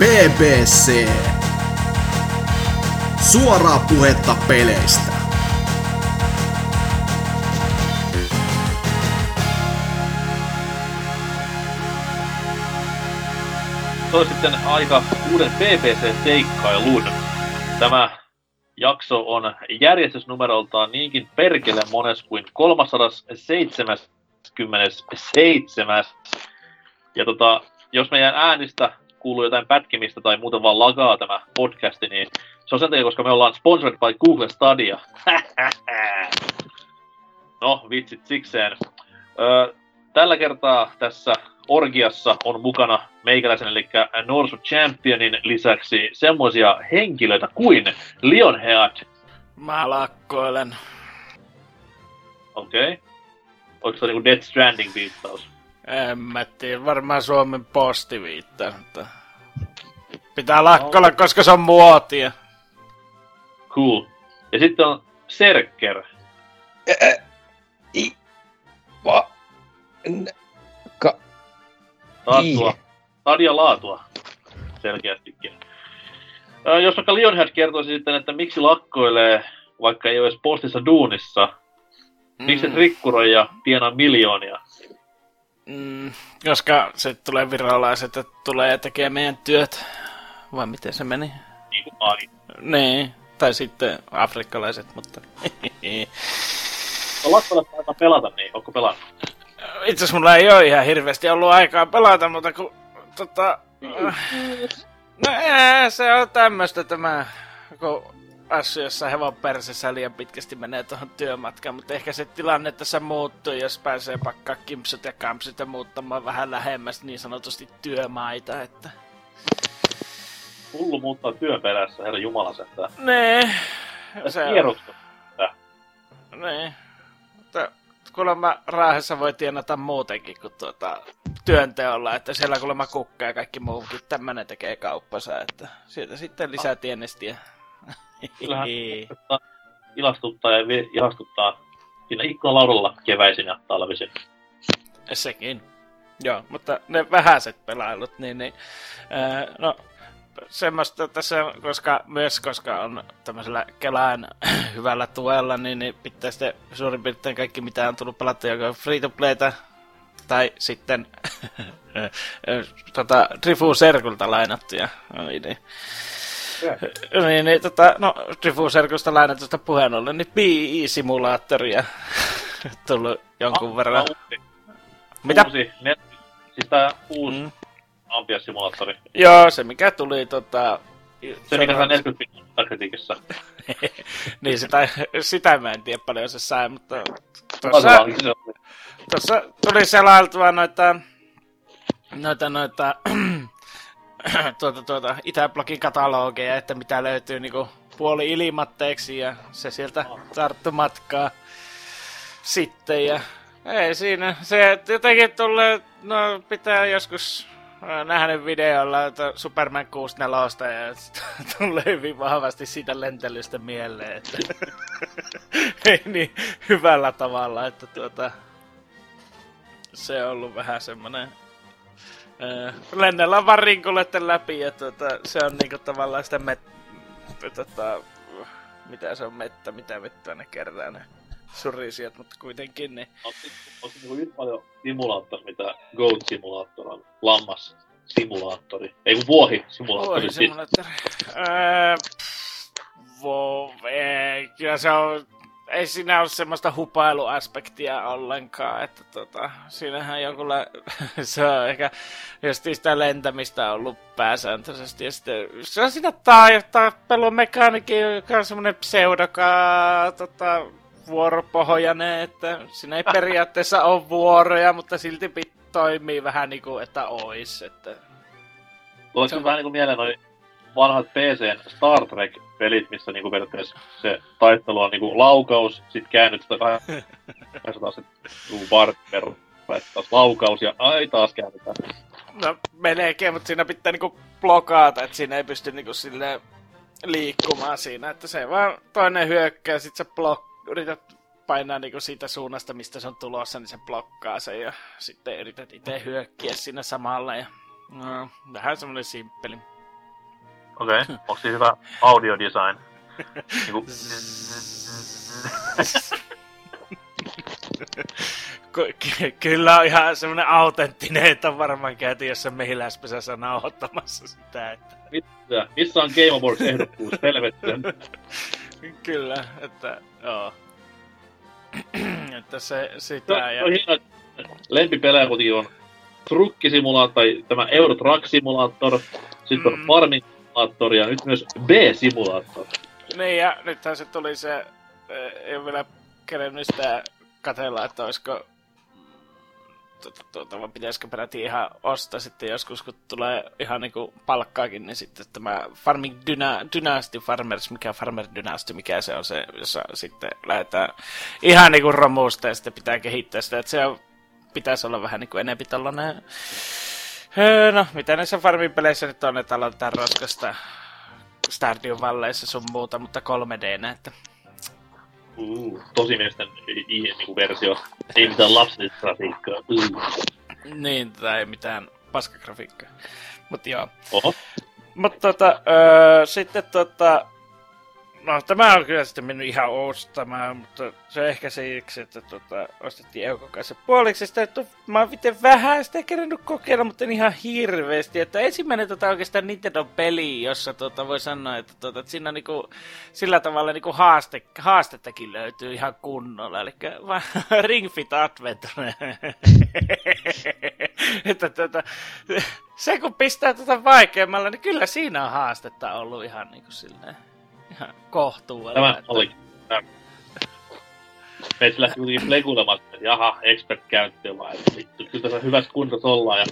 BBC. Suoraa puhetta peleistä. Se on sitten aika uuden BBC-seikkailun. Tämä jakso on järjestysnumeroltaan niinkin perkele mones kuin 377. Ja tota, jos meidän äänistä kuuluu jotain pätkimistä tai muuten vaan lagaa tämä podcasti, niin se on sen takia, koska me ollaan sponsored by Google Stadia. no, vitsit sikseen. Öö, tällä kertaa tässä orgiassa on mukana meikäläisen, eli Norsu Championin lisäksi semmoisia henkilöitä kuin Lionhead. Mä lakkoilen. Okei. Okay. Onko se niinku Dead Stranding viittaus? En mä tiedä, varmaan Suomen posti viittaa, mutta... Pitää lakkoilla, no. koska se on muotia. Cool. Ja sitten on Serker. I... Va... N... Ka... Laatua. Stadia laatua. Selkeästikin. Jos vaikka Lionhead kertoisi sitten, että miksi lakkoilee, vaikka ei ole edes postissa duunissa, mm. miksi et rikkuroi ja tienaa miljoonia? Mm, koska se tulee virolaiset, että tulee tekemään meidän työt. Vai miten se meni? Niin kuin aina. Niin, tai sitten afrikkalaiset, mutta... lakkoilla aika pelata, niin onko pelannut? Itse asiassa mulla ei ole ihan hirveästi ollut aikaa pelata, mutta kun tota... No ää, se on tämmöstä tämä, kun jossain hevon persessä liian pitkästi menee tuohon työmatkaan, mutta ehkä se tilanne tässä muuttuu, jos pääsee pakkaa kimpsut ja kampsit ja muuttamaan vähän lähemmäs niin sanotusti työmaita, että... Hullu muuttaa työperässä, herra jumala että... Nee, se on. Nee. Mutta kuulemma Raahessa voi tienata muutenkin kuin tuota työnteolla, että siellä kuulemma kukka ja kaikki muukin tämmönen tekee kauppansa, että sieltä sitten lisää tienestiä. Kyllähän ilastuttaa ja ilastuttaa siinä ikkunalaudalla keväisin ja talvisin. Sekin. Joo, mutta ne vähäiset pelailut, niin, niin ää, no semmoista tässä, koska myös koska on tämmöisellä Kelaan hyvällä tuella, niin, niin pitää sitten suurin piirtein kaikki mitä on tullut pelattu joko free to playta tai sitten tota, Drifu Serkulta lainattuja. Niin, niin. Niin, niin tota, no, Drifu Serkulta lainatusta puheen ollen, niin PI-simulaattoria tullut jonkun ah, verran. Uusi. Mitä? Uusi, net, siis tää uusi mm. Ampia-simulaattori. Joo, se mikä tuli tota... Se, mikä saa 40 pinnan kritiikissä. niin, sitä, sitä mä en tiedä paljon se sai, mutta... Tuossa, tuossa tuli selailtua noita... Noita, noita... tuota, tuota, Itäblogin katalogeja, että mitä löytyy niinku puoli ilmatteeksi ja se sieltä tarttu matkaa sitten ja ei siinä. Se jotenkin tulee, no pitää joskus nähnyt videolla että Superman 64 ja tulee hyvin vahvasti siitä lentelystä mieleen, että ei niin hyvällä tavalla, että tuota, se on ollut vähän semmonen äh, lennellä vaan läpi ja tuota, se on niinku tavallaan sitä met, tota, mitä se on mettä, mitä vettä ne kerää ne surisijat, mutta kuitenkin niin... Onko niinku yhtä paljon simulaattori, mitä Goat Simulator on? Lammas simulaattori. Ei kun vuohi simulaattori. Vuohi simulaattori. Öö, vo, ei, kyllä se on... Ei siinä ole semmoista hupailuaspektia ollenkaan, että tota, siinähän jokulla, se on ehkä just sitä lentämistä ollut pääsääntöisesti. Ja sitten se on siinä tappelun mekanikin, joka on semmoinen pseudoka, tota, vuoropohjainen, että siinä ei periaatteessa ole vuoroja, mutta silti pit, toimii vähän niinku, että ois, että... Tuossa on vähän niinku mieleen noin vanhat PCn Star Trek-pelit, missä niinku periaatteessa se taistelu on niinku laukaus, sit käännyt sitä kahden, taas se vartper, taas laukaus ja ai taas käännetään. No meneekin, mutta siinä pitää niinku blokaata, että siinä ei pysty niinku silleen liikkumaan siinä, että se vaan toinen hyökkää, sit sä blok, yrität painaa niinku siitä suunnasta, mistä se on tulossa, niin se blokkaa sen ja sitten yrität itse hyökkiä siinä samalla ja no, vähän semmonen simppeli. Okei, okay. onko siinä hyvä audio design? Niinku... Ky- kyllä on ihan semmonen autenttinen, että on varmaan käyty jossain mehiläispesässä nauhoittamassa sitä, että... Mitä? Missä on Game Awards ehdokkuus? Helvettiä. Kyllä, että joo. että se sitä No, ja... no hieno, lempipelejä kuitenkin on Truck-simulaattori, tai tämä Euro Truck Simulator, sitten on Mm. Farming Simulator ja nyt myös B-simulaattor. Niin ja nythän se tuli se, eh, ei ole vielä kerennyt sitä katella, että olisiko tuota, vai pitäisikö peräti ihan ostaa sitten joskus, kun tulee ihan niinku palkkaakin, niin sitten tämä Farming Dyna, Dynasty Farmers, mikä Farmer Dynasty, mikä se on se, jossa sitten lähdetään ihan niinku romusta ja sitten pitää kehittää sitä, että se on, pitäisi olla vähän niinku enempi tollanen, öö, no mitä näissä farmin peleissä nyt on, että aloitetaan roskasta Stardew Valleissa sun muuta, mutta 3D, että Uh, tosi miesten i- i- niinku versio. Ei mitään lapsellista grafiikkaa. Uh. niin, tai mitään paskagrafiikkaa. Mut joo. Oho. Mutta tota, öö, sitten tota, no tämä on kyllä sitten mennyt ihan ostamaan, mutta se on ehkä siksi, että tota, ostettiin Eukon kanssa puoliksi. Sitä, että mä oon miten vähän sitä kerännyt kokeilla, mutta en ihan hirveästi. Että ensimmäinen tota, oikeastaan Nintendo-peli, jossa tota, voi sanoa, että, tota, että siinä on niinku, sillä tavalla niinku haaste, haastettakin löytyy ihan kunnolla. Eli Ring Fit Adventure. että tota, se kun pistää tätä vaikeammalla, niin kyllä siinä on haastetta ollut ihan niinku silleen, ihan kohtuudella. Tämä että- oli. Meitä lähti kuitenkin plekulemaan, että jaha, expert käyttöön vaan, että vittu, kyllä tässä hyvässä kunnossa ollaan. Ja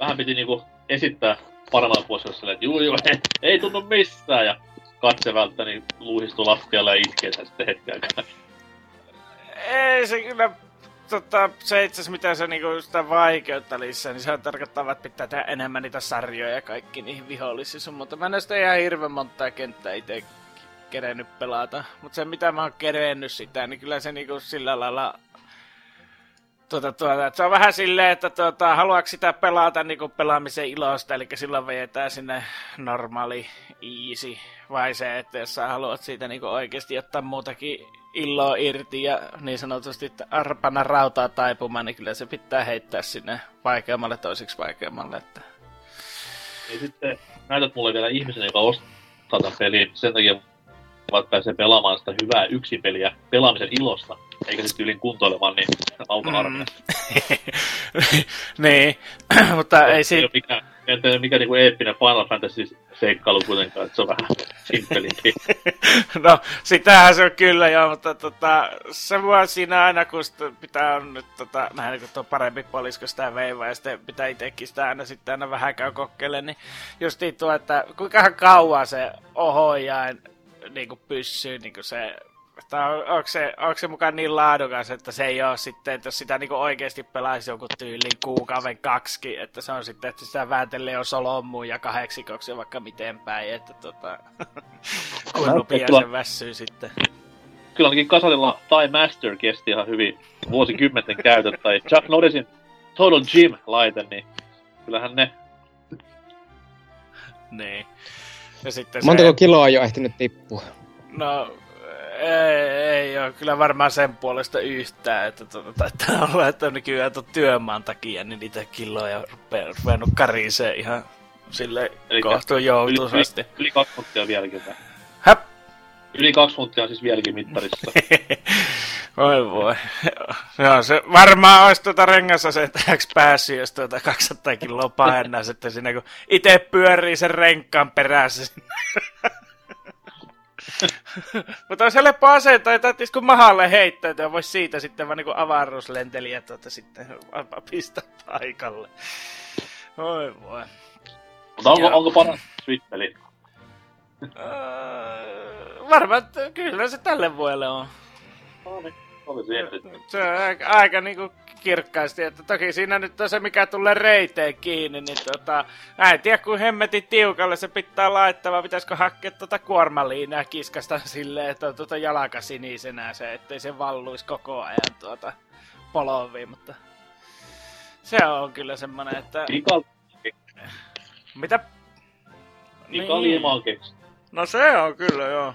vähän piti niinku esittää paremmalla puolella että juu, juu, ei, ei tunnu missään. Ja katse välttä, niin luuhistui lattialle ja itkee sen sitten hetken aikaa. Ei se kyllä, tota, se itse asiassa mitä se niinku sitä vaikeutta lisää, niin se tarkoittaa, että pitää tehdä enemmän niitä sarjoja ja kaikki niihin vihollisiin sun, mutta mä en sitä ihan hirveän montaa kenttää itse kerennyt pelata. Mutta se mitä mä oon kerennyt sitä, niin kyllä se niinku sillä lailla Tuota, tuota, että se on vähän silleen, että tuota, haluatko sitä pelata niin pelaamisen ilosta, eli silloin vejetään sinne normaali, easy, vai se, että jos sä haluat siitä niin oikeasti ottaa muutakin illoa irti ja niin sanotusti arpana rautaa taipumaan, niin kyllä se pitää heittää sinne vaikeammalle toiseksi vaikeammalle. Että... Ja sitten näytät mulle vielä ihmisen, joka ostaa tämän pelin sen takia, että pääsee pelaamaan sitä hyvää yksinpeliä pelaamisen ilosta, eikä sitten ylin kuntoilemaan, niin auton armeija. niin, mutta ei siinä... ei ole mikään niinku eeppinen Final Fantasy seikkailu kuitenkaan, että se on vähän simppelimpi. No, sitähän se on kyllä joo, mutta tota, se voi siinä aina, kun sitä pitää on nyt tota, nähdä, kun tuo parempi puolisko sitä veivaa ja sitten pitää itsekin sitä aina sitten aina vähän käy kokeilemaan, niin justiin tuo, että kuinka kauan se ohojain niin kuin pysyy niin kuin se että on, onko, se, onko se mukaan niin laadukas, että se ei ole sitten, että jos sitä niin oikeasti pelaisi joku tyyliin kuukauden kaksi, että se on sitten, että sitä vääntelee jo solommuun ja kahdeksikoksi ja vaikka miten päin, että tota, kun Tuo- se väsyy sitten. Kyllä ainakin Kasalilla Time Master kesti ihan hyvin vuosikymmenten käytöt, tai Chuck Norrisin Total Gym-laite, niin kyllähän ne Niin. Ja sitten Montako se, kiloa on jo ehtinyt tippua? no, ei, ei ole kyllä varmaan sen puolesta yhtään, että tuota, taitaa olla, että nykyään tuon työmaan takia, niin niitä kiloja rupeaa ruvennut karisee ihan sille kohtuun yli, joutuisasti. yli, yli kaksi minuuttia vieläkin. Häp! Yli kaksi minuuttia on siis vieläkin mittarissa. Oi voi. Joo, se varmaan olisi tuota rengassa se, että eikö päässyt, jos tuota 200 kiloa painaa sitten siinä, kun itse pyörii sen renkkaan perässä. Mutta olisi helppo asentaa, että täytyisi kun mahalle heittää, ja voisi siitä sitten vaan niin avaruuslentelijä tuota sitten pistää paikalle. Oi voi. Mutta onko, onko paras Switch-peli? Öö, varmaan, että kyllä se tälle vuodelle on. No niin, oli siinä. Se on aika, aika niinku kirkkaasti, että toki siinä nyt on se, mikä tulee reiteen kiinni, niin tota, mä en tiedä, kun hemmetin tiukalle se pitää laittaa, vai pitäisikö hakea tota kuormaliinaa ja kiskasta silleen, että on tuota jalaka sinisenä se, ettei se valluisi koko ajan tuota poloviin, mutta se on kyllä semmonen, että Pika, mitä Mika Niin. Keksi. No se on kyllä joo.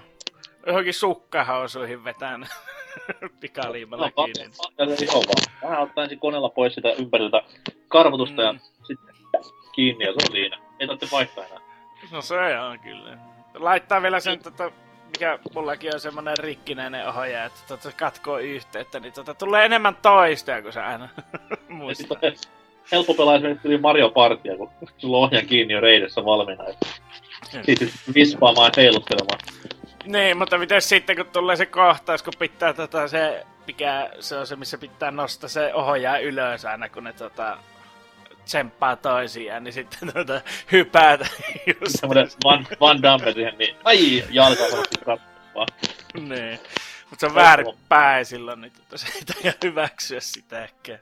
Johonkin sukkahausuihin vetään pikaliimalla No, kiinni. iho vaan. Vähän ottaa ensin koneella pois sitä ympäriltä karvotusta ja Mm. sitten kiinni ja se on siinä. Ei tarvitse vaihtaa enää. No se on kyllä. Laittaa vielä sen, tota, mikä mullakin on semmonen rikkinäinen ohjaaja, että tota, katkoo yhteyttä, niin tota, tulee enemmän toista, kun sä aina Ja muistaa. sitten helppo pelaa esimerkiksi Mario Partia, kun sulla on ohjaan kiinni jo reidessä valmiina. Et Sitten vispaamaan ja heilustelemaan. Niin, mutta miten sitten, kun tulee se kohtaus, kun pitää tota, se, mikä se on se, missä pitää nostaa se ohjaa ylös aina, kun ne tota, tsemppaa toisiaan, niin sitten tota, hypätä just. Semmoinen Van, Van Damme siihen, niin ai, jalka katsomaan. Niin. Mutta se on väärin päin silloin, niin tota, se ei taida hyväksyä sitäkään.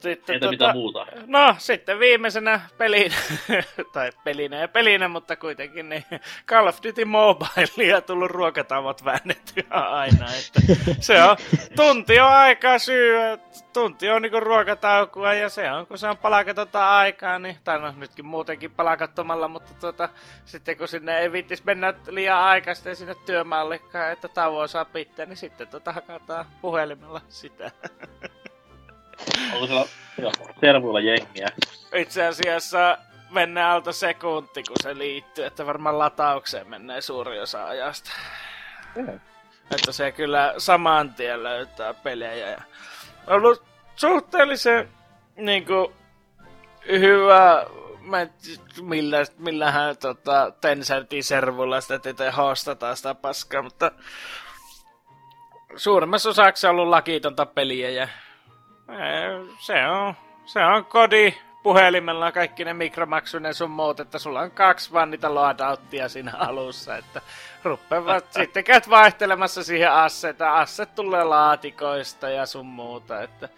Sitten Entä mitä muuta? No, sitten viimeisenä pelin, tai pelinä ja pelinä, mutta kuitenkin niin Call of Duty Mobile tullut ruokatavot väännettyä aina. Että se on, tunti on aikaa syödä, tunti on niinku ruokataukua ja se on, kun se on palakatonta aikaa, niin, tai no nytkin muutenkin palakattomalla, mutta tuota, sitten kun sinne ei viittis mennä liian aikaisesti sinne työmaallekaan, että tauon saa pitää, niin sitten tota hakataan puhelimella sitä. Onko siellä servuilla jengiä? Itse asiassa mennään alta sekunti, kun se liittyy, että varmaan lataukseen menee suuri osa ajasta. Että se kyllä saman tien löytää pelejä. Ja on ollut suhteellisen niinku, hyvä, mä en tiedä, millä, millähän tota, Tencentin servulla sitä tietää hostataan sitä paskaa, mutta suurimmassa osaksi on ollut lakitonta peliä ja se on, se on kodi puhelimella kaikki ne mikromaksuinen sun muut, että sulla on kaksi vaan niitä loadouttia siinä alussa, että ruppevat sitten käyt vaihtelemassa siihen asseita, asset tulee laatikoista ja sun muuta, että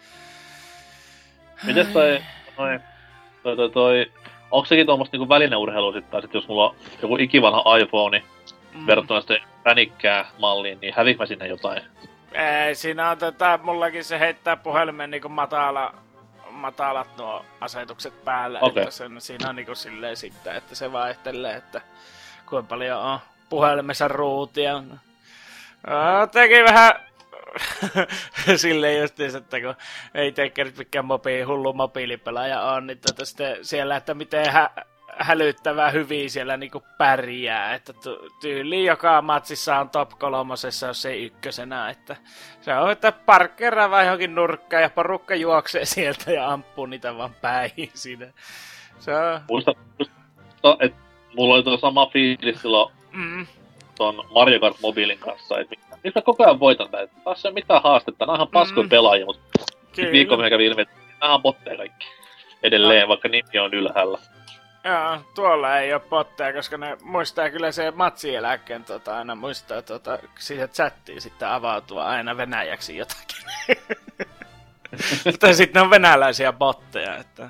Mites toi, toi, toi, toi, toi onko sekin tuommoista niinku välineurheilua sitten, tai sit jos mulla on joku ikivanha iPhone mm, verrattuna sitten pänikkää malliin, niin hävikö mä sinne jotain? Ei, siinä on tätä, mullakin se heittää puhelimen niinku matala, matalat nuo asetukset päälle, Okei. että sen, siinä on niinku silleen sitten, että se vaihtelee, että kuinka paljon on puhelimessa ruutia. Teki vähän silleen justiinsa, että kun ei tekee nyt mikään mobiili, hullu mobiilipelaaja on, niin tota sitten siellä, että miten hä- hälyttävää hyvin siellä niinku pärjää, että ty- tyyli joka matsissa on top kolmosessa, jos ei ykkösenä, että se on, että parkkeraa vai johonkin nurkkaan ja porukka juoksee sieltä ja ampuu niitä vaan päihin siinä. Se on, Muista, että mulla oli tuo sama fiilis silloin mm, ton Mario Kart mobiilin kanssa, että koko ajan voitan näitä. Taas ei ole mitään haastetta, nämä on ihan paskoja Mm. pelaajia, mutta viikko kävi ilmi, että nämä on botteja kaikki. Edelleen, vaikka nimi on ylhäällä. Joo, tuolla ei ole botteja, koska ne muistaa kyllä se matsieläkkeen tota, aina muistaa tota, siihen chattiin sitten avautua aina venäjäksi jotakin. Mutta sitten on venäläisiä botteja, että...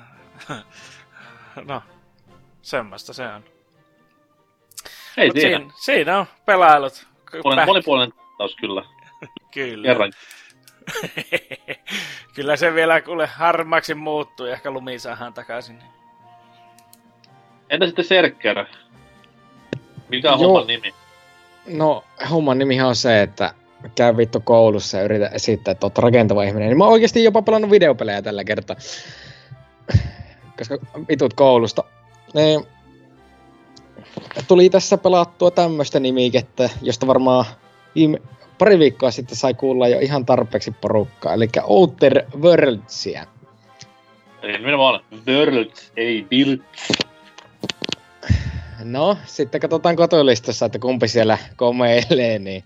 no, semmoista se on. Ei Mut siinä. siinä, siinä on pelailut. Olen monipuolinen taus kyllä. Kyllä. Kerran. kyllä se vielä kuule harmaaksi muuttuu ja ehkä lumi saadaan takaisin. Entä sitten Serker? Mikä on Joo. homman nimi? No, homman nimihän on se, että käy vittu koulussa ja yritä esittää, että oot rakentava ihminen. Niin mä oon oikeesti jopa pelannut videopelejä tällä kertaa. Koska vitut koulusta. Niin, tuli tässä pelattua tämmöistä nimikettä, josta varmaan viime, pari viikkoa sitten sai kuulla jo ihan tarpeeksi porukkaa. Eli Outer Worldsia. Eli nimenomaan Worlds, ei Build. No, sitten katsotaan kotolistassa, että kumpi siellä komeilee, niin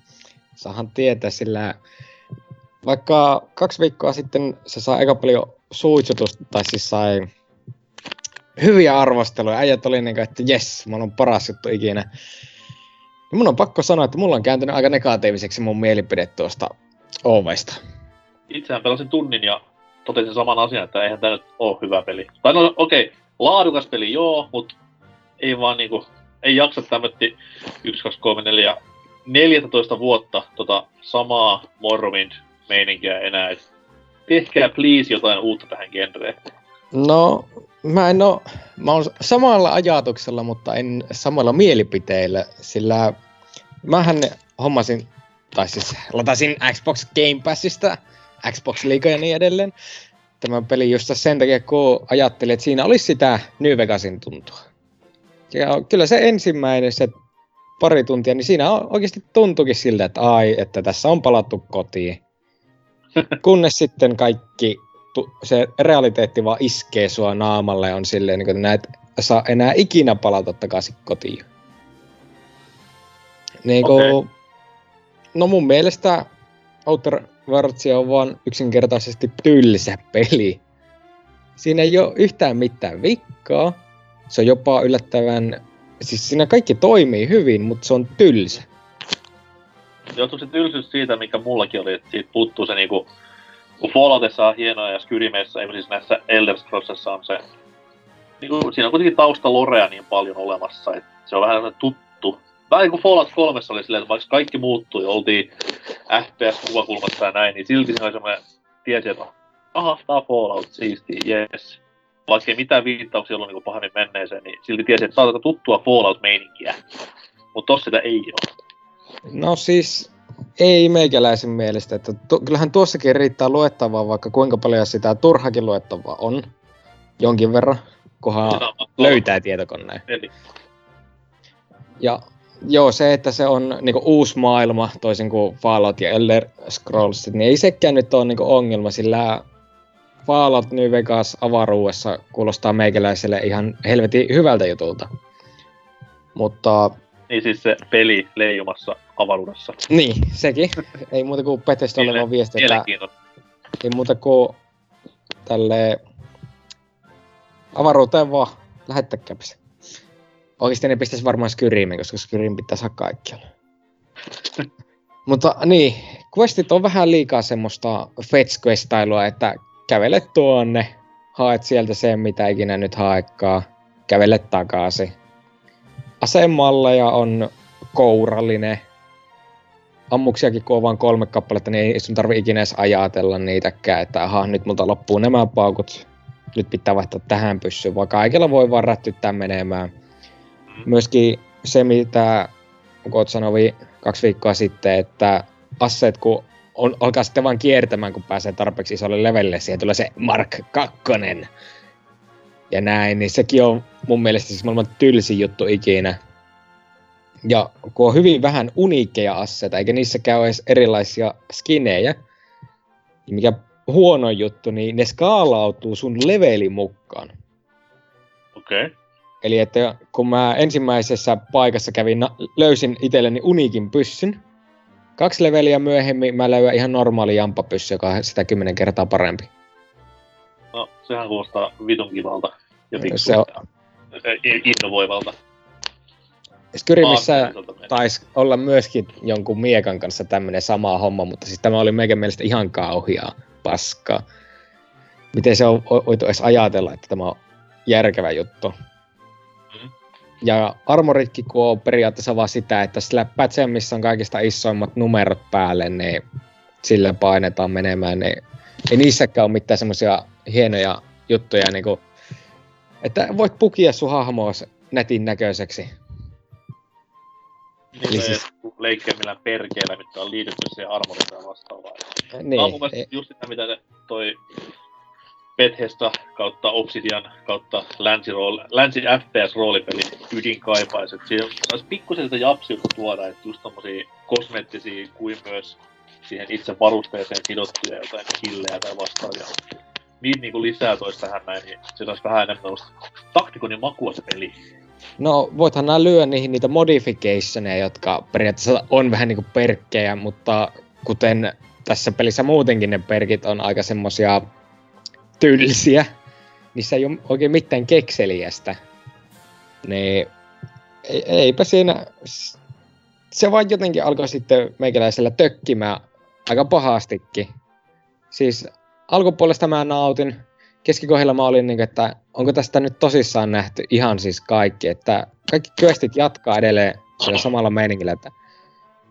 saahan tietää, sillä vaikka kaksi viikkoa sitten se sai aika paljon suitsutusta, tai siis sai hyviä arvosteluja. Äijät oli niin kuin, että jes, mä oon paras juttu ikinä. Ja mun on pakko sanoa, että mulla on kääntynyt aika negatiiviseksi mun mielipide tuosta Ovesta. Itsehän pelasin tunnin ja totesin saman asian, että eihän tämä nyt ole hyvä peli. Tai no okei, okay, laadukas peli joo, mutta ei vaan niinku, ei jaksa tämmötti 1, 2, 3, 4, 14 vuotta tota samaa Morrowind meininkiä enää. Et tehkää please jotain uutta tähän genreen. No, Mä en oo, mä oon samalla ajatuksella, mutta en samalla mielipiteillä, sillä mähän hommasin, tai siis latasin Xbox Game Passista, Xbox Liga ja niin edelleen, tämän pelin just sen takia, kun ajattelin, että siinä olisi sitä New Vegasin tuntua. Ja kyllä se ensimmäinen, se pari tuntia, niin siinä oikeasti tuntuikin siltä, että ai, että tässä on palattu kotiin. Kunnes sitten kaikki, se realiteetti vaan iskee sua naamalle ja on silleen, niin kuin näet, saa enää ikinä palata takaisin kotiin. Niin kuin, okay. No mun mielestä Outer Worlds on vaan yksinkertaisesti tylsä peli. Siinä ei ole yhtään mitään vikkaa. Se on jopa yllättävän... Siis siinä kaikki toimii hyvin, mutta se on tylsä. Johtuu se tylsyys siitä, mikä mullakin oli, että siitä puuttuu se niinku... Kun Falloutissa on hienoa ja Skyrimeissä, ei siis näissä Elder Scrollsissa on se... Niinku, siinä on kuitenkin tausta lorea niin paljon olemassa, että se on vähän tuttu. Vähän niin kuin Fallout 3 oli silleen, että vaikka kaikki muuttui, oltiin FPS-kuvakulmassa ja näin, niin silti se oli semmoinen, tiesi, että aha, tää on Fallout, siisti, yes. Vaikka ei mitään viittauksia ollut niin pahemmin menneeseen, niin silti tiesi, että saa tuttua Fallout-meininkiä. Mutta tossa sitä ei ole. No siis, ei meikäläisen mielestä. Että tu- kyllähän tuossakin riittää luettavaa, vaikka kuinka paljon sitä turhakin luettavaa on. Jonkin verran, kunhan löytää tietokoneen. Eli. Ja joo, se, että se on niinku uusi maailma, toisin kuin Fallout ja Elder Scrolls, niin ei sekään nyt ole niinku ongelma, sillä Fallout New Vegas avaruudessa kuulostaa meikäläiselle ihan helvetin hyvältä jutulta. Mutta... Niin siis se peli leijumassa avaruudessa. Niin, sekin. ei muuta kuin Bethesda olevan viesti, että... Ei muuta kuin tälle avaruuteen vaan lähettäkääpä se. Oikeasti ne pistäisi varmaan Skyrimin, koska Skyrim pitää saada kaikkialla. Mutta niin, questit on vähän liikaa semmoista fetch questailua, että kävele tuonne, haet sieltä sen, mitä ikinä nyt haekkaa, kävele takaisin. Asemalleja on kourallinen. Ammuksiakin kun on vain kolme kappaletta, niin ei sun tarvi ikinä edes ajatella niitäkään, että aha, nyt multa loppuu nämä paukut. Nyt pitää vaihtaa tähän pyssyyn, vaan kaikilla voi vaan rättyttää menemään. Myöskin se, mitä Kot sanoi kaksi viikkoa sitten, että asseet kun on, alkaa sitten vaan kiertämään, kun pääsee tarpeeksi isolle levelle, siihen tulee se Mark 2. Ja näin, niin sekin on mun mielestä siis maailman tylsin juttu ikinä. Ja kun on hyvin vähän uniikkeja asseita, eikä niissäkään ole edes erilaisia skinejä, niin mikä huono juttu, niin ne skaalautuu sun levelin mukaan. Okei. Okay. Eli että kun mä ensimmäisessä paikassa kävin, löysin itselleni uniikin pyssyn, kaksi leveliä myöhemmin mä löydän ihan normaali jampapyssy, joka on sitä kymmenen kertaa parempi. No, sehän kuulostaa vitun kivalta ja se on... innovoivalta. Skyrimissä taisi olla myöskin jonkun miekan kanssa tämmönen sama homma, mutta siis tämä oli meidän mielestä ihan kauhiaa paskaa. Miten se on voitu edes ajatella, että tämä on järkevä juttu. Ja armoritkin kun on periaatteessa vaan sitä, että sillä sen, missä on kaikista isoimmat numerot päälle, niin sillä painetaan menemään, niin ei niissäkään ole mitään semmoisia hienoja juttuja, niin kuin, että voit pukia sun hahmoa netin näköiseksi. Niin, Eli siis... millään perkeellä, mitä on liitetty siihen armoritaan vastaavaan. Niin. Tämä on mun mielestä just sitä, mitä toi Bethesda kautta Obsidian kautta länsi, länsi FPS-roolipelin ydin kaipaisi. Siinä olisi pikkusen sitä japsiutta tuoda, että just tommosia kosmeettisia kuin myös siihen itse varusteeseen sidottuja jotain killejä tai vastaavia. Niin, niin kuin lisää toista tähän näin, niin se olisi vähän enemmän taktikon ja makua se peli. No, voithan nää lyödä niihin niitä modificationeja, jotka periaatteessa on vähän niinku perkkejä, mutta kuten tässä pelissä muutenkin ne perkit on aika semmosia tylsiä, niissä ei ole oikein mitään kekseliästä. Niin eipä siinä... Se vaan jotenkin alkoi sitten meikäläisellä tökkimään aika pahastikin. Siis alkupuolesta mä nautin, keskikohdilla mä olin, niin, että onko tästä nyt tosissaan nähty ihan siis kaikki, että kaikki questit jatkaa edelleen samalla meiningillä, että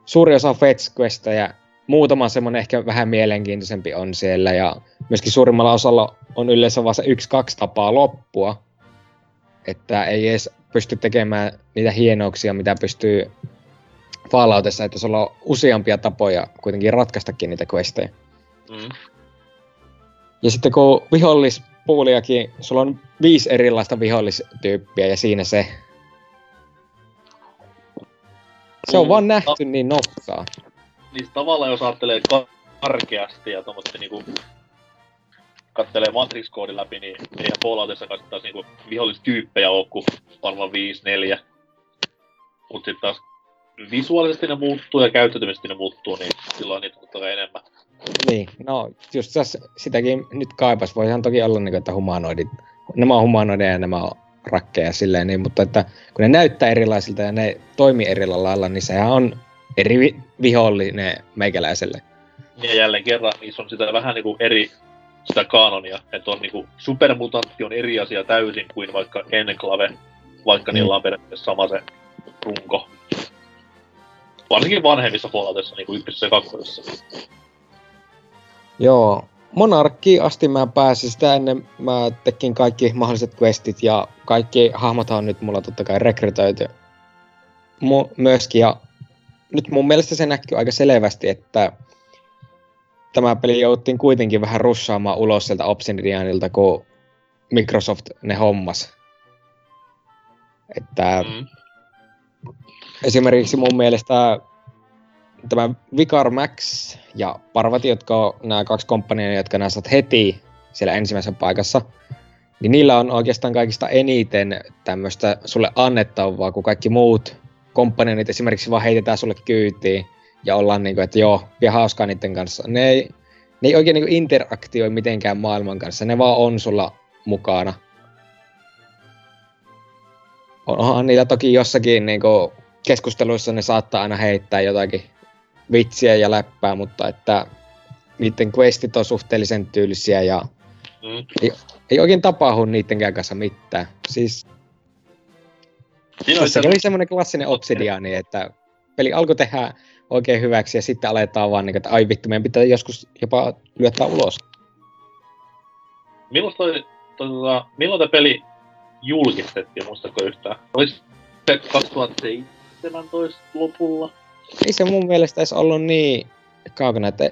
suuri osa fetch questeja muutama semmonen ehkä vähän mielenkiintoisempi on siellä ja myöskin suurimmalla osalla on yleensä vaan se yksi, kaksi tapaa loppua. Että ei edes pysty tekemään niitä hienouksia, mitä pystyy Falloutissa, että sulla on useampia tapoja kuitenkin ratkaistakin niitä questeja. Mm. Ja sitten kun vihollispuuliakin, sulla on viisi erilaista vihollistyyppiä ja siinä se. Se on mm. vaan nähty niin nokkaa. Niin tavallaan jos ajattelee karkeasti ja tommoisesti niinku kattelee Matrix-koodin läpi, niin eihän Falloutissa taas niinku vihollistyyppejä ole kuin varmaan 5-4. Mut sitten taas visuaalisesti ne muuttuu ja käyttäytymisesti ne muuttuu, niin silloin niitä on enemmän. Niin, no just tässä sitäkin nyt kaipas. Voihan toki olla, niin kuin, että humanoidit, nämä on humanoideja ja nämä on rakkeja silleen, niin, mutta että kun ne näyttää erilaisilta ja ne toimii eri lailla, niin sehän on eri vi- vihollinen meikäläiselle. Ja jälleen kerran, niissä on sitä vähän niin kuin eri sitä kanonia, että on niinku supermutantti on eri asia täysin kuin vaikka Enclave, vaikka mm. niillä on periaatteessa sama se runko. Varsinkin vanhemmissa Falloutissa, niinku ykkösessä ja kakkosessa. Joo, Monarkki asti mä pääsin sitä ennen, mä tekin kaikki mahdolliset questit ja kaikki hahmot on nyt mulla totta kai rekrytoitu Mu- myöskin ja nyt mun mielestä se näkyy aika selvästi, että tämä peli jouttiin kuitenkin vähän russaamaan ulos sieltä Obsidianilta, kun Microsoft ne hommas. Että mm. esimerkiksi mun mielestä tämä Vicar Max ja Parvati, jotka on nämä kaksi komppania, jotka nämä saat heti siellä ensimmäisessä paikassa, niin niillä on oikeastaan kaikista eniten tämmöistä sulle annettavaa, kun kaikki muut komppaniot esimerkiksi vaan heitetään sulle kyytiin ja ollaan niin kuin, että joo, vie hauskaa niiden kanssa. Ne ei, ne ei oikein niin kuin interaktioi mitenkään maailman kanssa, ne vaan on sulla mukana. Onhan niillä toki jossakin niin kuin keskusteluissa ne saattaa aina heittää jotakin vitsiä ja läppää, mutta että niiden questit on suhteellisen tyylisiä ja mm. ei, ei oikein tapahdu niiden kanssa mitään. Siis Siinä tässä oli semmoinen klassinen obsidiaani, että peli alkoi tehdä oikein hyväksi ja sitten aletaan vaan niin, että ai vittu, meidän pitää joskus jopa lyöttää ulos. Milloin toi, toi, tota, milloin tämä peli julkistettiin, muistatko yhtään? Olisi se 2017 lopulla? Ei se mun mielestä edes ollut niin kaukana, että...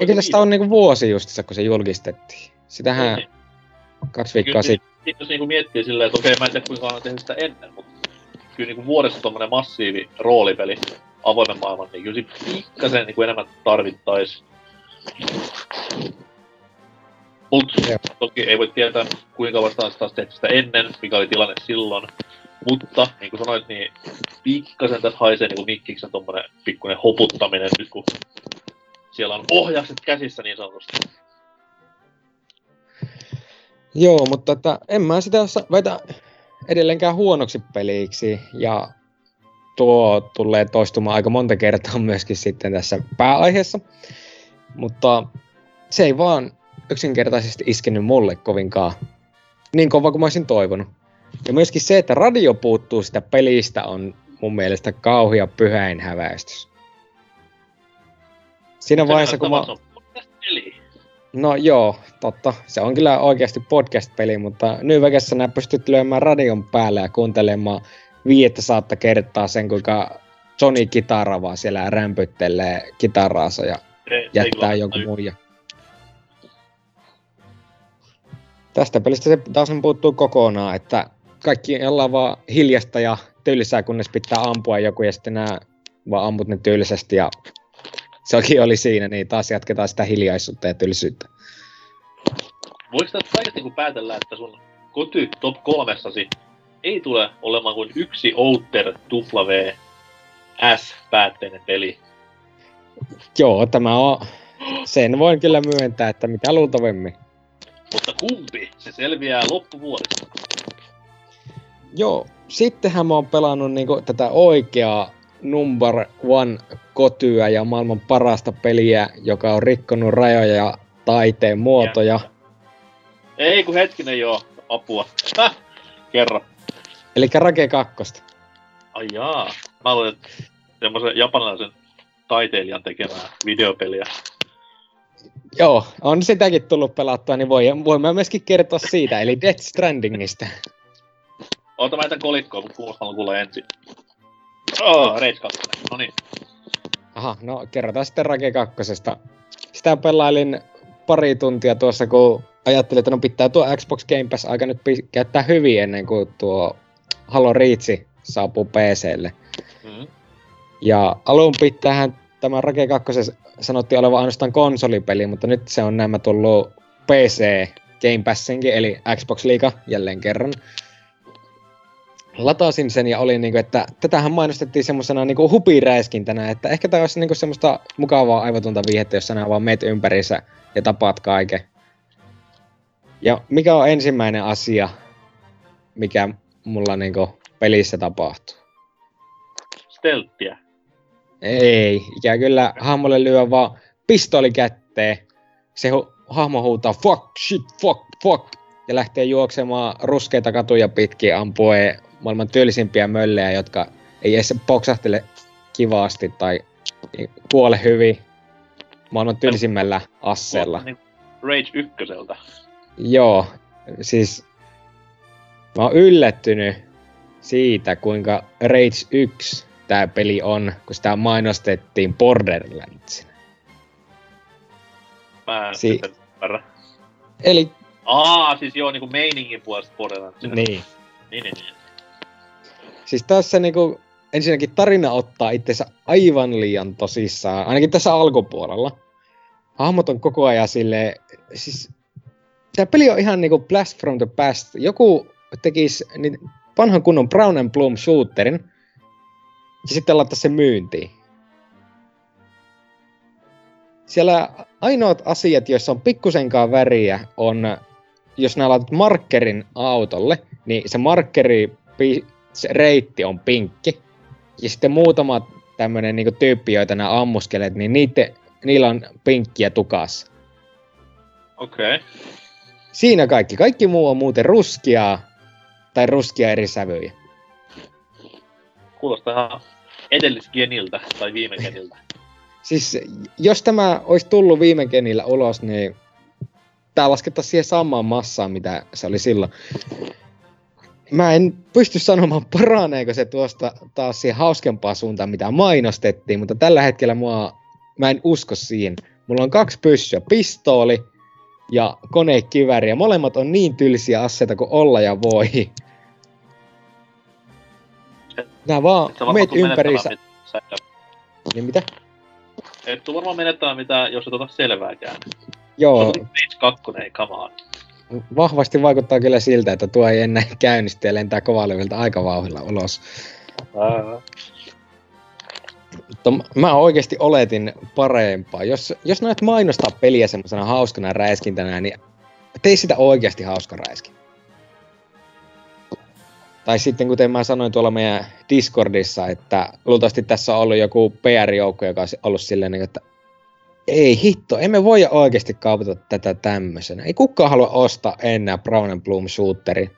Eikö tästä ole niinku vuosi justissa, kun se julkistettiin? Sitähän niin. kaksi viikkoa sitten. Sitten jos niinku miettii silleen, että okei, mä en tiedä kuinka on tehnyt sitä ennen, mutta kyllä niinku vuodessa tommonen massiivi roolipeli avoimen maailman, niin kyllä pikkasen niinku enemmän tarvittais. Mut toki ei voi tietää, kuinka vastaan taas tehty sitä ennen, mikä oli tilanne silloin. Mutta, niin kuin sanoit, niin pikkasen tässä haisee niin Mikkiksen tommonen pikkuinen hoputtaminen nyt, kun siellä on ohjakset käsissä niin sanotusti. Joo, mutta että en mä sitä väitä edelleenkään huonoksi peliksi, ja tuo tulee toistumaan aika monta kertaa myöskin sitten tässä pääaiheessa. Mutta se ei vaan yksinkertaisesti iskenyt mulle kovinkaan niin kova kuin mä olisin toivonut. Ja myöskin se, että radio puuttuu sitä pelistä, on mun mielestä kauhia pyhäin häväistys. Siinä vaiheessa, kun mä... No joo, totta. Se on kyllä oikeasti podcast-peli, mutta Nyväkessä nää pystyt lyömään radion päälle ja kuuntelemaan viiettä saatta kertaa sen, kuinka Johnny Kitara vaan siellä rämpyttelee kitaraansa ja ei, jättää ei jonkun muun. Tästä pelistä se taas puuttuu kokonaan, että kaikki ollaan vaan hiljasta ja tylsää, kunnes pitää ampua joku ja sitten nää vaan ammut ne tylsästi ja sekin oli siinä, niin taas jatketaan sitä hiljaisuutta ja tylsyyttä. Voiko tästä kaikesta niin päätellä, että sun koty top kolmessasi ei tule olemaan kuin yksi Outer W S-päätteinen peli? Joo, tämä on... Sen voin kyllä myöntää, että mitä luultavimmin. Mutta kumpi se selviää loppuvuodesta? Joo, sittenhän mä oon pelannut niinku tätä oikeaa number one kotyä ja maailman parasta peliä, joka on rikkonut rajoja ja taiteen muotoja. Ja. Ei kun hetkinen joo, apua. Häh, kerro. Eli Rake 2. Ai jaa. Mä luulen, että semmoisen japanilaisen taiteilijan tekemää videopeliä. Joo, on sitäkin tullut pelattua, niin voi, mä myöskin kertoa siitä, eli Death Strandingista. Ota mä jätän kolikkoa, mutta kuulostaa kuulee ensin. Oh, Rage 2. No niin. Aha, no kerrotaan sitten Rage 2. Sitä pelailin pari tuntia tuossa, kun ajattelin, että no pitää tuo Xbox Game Pass aika nyt pi- käyttää hyvin ennen kuin tuo Halo Reach saapuu PClle. Mm. Ja alun pitähän tämä Rage 2 sanottiin olevan ainoastaan konsolipeli, mutta nyt se on nämä tullut PC Game Passinkin, eli Xbox Liga jälleen kerran. Latasin sen ja oli niinku, että tätähän mainostettiin semmosena niinku hupiräiskintänä, että ehkä tämä olisi niinku semmoista mukavaa aivotunta viihettä, jos sä vaan meet ympärissä ja tapaat kaiken. Ja mikä on ensimmäinen asia, mikä mulla niinku pelissä tapahtuu? Stelttiä. Ei, ikä kyllä hahmolle lyö vaan pistoli kätteen. Se hu- hahmo huutaa fuck, shit, fuck, fuck. Ja lähtee juoksemaan ruskeita katuja pitkin ampuen maailman tylsimpiä möllejä, jotka ei edes poksahtele kivasti tai kuole hyvin maailman tylsimmällä asseella. Niin Rage ykköseltä. Joo, siis mä oon yllättynyt siitä, kuinka Rage 1 tää peli on, kun sitä mainostettiin Borderlandsina. Mä en Si-. Eli Aa, siis joo, niinku meiningin puolesta Borderlandsina. niin. Niin, niin, niin. Siis tässä niinku ensinnäkin tarina ottaa itsensä aivan liian tosissaan, ainakin tässä alkupuolella. Hahmot on koko ajan sille siis tämä peli on ihan niinku blast from the past. Joku tekisi niin vanhan kunnon Brown and Bloom shooterin ja sitten laittaa sen myyntiin. Siellä ainoat asiat, joissa on pikkusenkaan väriä, on, jos nää laitat markkerin autolle, niin se markkeri, pi- se reitti on pinkki. Ja sitten muutama tämmönen niinku tyyppi, joita nää ammuskelet, niin niite, niillä on pinkkiä tukassa. Okei. Okay. Siinä kaikki. Kaikki muu on muuten ruskia tai ruskia eri sävyjä. Kuulostaa ihan edellisgeniltä tai viime geniltä. Siis jos tämä olisi tullut viime genillä ulos, niin tämä laskettaisiin siihen samaan massaan, mitä se oli silloin. Mä en pysty sanomaan, paraneeko se tuosta taas siihen hauskempaa suuntaan, mitä mainostettiin, mutta tällä hetkellä mua, mä en usko siihen. Mulla on kaksi pyssyä, pistooli ja konekivääri, ja molemmat on niin tylsiä aseita kuin olla ja voi. Nää vaan meet tuu ympärissä. menettämään mit- sä- Niin mitä? Et tuu varmaan menettämään mitään, jos et ota selvääkään. Joo, Se on Rage 2, ei come on. Vahvasti vaikuttaa kyllä siltä, että tuo ei enää käynnisty ja lentää kovalevilta aika vauhdilla ulos. Mutta mä oikeasti oletin parempaa. Jos, jos näet mainostaa peliä semmoisena hauskana räiskintänä, niin tee sitä oikeasti hauska räiskin. Tai sitten kuten mä sanoin tuolla meidän Discordissa, että luultavasti tässä on ollut joku PR-joukko, joka on ollut silleen, että ei hitto, emme voi oikeasti kaupata tätä tämmöisenä. Ei kukaan halua ostaa enää Brown and Bloom shooteri.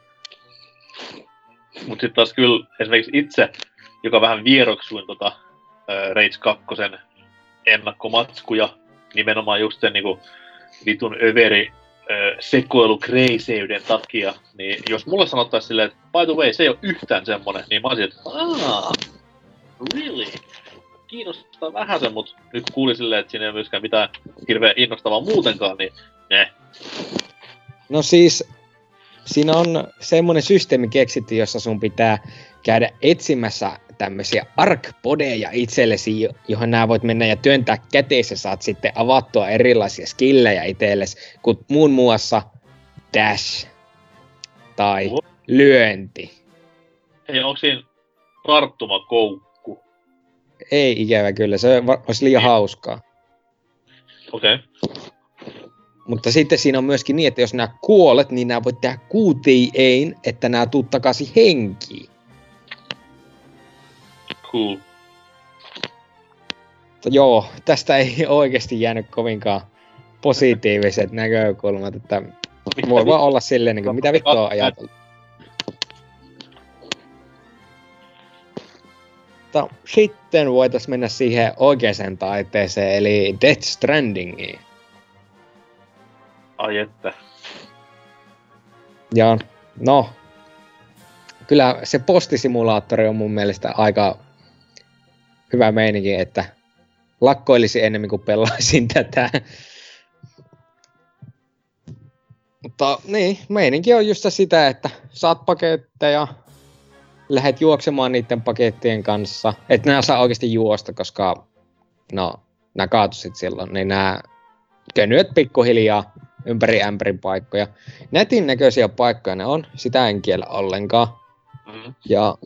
Mut sit taas kyllä esimerkiksi itse, joka vähän vieroksuin tota Rage 2 ennakkomatskuja, nimenomaan just sen niinku vitun överi äh, sekoilukreiseyden takia, niin jos mulle sanottaisiin silleen, että by the way, se ei ole yhtään semmonen, niin mä olisin, että aah, really? Kiinnostaa vähän sen, mutta nyt kuulin silleen, että siinä ei myöskään mitään hirveän innostavaa muutenkaan, niin ne. No siis, siinä on semmoinen systeemi keksitty, jossa sun pitää käydä etsimässä tämmöisiä arkpodeja itsellesi, jo- johon nämä voit mennä ja työntää käteessä, ja saat sitten avattua erilaisia skillejä itsellesi, kun muun muassa dash tai lyönti. Hei, onko siinä tarttumakoukku? Ei ikävä kyllä, se olisi liian hauskaa. Okei. Okay. Mutta sitten siinä on myöskin niin, että jos nämä kuolet, niin nämä voit tehdä QTEin, että nämä tuut takaisin henkiin. Cool. Mutta joo, tästä ei oikeasti jäänyt kovinkaan positiiviset näkökulmat, että voi vaan olla silleen, niin kuin, mitä vittua on mutta sitten voitaisiin mennä siihen oikeaan taiteeseen, eli Death Strandingiin. Ai että. Ja no, kyllä se postisimulaattori on mun mielestä aika hyvä meininki, että lakkoilisi enemmän kuin pelaisin tätä. Mutta niin, meininki on just sitä, että saat paketteja, lähdet juoksemaan niiden pakettien kanssa. Että nämä saa oikeasti juosta, koska no, nämä kaatusit silloin, niin nämä könyöt pikkuhiljaa ympäri ämpärin paikkoja. Netin näköisiä paikkoja ne on, sitä en kiellä ollenkaan. Mm. Ja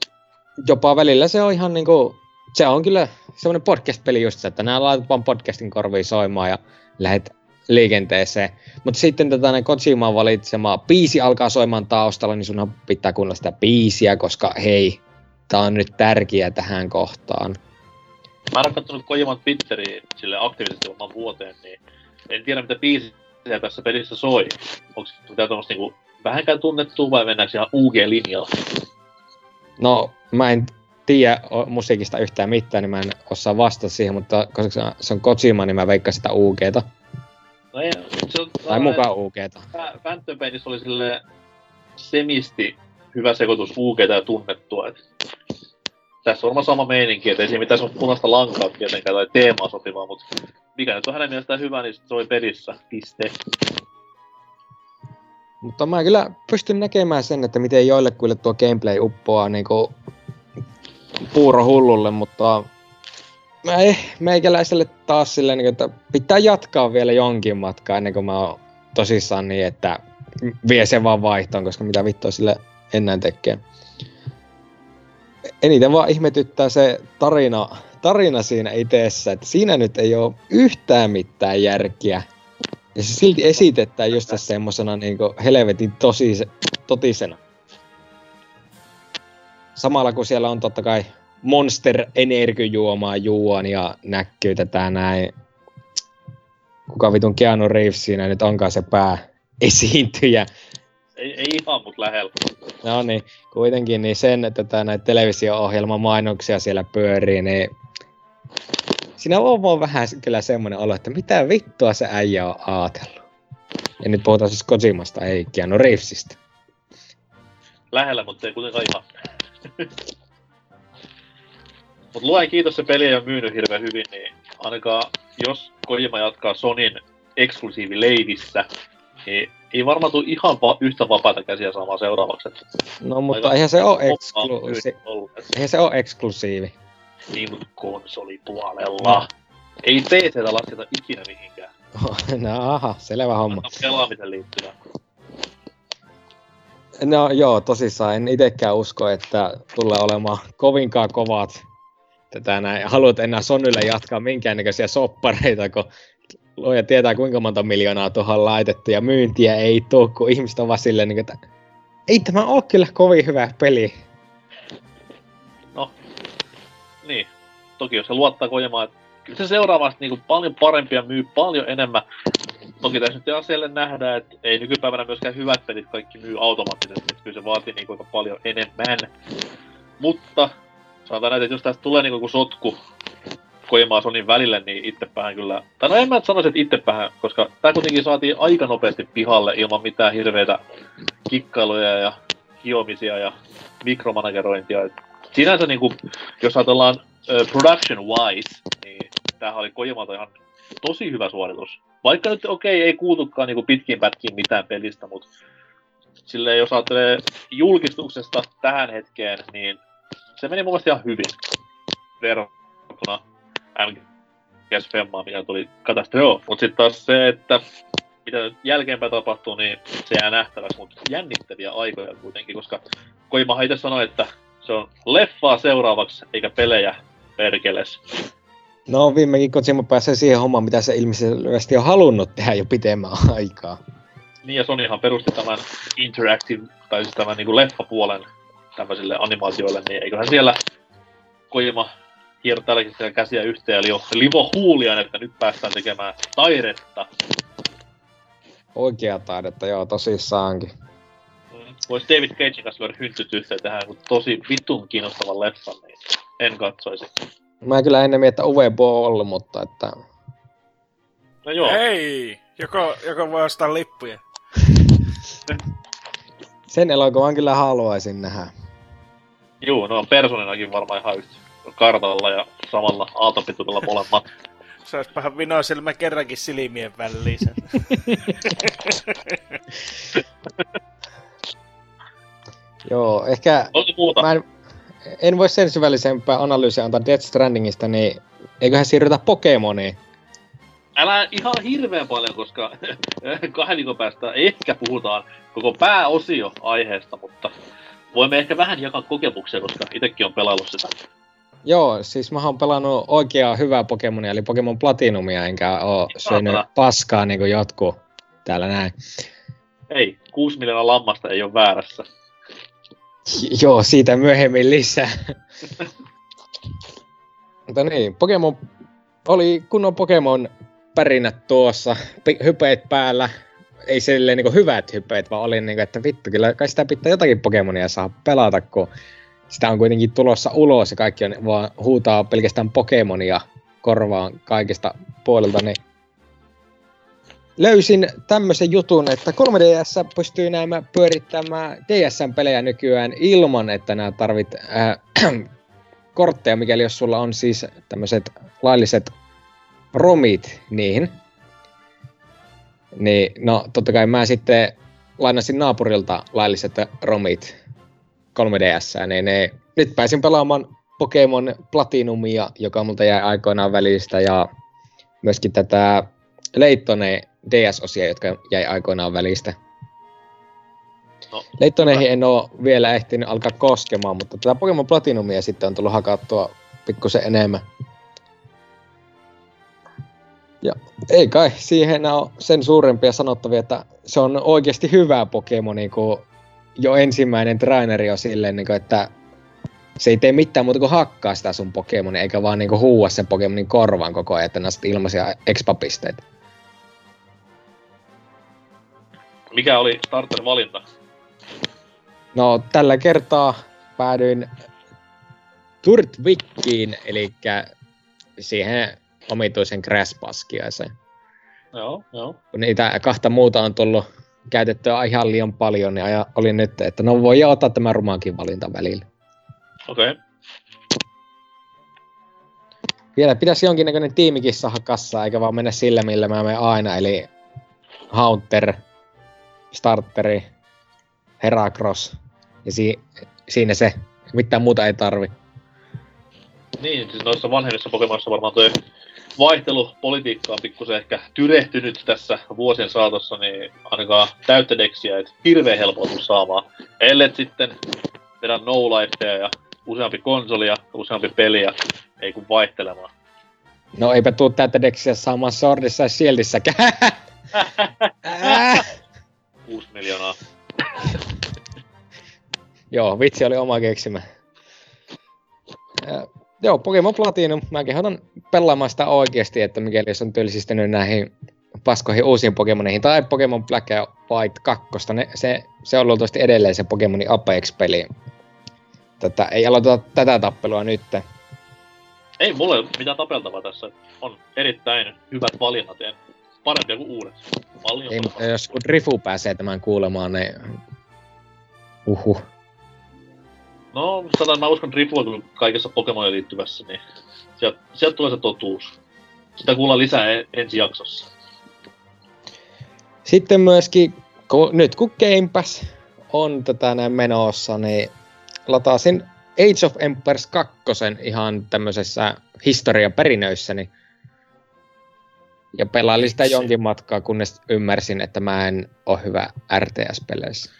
jopa välillä se on ihan niinku, se on kyllä semmoinen podcast-peli just, että nämä laitat vaan podcastin korviin soimaan ja lähdet liikenteeseen. Mutta sitten tätä näin Kojimaan valitsema biisi alkaa soimaan taustalla, niin sunhan pitää kuunnella sitä biisiä, koska hei, tää on nyt tärkeä tähän kohtaan. Mä en katsonut Kojiman Twitteriä sille aktiivisesti oman vuoteen, niin en tiedä mitä biisiä tässä pelissä soi. Onko se mitään tuommoista niinku vähänkään tunnettua vai mennäänkö ihan UG-linjalla? No, mä en tiedä musiikista yhtään mitään, niin mä en osaa vastata siihen, mutta koska se on Kojima, niin mä veikkaan sitä UGta. No ei, se on, tai mukaan UGta. Phantom Painissa oli sille semisti hyvä sekoitus UGta ja tunnettua. Et tässä on varmaan sama meininki, että ei siinä mitään semmoista punaista lankaa tietenkään tai teemaa sopivaa, mutta mikä nyt on hänen mielestään hyvä, niin se oli pelissä. Piste. Mutta mä kyllä pystyn näkemään sen, että miten joillekuille tuo gameplay uppoaa niinku puuro hullulle, mutta ei, meikäläiselle taas silleen, niin että pitää jatkaa vielä jonkin matkaa ennen kuin mä oon tosissaan niin, että vie sen vaan vaihtoon, koska mitä vittua sille ennen tekee. Eniten vaan ihmetyttää se tarina, tarina siinä itessä, että siinä nyt ei ole yhtään mitään järkiä. Ja se silti esitetään just semmosena niin helvetin tosi, totisena. Samalla kun siellä on totta kai Monster Energijuomaa juon ja näkyy tätä näin. Kuka vitun Keanu Reeves siinä nyt onkaan se pää esiintyjä. Ei, ei ihan, mutta lähellä. No niin, kuitenkin niin sen, että tämä näitä televisio-ohjelman mainoksia siellä pyörii, niin siinä on vaan vähän kyllä semmoinen olo, että mitä vittua se äijä on ajatellut. Ja nyt puhutaan siis Kojimasta, ei Keanu Reevesistä. Lähellä, mutta ei kuitenkaan ihan. Mutta luen kiitos, se peli on myynyt hirveän hyvin, niin ainakaan jos Kojima jatkaa Sonin eksklusiivileivissä, niin ei varmaan tule ihan va- yhtä vapaata käsiä saamaan seuraavaksi. No mutta Aika eihän se ole eksklusiivi. Eihän se ole eksklusiivi. Niin, mutta konsolipuolella. Ei PCtä lasketa ikinä mihinkään. no aha, selvä homma. Pelaamisen liittyvä. No joo, tosissaan en itekään usko, että tulee olemaan kovinkaan kovat tätä näin. Haluat enää Sonylle jatkaa minkäännäköisiä soppareita, kun luoja tietää kuinka monta miljoonaa tuohon laitettu ja myyntiä ei tuu, kun ihmiset on vaan silleen, niin että ei tämä ole kyllä kovin hyvä peli. No, niin. Toki jos se luottaa Kojimaan, että kyllä se seuraavasti niin kuin paljon parempia myy paljon enemmän. Toki tässä nyt asialle nähdään, että ei nykypäivänä myöskään hyvät pelit kaikki myy automaattisesti, että kyllä se vaatii niin kuin paljon enemmän. Mutta sanotaan näin, että jos tästä tulee niinku sotku Kojimaa Sonin välille, niin ittepäähän kyllä... Tai no en mä sanoisi, että ittepäähän, koska tää kuitenkin saatiin aika nopeasti pihalle ilman mitään hirveitä kikkailuja ja hiomisia ja mikromanagerointia. Et sinänsä niinku, jos ajatellaan uh, production wise, niin tämähän oli Kojimalta ihan tosi hyvä suoritus. Vaikka nyt okei, okay, ei kuultukaan niinku pitkin pätkiin mitään pelistä, mutta silleen jos ajattelee julkistuksesta tähän hetkeen, niin se meni mun mielestä ihan hyvin verrattuna MGS Femmaan, mikä tuli katastrofi. Mutta sitten taas se, että mitä nyt jälkeenpäin tapahtuu, niin se jää nähtäväksi, mutta jännittäviä aikoja kuitenkin, koska Koima itse sanoi, että se on leffaa seuraavaksi, eikä pelejä perkeles. No viimekin Kojima pääsee siihen hommaan, mitä se ilmeisesti on halunnut tehdä jo pitemmän aikaa. Niin ja Sonyhan perusti tämän interactive, tai siis tämän niin leffapuolen tämmöisille animaatioille, niin eiköhän siellä Kojima hierro tälläkin käsiä yhteen, eli jo livo huulian, että nyt päästään tekemään taidetta. Oikea taidetta, joo, tosissaankin. Mm. Voisi David Cagein kanssa lyödä hyntyt yhteen tähän, kun tosi vitun kiinnostavan leffan, niin en katsoisi. Mä kyllä enemmän, että Uvebo ollut, mutta että... No joo. Ei! Joko, joko voi ostaa lippuja. Sen elokuvan kyllä haluaisin nähdä. Juu, no personinakin varmaan ihan yhtä kartalla ja samalla aaltopituudella molemmat. Se olisi pahan vinosilmä kerrankin silmien väliin. sen. Joo, ehkä Onko muuta? mä en, en voi sen syvällisempää analyysiä antaa Death Strandingista, niin eiköhän siirrytä Pokemoniin. Älä ihan hirveän paljon, koska kahden viikon päästä ehkä puhutaan koko pääosio aiheesta, mutta voimme ehkä vähän jakaa kokemuksia, koska itsekin on pelaillut sitä. Joo, siis mä oon pelannut oikeaa hyvää Pokemonia, eli Pokemon Platinumia, enkä oo syönyt Saatana. paskaa niin kuin jotkut täällä näin. Ei, 6 miljoonaa lammasta ei ole väärässä. Joo, siitä myöhemmin lisää. Mutta niin, Pokemon oli kunnon Pokemon pärinät tuossa, hypeet päällä. Ei silleen niin hyvät hypeet, vaan oli niin kuin, että vittu, kyllä kai sitä pitää jotakin Pokemonia saa pelata, kun sitä on kuitenkin tulossa ulos ja kaikki on vaan huutaa pelkästään Pokemonia korvaan kaikista puolilta, niin löysin tämmöisen jutun, että 3DS pystyy nämä pyörittämään DSN-pelejä nykyään ilman, että nämä tarvit äh, kortteja, mikäli jos sulla on siis tämmöiset lailliset romit niihin. Niin, no totta kai mä sitten lainasin naapurilta lailliset romit 3DS, niin ne, nyt pääsin pelaamaan Pokemon Platinumia, joka multa jäi aikoinaan välistä, ja myöskin tätä Leittone DS-osia, jotka jäi aikoinaan välistä. No, Leittoneihin en oo vielä ehtinyt alkaa koskemaan, mutta tätä Pokemon Platinumia sitten on tullut hakattua pikkusen enemmän. Ja ei kai siihen ole sen suurempia sanottavia, että se on oikeasti hyvä Pokemoni, kun jo ensimmäinen traineri on silleen, niin kuin, että se ei tee mitään muuta kuin hakkaa sitä sun Pokemonia, eikä vaan niin huua sen Pokemonin korvaan koko ajan, että näistä ilmaisia expa-pisteitä. mikä oli starter-valinta? No, tällä kertaa päädyin Turtwickiin, eli siihen omituisen Grasspaskiaiseen. Joo, joo. Kun niitä kahta muuta on tullut käytettyä ihan liian paljon, niin oli nyt, että no voi ottaa tämä rumaankin valinta välillä. Okei. Okay. Vielä pitäisi jonkinnäköinen tiimikin saada kassaa, eikä vaan mennä sillä, millä mä menen aina, eli Haunter, Starteri, Heracross, ja si- siinä se. Mitään muuta ei tarvi. Niin, siis noissa vanhemmissa Pokemonissa varmaan toi vaihtelupolitiikka on pikkusen ehkä tyrehtynyt tässä vuosien saatossa, niin ainakaan täyttä deksiä et hirveän helppoa tuu saamaan. Ellet sitten vedä no ja useampi konsoli ja useampi peliä, ei kun vaihtelemaan. No eipä tuu täyttä deksiä saamaan Swordissa ja Shieldissäkään. Äh. 6 miljoonaa. Joo, vitsi oli oma keksimä. Ja, joo, Pokemon Platinum. Mä kehotan pelaamaan sitä oikeasti, että mikäli jos on tylsistynyt näihin paskoihin uusiin Pokemoneihin, tai Pokemon Black ja White 2, ne, se, se on luultavasti edelleen se Pokemonin Apex-peli. Tätä, ei aloiteta tätä tappelua nyt. Ei mulla ole mitään tapeltavaa tässä. On erittäin hyvät valinnat ja parempia kuin uudet. Paljon Ei, jos kun Rifu pääsee tämän kuulemaan, niin... Uhu. No, sanotaan, mä uskon Rifua kyllä kaikessa Pokemonin liittyvässä, niin sieltä, sieltä tulee se totuus. Sitä kuullaan lisää ensi jaksossa. Sitten myöskin, kun, nyt kun Game Pass on tätä näin menossa, niin latasin Age of Empires 2 ihan tämmöisessä historiaperinnöissäni. Ja pelailin sitä jonkin matkaa, kunnes ymmärsin, että mä en ole hyvä RTS-peleissä.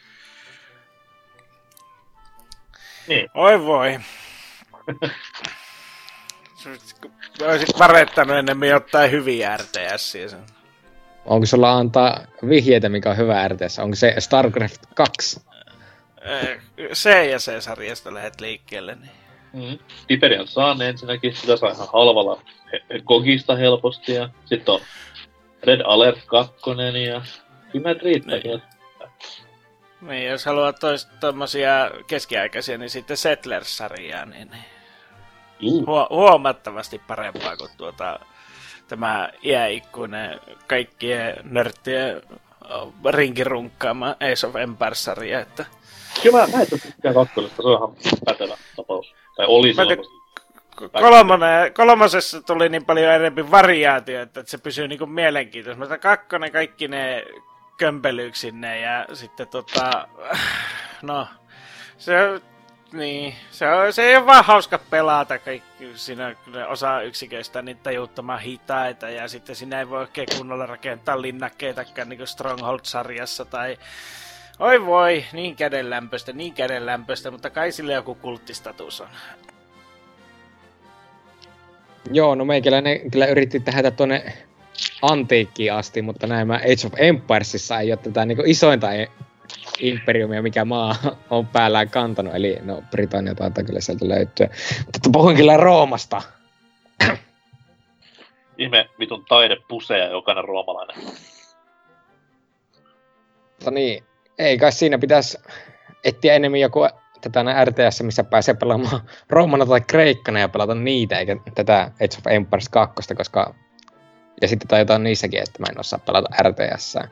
Niin. Oi voi. Olisit varettanut ennemmin jotain hyviä RTS. Onko sulla antaa vihjeitä, mikä on hyvä RTS? Onko se StarCraft 2? Eh, C ja C-sarjasta lähdet liikkeelle. Niin. Mm. Hyperion saan ensinnäkin, sitä saa ihan halvalla he- Gogista helposti ja sitten on Red Alert 2 ja kyllä näitä riittää. Niin. Niin, jos haluat tois tommosia keskiaikaisia, niin sitten Settlers-sarjaa, niin, niin Hu- huomattavasti parempaa kuin tuota, tämä iäikkuinen kaikkien nörttien rinkirunkkaama Ace of Empires-sarja, että... Kyllä mä näin, että tykkään kakkosesta, se on ihan pätevä tapaus. Tai oli kun kolmonen, kolmosessa tuli niin paljon enemmän variaatioita, että se pysyy niinku mielenkiintoista. Mutta kakkonen kaikki ne kömpelyyksinne ja sitten tota, no, se, niin, se, on, se ei ole vaan hauska pelata kaikki siinä osa yksiköistä niin tajuttoman hitaita ja sitten sinä ei voi oikein kunnolla rakentaa linnakkeitakaan niin kuin Stronghold-sarjassa tai Oi voi, niin kädenlämpöistä, niin kädenlämpöistä, mutta kai sille joku kulttistatus on. Joo, no meikäläinen kyllä yritti tehdä tuonne antiikkiin asti, mutta näin Age of Empiresissa ei ole tätä niin isointa e- imperiumia, mikä maa on päällään kantanut, eli no Britannia taitaa kyllä sieltä löytyä. Mutta puhuin kyllä Roomasta. Ihme vitun taidepuseja jokainen roomalainen. Mutta niin, ei kai siinä pitäisi etsiä enemmän joku tätä RTS, missä pääsee pelaamaan Roomana tai Kreikkana ja pelata niitä, eikä tätä Age of Empires 2, koska... Ja sitten tai jotain niissäkin, että mä en osaa pelata RTS ja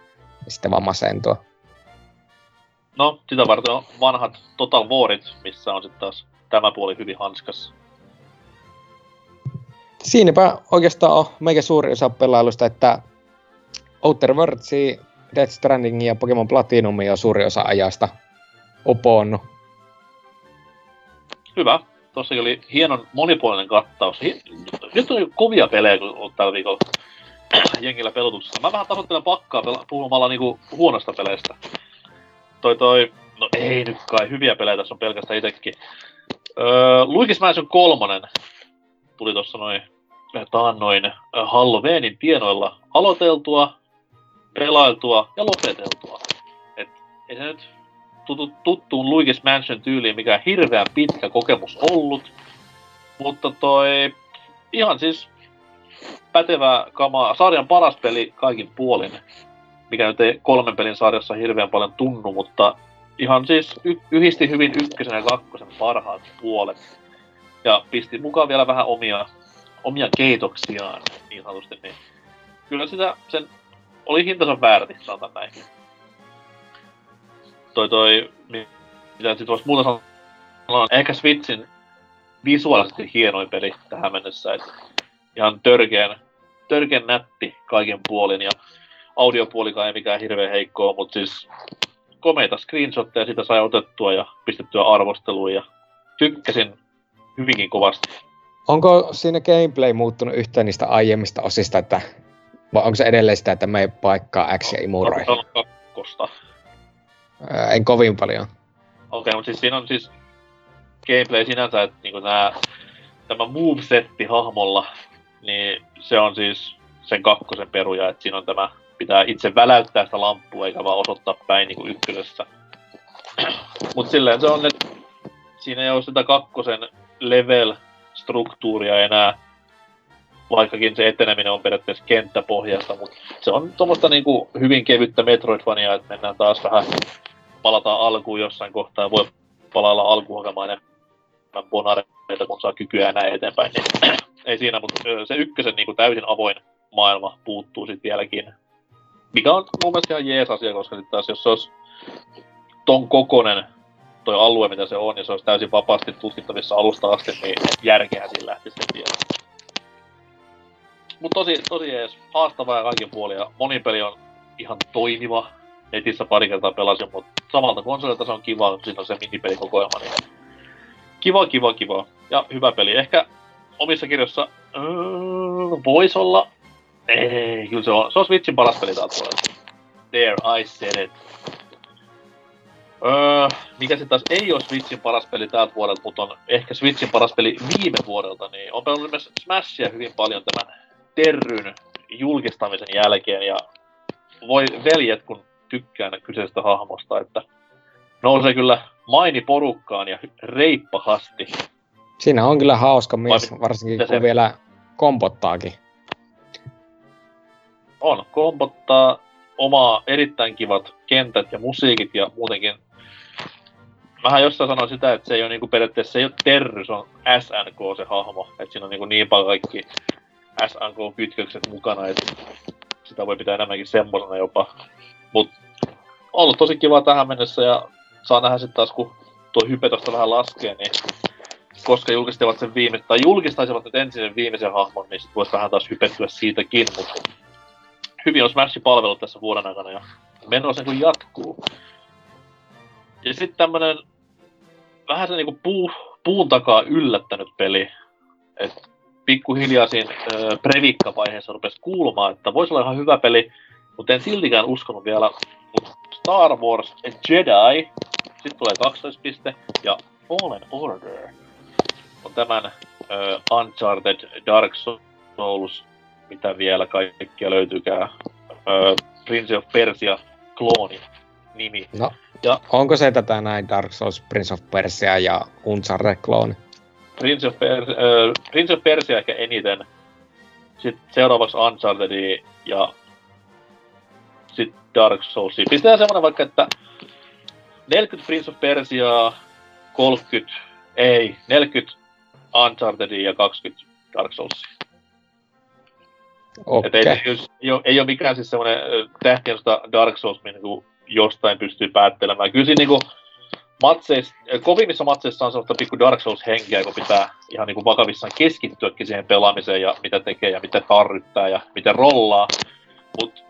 sitten vaan masentua. No, sitä varten on vanhat Total Warit, missä on sitten taas tämä puoli hyvin hanskas. Siinäpä oikeastaan on meikä suuri osa pelailusta, että Outer Worldsia, Death Stranding ja Pokemon Platinum on suuri osa ajasta uponnut hyvä. Tuossa oli hienon monipuolinen kattaus. Nyt on kovia pelejä, kun on tällä viikolla jengillä pelotuksessa. Mä vähän tasoittelen pakkaa pela- puhumalla niinku huonosta peleistä. Toi toi, no ei nyt kai, hyviä pelejä tässä on pelkästään itekin. Öö, Luigi's Mansion 3 tuli tuossa noin taannoin Halloweenin tienoilla aloiteltua, pelailtua ja lopeteltua. Et ei se nyt tuttuun Luigi's Mansion tyyliin, mikä on hirveän pitkä kokemus ollut. Mutta toi ihan siis pätevä kama, sarjan paras peli kaikin puolin, mikä nyt ei kolmen pelin sarjassa hirveän paljon tunnu, mutta ihan siis y- yhdisti hyvin ykkösen ja kakkosen parhaat puolet. Ja pisti mukaan vielä vähän omia, omia keitoksiaan, niin sanotusti, niin kyllä sitä sen oli hintansa väärti, sanotaan näin toi toi, mitä sit vois muuta sanoa, ehkä Switchin visuaalisesti hienoin peli tähän mennessä, että ihan törkeän, törkeän nätti kaiken puolin ja audiopuolikaan ei mikään hirveän heikkoa, mutta siis komeita screenshotteja sitä sai otettua ja pistettyä arvosteluun ja tykkäsin hyvinkin kovasti. Onko siinä gameplay muuttunut yhtään niistä aiemmista osista, että vai onko se edelleen sitä, että me paikkaa X ja imuroi? On kakkosta. Ää, en kovin paljon. Okei, okay, mutta siis siinä on siis gameplay sinänsä, että niinku nää, tämä movesetti hahmolla, niin se on siis sen kakkosen peruja, että siinä on tämä, pitää itse väläyttää sitä lamppua eikä vaan osoittaa päin niinku ykkösessä. Mutta silleen se on, että siinä ei ole sitä kakkosen level-struktuuria enää, vaikkakin se eteneminen on periaatteessa kenttäpohjasta, mutta se on tuommoista niinku hyvin kevyttä Metroidvania, että mennään taas vähän palataan alkuun jossain kohtaa ja voi palailla alkuun hakemaan enemmän bonareita, kun saa kykyä näin eteenpäin. Niin, ei siinä, mutta se ykkösen niin kuin täysin avoin maailma puuttuu sitten vieläkin. Mikä on mun mielestä ihan jees asia, koska sitten taas jos se olisi ton kokonen toi alue, mitä se on, ja se olisi täysin vapaasti tutkittavissa alusta asti, niin järkeä siinä lähtisi heti. Mutta tosi, tosi jees. Haastavaa ja kaikin puolin, ja monipeli on ihan toimiva netissä pari kertaa pelasin, mutta samalta konsolilta se on kiva, kun siinä on se minipelikokoelma, niin kiva, kiva, kiva. Ja hyvä peli. Ehkä omissa kirjoissa öö, voisi olla... Ei, kyllä se on. Se on Switchin paras peli taas There, I said it. Öö, mikä se taas ei ole Switchin paras peli tältä vuodelta, mutta on ehkä Switchin paras peli viime vuodelta, niin on pelannut myös Smashia hyvin paljon tämän Terryn julkistamisen jälkeen, ja voi veljet, kun tykkään kyseisestä hahmosta, että nousee kyllä maini porukkaan ja reippahasti. Siinä on kyllä hauska mies, varsinkin kun se... vielä kompottaakin. On, kompottaa omaa erittäin kivat kentät ja musiikit ja muutenkin. Mä mähän jossain sanoin sitä, että se ei ole niinku periaatteessa, se ei ole Terry, se on SNK se hahmo. Että siinä on niinku niin paljon kaikki SNK-kytkökset mukana, että sitä voi pitää enemmänkin semmosena jopa. Mut ollut tosi kiva tähän mennessä ja saa nähdä sitten taas, kun tuo hype tosta vähän laskee, niin koska julkistivat sen viime, tai julkistaisivat nyt ensin sen viimeisen hahmon, niin sit voisi vähän taas hypettyä siitäkin, mutta hyvin on Smash tässä vuoden aikana ja meno sen kun jatkuu. Ja sitten tämmönen vähän se niinku puu, puun takaa yllättänyt peli. Et pikkuhiljaa siinä äh, previkka-vaiheessa rupesi kuulumaan, että voisi olla ihan hyvä peli, mutta en siltikään uskonut vielä. Mut Star Wars Jedi, sitten tulee 12 piste, ja Fallen Order on tämän äh, Uncharted Dark Souls, mitä vielä kaikkia löytyykään, äh, Prince of Persia klooni nimi. No, ja onko se tätä näin Dark Souls, Prince of Persia ja Uncharted klooni? Prince of, per- äh, Prince of Persia ehkä eniten. Sitten seuraavaksi Uncharted ja sitten Dark Souls. Pistetään semmonen vaikka, että 40 Prince of Persia, 30, ei, 40 Uncharted ja 20 Dark Souls. Okay. ei, ei, ole, ei ole mikään siis semmoinen tähtien Dark Souls, niin kuin jostain pystyy päättelemään. Kyllä siinä niin matseissa, kovimmissa matseissa on sellaista pikku Dark Souls-henkeä, kun pitää ihan niin kuin vakavissaan keskittyäkin siihen pelaamiseen ja mitä tekee ja mitä tarvittaa ja miten rollaa. Mutta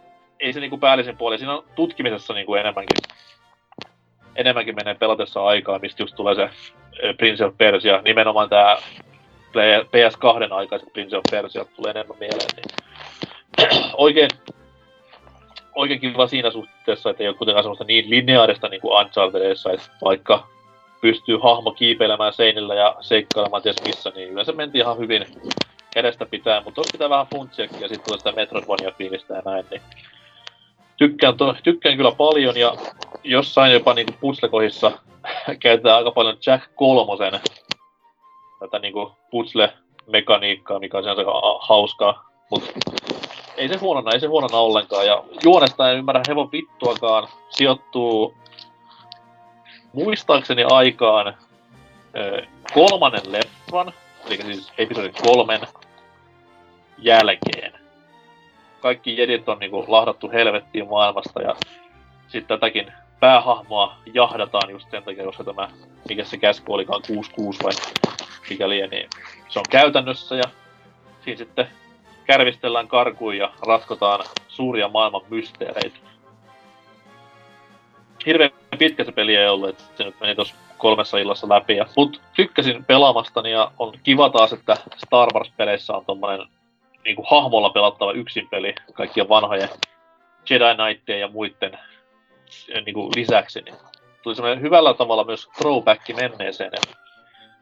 ei se niin kuin päällisen puoli. Siinä on tutkimisessa niin kuin enemmänkin, enemmänkin menee pelatessa aikaa, mistä just tulee se Prince of Persia, nimenomaan tämä PS2 aikaiset Prince of Persia tulee enemmän mieleen, niin oikein, oikein kiva siinä suhteessa, että ei ole kuitenkaan semmoista niin lineaarista niin kuin Unchartedissa, että vaikka pystyy hahmo kiipeilemään seinillä ja seikkailemaan ties missä, niin yleensä mentiin ihan hyvin edestä pitää, mutta tuossa pitää vähän funtsiakin ja sitten tulee sitä Metroidvania-fiilistä ja näin, niin tykkään, to, tykkään kyllä paljon ja jossain jopa niinku putslekohissa käytetään aika paljon Jack kolmosen tätä niinku putsle-mekaniikkaa, mikä on aika hauskaa. Mut ei se huonona, ei se huonona ollenkaan. Ja juonesta en ymmärrä hevon vittuakaan. Sijoittuu muistaakseni aikaan ö, kolmannen leffan, eli siis episodin kolmen jälkeen. Kaikki jedit on niinku lahdattu helvettiin maailmasta ja sitten tätäkin päähahmoa jahdataan just sen takia, koska tämä, mikä se käsky olikaan 66 vai mikä niin se on käytännössä ja siinä sitten kärvistellään karkuun ja ratkotaan suuria maailman mysteereitä. Hirveän pitkä se peli ei ollut, että se nyt meni tuossa kolmessa illassa läpi. Ja, mut tykkäsin pelaamastani ja on kiva taas, että Star Wars-peleissä on tommonen niin kuin hahmolla pelattava yksin peli kaikkien vanhojen Jedi Knightien ja muiden niin kuin lisäksi. Niin tuli semmoinen hyvällä tavalla myös throwback menneeseen. Ja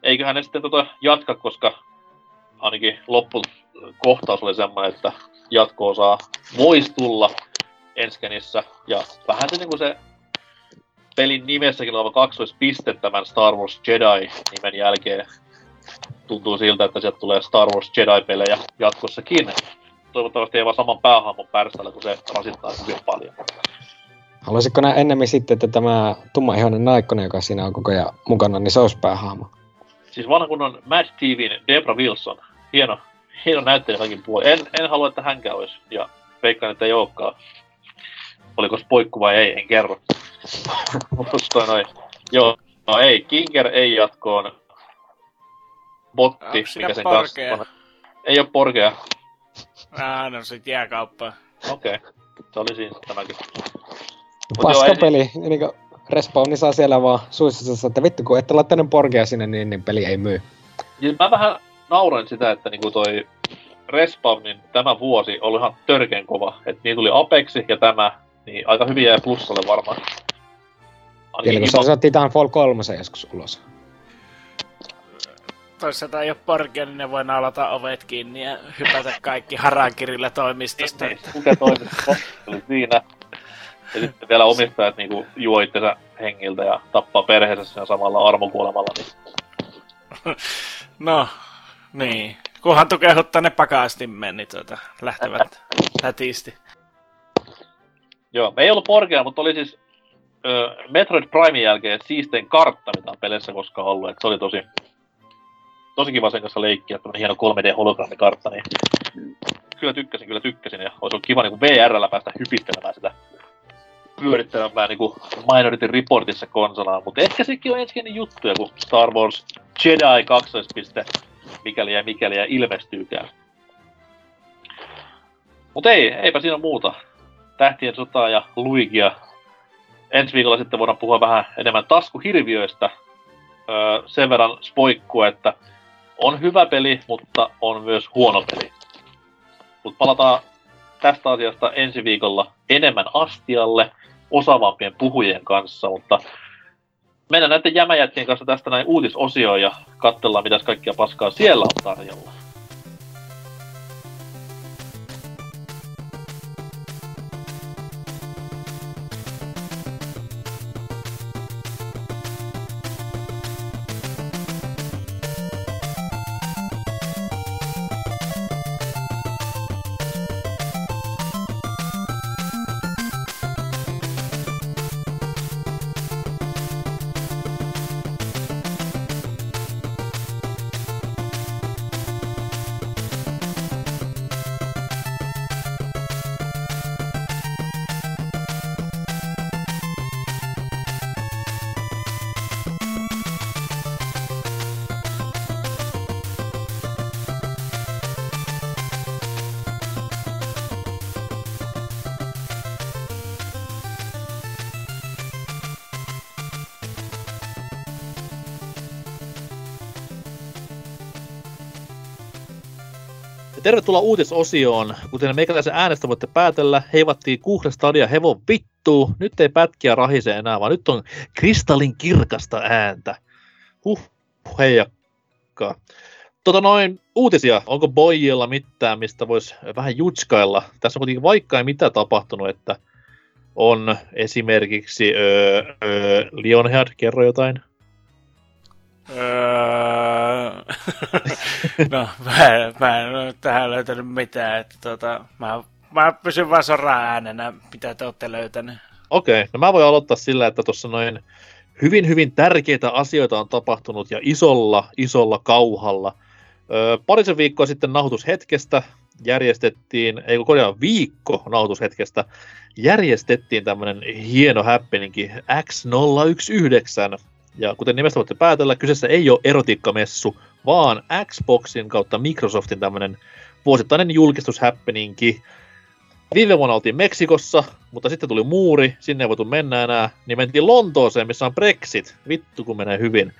eiköhän ne sitten tota jatka, koska ainakin loppukohtaus oli semmoinen, että jatko-osaa voisi tulla Enskenissä. Ja vähän se, niin kuin se pelin nimessäkin oleva kaksoispiste tämän Star Wars Jedi-nimen jälkeen tuntuu siltä, että sieltä tulee Star Wars Jedi-pelejä jatkossakin. Toivottavasti ei vaan saman päähahmon pärsällä, kun se rasittaa hyvin paljon. Haluaisitko näin ennemmin sitten, että tämä tummaihoinen naikkonen, joka siinä on koko ajan mukana, niin se olisi päähahmo? Siis vanha kunnon Mad TVn Debra Wilson. Hieno, hieno näyttelijä kaikin puolin. En, en halua, että hänkään olisi. Ja veikkaan, että ei olekaan. Oliko poikku vai ei, en kerro. Mutta noin. Joo, no ei. Kinker ei jatkoon. Botti, mikä sen kanssa on. Ei ole porkea. Ah, no sit jääkauppa. Okei. Okay. Se oli siinä tämäkin. Paskapeli. Joo, ei... niin kuin Respawni saa siellä vaan suisissa, että vittu kun ette laittanut porkea sinne, niin, niin peli ei myy. Ja mä vähän nauran sitä, että niinku toi Respawnin tämä vuosi oli ihan törkeen kova. Että niin tuli Apexi ja tämä, niin aika hyvin jäi plussalle varmaan. Eli kun sä Titanfall 3 joskus ulos. Toisaalta ei ole porkia, niin ne voi naulata ovet kiinni ja hypätä kaikki harakirillä toimistosta. Niin, niin, kuka toimisto oli siinä. Ja sitten vielä omistajat niinku juo itsensä hengiltä ja tappaa perheensä siinä samalla armokuolemalla. Niin... no, niin. Kunhan tukehut ne pakastimen, niin tuota, lähtevät lätisti. Joo, me ei ollut porkea, mutta oli siis ö, Metroid Primein jälkeen siistein kartta, mitä on peleissä koskaan ollut. Et se oli tosi, tosi kiva sen kanssa leikkiä, tämmönen hieno 3D-hologrammikartta, niin kyllä tykkäsin, kyllä tykkäsin. Ja olisi ollut kiva niin VRllä päästä hypittelemään sitä pyörittelemään niin Minority Reportissa konsolaa, mutta ehkä sekin on ensikäinen juttuja, kun Star Wars Jedi 2. mikäli ja mikäli ja ilmestyykään. Mutta ei, eipä siinä muuta. Tähtien sotaa ja Luigia. Ensi viikolla sitten voidaan puhua vähän enemmän taskuhirviöistä. Öö, sen verran spoikkua, että on hyvä peli, mutta on myös huono peli. Mutta palataan tästä asiasta ensi viikolla enemmän astialle osaavampien puhujien kanssa, mutta mennään näiden jämäjätkien kanssa tästä näin uutisosioon ja katsellaan, mitä kaikkia paskaa siellä on tarjolla. Tervetuloa uutisosioon. Kuten meikäläisen äänestä voitte päätellä, heivattiin kuusi stadia hevon vittuu. Nyt ei pätkiä rahise enää, vaan nyt on kristallin kirkasta ääntä. Huh, heijakkaa. Tota noin, uutisia. Onko Boyilla mitään, mistä voisi vähän jutskailla? Tässä on kuitenkin vaikka ei mitään tapahtunut, että on esimerkiksi öö, öö, Lionhead, kerro jotain. Öö... no, mä, mä en ole tähän löytänyt mitään. Että tota, mä, mä pysyn vaan soraa äänenä, mitä te olette löytäneet. Okei, okay, no mä voin aloittaa sillä, että tuossa noin hyvin, hyvin tärkeitä asioita on tapahtunut ja isolla, isolla kauhalla. Öö, parisen viikkoa sitten nauhoitushetkestä järjestettiin, ei kun viikko nauhoitushetkestä, järjestettiin tämmöinen hieno happeningi X019, ja kuten nimestä voitte päätellä, kyseessä ei ole erotiikkamessu, vaan Xboxin kautta Microsoftin tämmöinen vuosittainen julkistushappeningi. Viime vuonna oltiin Meksikossa, mutta sitten tuli muuri, sinne ei voitu mennä enää, niin mentiin Lontooseen, missä on Brexit. Vittu kun menee hyvin.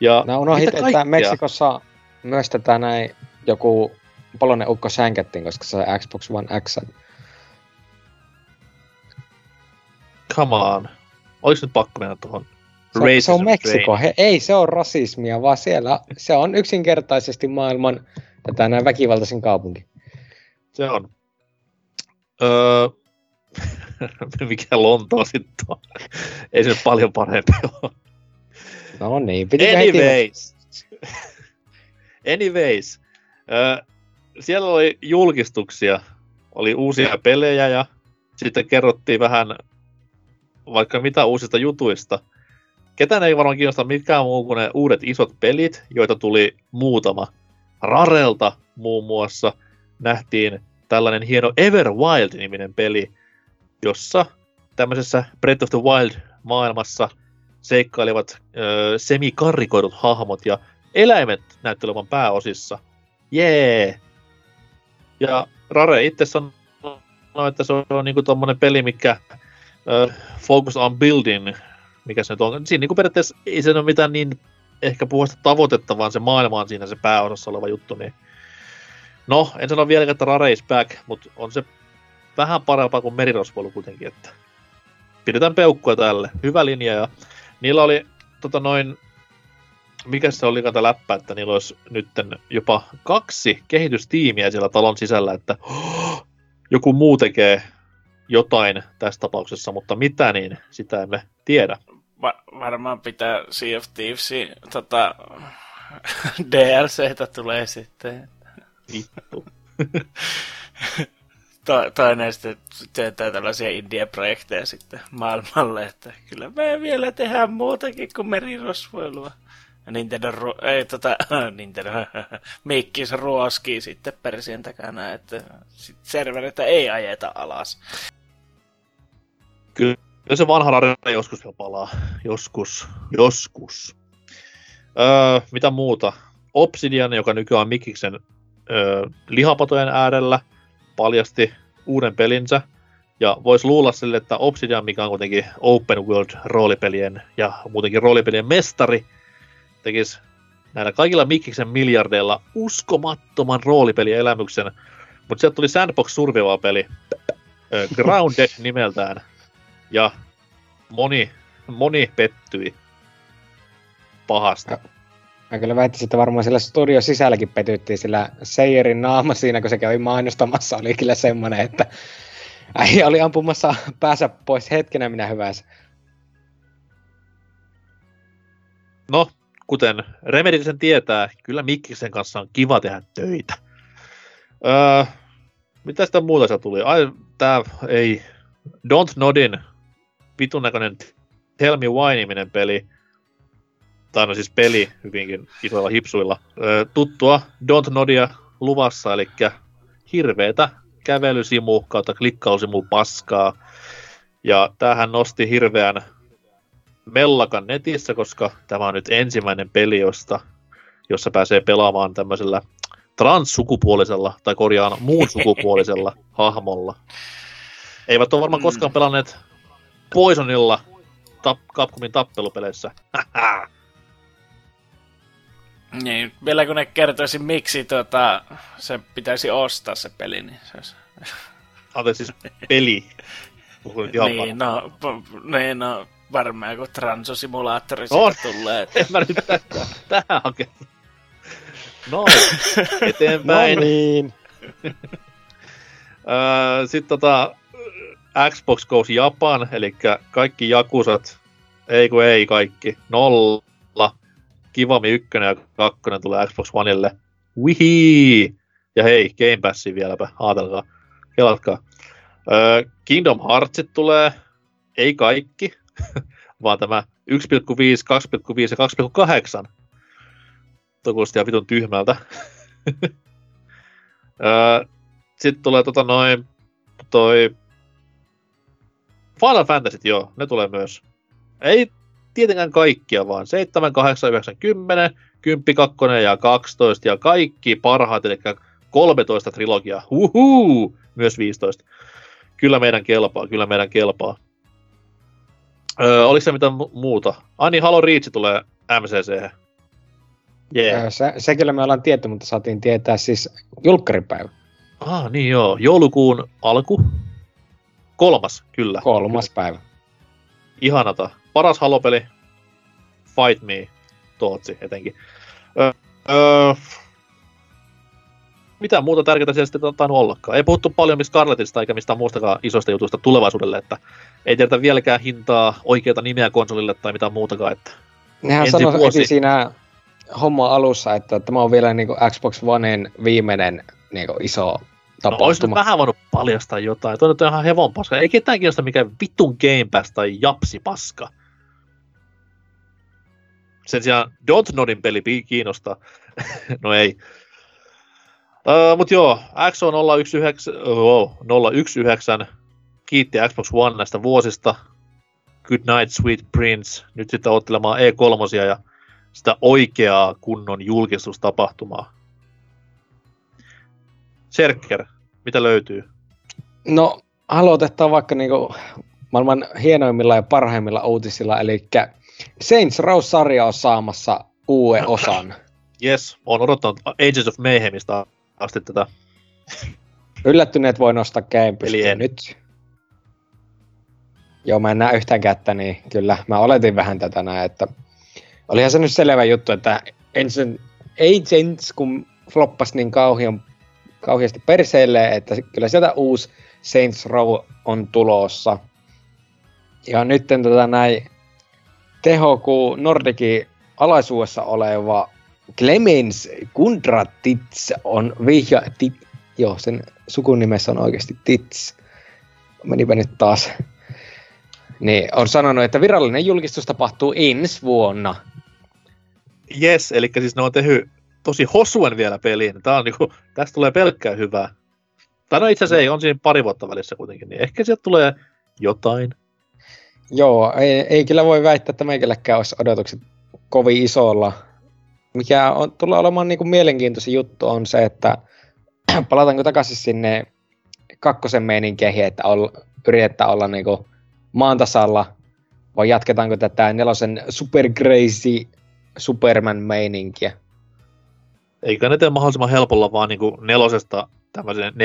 Ja no unohdit, että Meksikossa myös tätä näin joku polonen ukko sänkettiin, koska se on Xbox One X. Come on. Oliko nyt pakko mennä tuohon se, se on Meksiko. He, ei se on rasismia, vaan siellä se on yksinkertaisesti maailman tätä näin väkivaltaisin kaupunki. Se on. Öö, mikä Lontoa sitten on? ei se paljon parempi ole. No niin, piti Anyways. Anyways. Öö, siellä oli julkistuksia, oli uusia pelejä ja sitten kerrottiin vähän vaikka mitä uusista jutuista – ketään ei varmaan kiinnosta mitkään muu kuin ne uudet isot pelit, joita tuli muutama. Rarelta muun muassa nähtiin tällainen hieno Everwild-niminen peli, jossa tämmöisessä Breath of the Wild-maailmassa seikkailivat öö, semikarrikoidut hahmot ja eläimet näyttelevän pääosissa. Jee! Ja Rare itse sanoi, että se on niinku tommonen peli, mikä öö, focus on building mikä se nyt on. Siinä niin kuin periaatteessa ei se ole mitään niin ehkä puhuista tavoitetta, vaan se maailma on siinä se pääosassa oleva juttu. Niin... No, en sano vielä, että Rare is back, mutta on se vähän parempaa kuin merirosvoilu kuitenkin, että pidetään peukkua tälle. Hyvä linja ja niillä oli tota noin, mikä se oli kanta läppä, että niillä olisi nyt jopa kaksi kehitystiimiä siellä talon sisällä, että joku muu tekee jotain tässä tapauksessa, mutta mitä niin, sitä emme tiedä va- varmaan pitää Sea of Thievesin tota, DLCtä tulee sitten. Vittu. to, toinen sitten työntää tällaisia indie-projekteja sitten maailmalle, että kyllä me vielä tehdään muutakin kuin merirosvoilua. Nintendo, ru- ei tota, Nintendo, Mikkis ruoskii sitten persien takana, että sit servereitä ei ajeta alas. Kyllä se vanha rarja joskus vielä palaa. Joskus. Joskus. Öö, mitä muuta? Obsidian, joka nykyään on Mikiksen öö, lihapatojen äärellä, paljasti uuden pelinsä. Ja voisi luulla sille, että Obsidian, mikä on kuitenkin open world roolipelien ja muutenkin roolipelien mestari, tekisi näillä kaikilla Mikiksen miljardeilla uskomattoman roolipelielämyksen. Mutta sieltä tuli Sandbox Survival-peli, öö, Grounded nimeltään, ja moni, moni pettyi pahasti. Mä kyllä väittäisin, että varmaan siellä studio sisälläkin petyttiin, sillä Seijerin naama siinä, kun se kävi mainostamassa, oli kyllä semmoinen, että äijä oli ampumassa päässä pois hetkenä minä hyvänsä. No, kuten Remedy sen tietää, kyllä Mikkisen kanssa on kiva tehdä töitä. Öö, mitä sitä muuta se tuli? Ai, tää ei... Don't Nodin vitun näköinen Tell Me Why-niminen peli, tai no siis peli hyvinkin isoilla hipsuilla, öö, tuttua Don't Nodia luvassa, eli hirveetä kävelysimu kautta klikkausimu paskaa. Ja tämähän nosti hirveän mellakan netissä, koska tämä on nyt ensimmäinen peli, josta, jossa pääsee pelaamaan tämmöisellä transsukupuolisella, tai korjaan muun sukupuolisella hahmolla. Eivät ole varmaan koskaan pelanneet Poisonilla tap, Capcomin tappelupeleissä. Niin, vielä kun ne kertoisi, miksi tota, se pitäisi ostaa se peli, niin se olisi... Anteeksi, siis peli. Niin, no, p- niin, no, varmaan kun transosimulaattori siitä tulee. En mä nyt tähän, tähän. No, eteenpäin. No niin. Sitten tota, Xbox Goes Japan, eli kaikki Jakusat, ei kun ei kaikki, nolla. Kivami 1 ja 2 tulee Xbox Oneille. Wihi! Ja hei, Game Passi vieläpä, aatelkaa, kelatkaa. Öö, Kingdom Heartsit tulee, ei kaikki, vaan tämä 1,5, 2,5 ja 2,8. Tuo kuulosti ihan vitun tyhmältä. öö, Sitten tulee tota noin, toi Final Fantasy, joo, ne tulee myös. Ei tietenkään kaikkia, vaan 7, 8, 9, 10, 10, 2 ja 12 ja kaikki parhaat, eli 13 trilogiaa. Uhuu! Myös 15. Kyllä meidän kelpaa, kyllä meidän kelpaa. Öö, oliko se mitä mu- muuta? Ai niin, Halo Reach tulee MCC. Yeah. Se, se kyllä me ollaan tietty, mutta saatiin tietää siis julkkaripäivä. Ah, niin joo. Joulukuun alku. Kolmas, kyllä. Kolmas päivä. Ihanata. Paras halopeli. Fight Me. Tootsi etenkin. Öö, öö, mitä muuta tärkeää siellä sitten on ollakaan. Ei puhuttu paljon mistä Scarletista eikä mistään muustakaan isosta jutusta tulevaisuudelle, että ei tiedetä vieläkään hintaa, oikeita nimeä konsolille tai mitään muutakaan. Että Nehän sanoi vuosi. siinä homma alussa, että tämä on vielä niin Xbox Oneen viimeinen niin iso no, olisi nyt tapahtuma. vähän voinut paljastaa jotain. Tuo on ihan hevon paska. Ei ketään kiinnosta mikä vittun Game Pass tai japsi paska. Sen sijaan Dontnodin peli pi- kiinnostaa. no ei. Uh, Mutta joo, XO 019, oh, 019 kiitti Xbox One näistä vuosista. Good Night Sweet Prince. Nyt sitten ottelemaan E3 ja sitä oikeaa kunnon julkistustapahtumaa. Serker, mitä löytyy? No, aloitetaan vaikka niinku maailman hienoimmilla ja parhaimmilla uutisilla, eli Saints Row-sarja on saamassa uuden osan. Yes, on odottanut Ages of Mayhemista asti tätä. Yllättyneet voi nostaa käen Eli pystyyn en. nyt. Joo, mä en näe yhtään kättä, niin kyllä mä oletin vähän tätä näin, että olihan se nyt selvä juttu, että ensin Agents, kun floppas niin kauhian, kauheasti perseelle, että kyllä sieltä uusi Saints Row on tulossa. Ja nyt tätä näin THQ Nordicin alaisuudessa oleva Clemens Kundratits on vihja, tit, joo, sen sukunimessä on oikeasti Tits. Menipä nyt taas. Niin, on sanonut, että virallinen julkistus tapahtuu ensi vuonna. Yes, eli siis ne on tehnyt tosi hosuen vielä peliin. Tää on niinku, tästä tulee pelkkää hyvää. Tai no itse asiassa ei, on siinä pari vuotta välissä kuitenkin, niin ehkä sieltä tulee jotain. Joo, ei, ei kyllä voi väittää, että meikälläkään olisi odotukset kovin isolla. Mikä on, tulee olemaan niin kuin mielenkiintoisin juttu on se, että palataanko takaisin sinne kakkosen meininkeihin, että olla, yritetään olla niin kuin maan tasalla, vai jatketaanko tätä nelosen super crazy Superman meininkiä? Eikä ne tee mahdollisimman helpolla vaan niin kuin nelosesta tämmöisen 4.5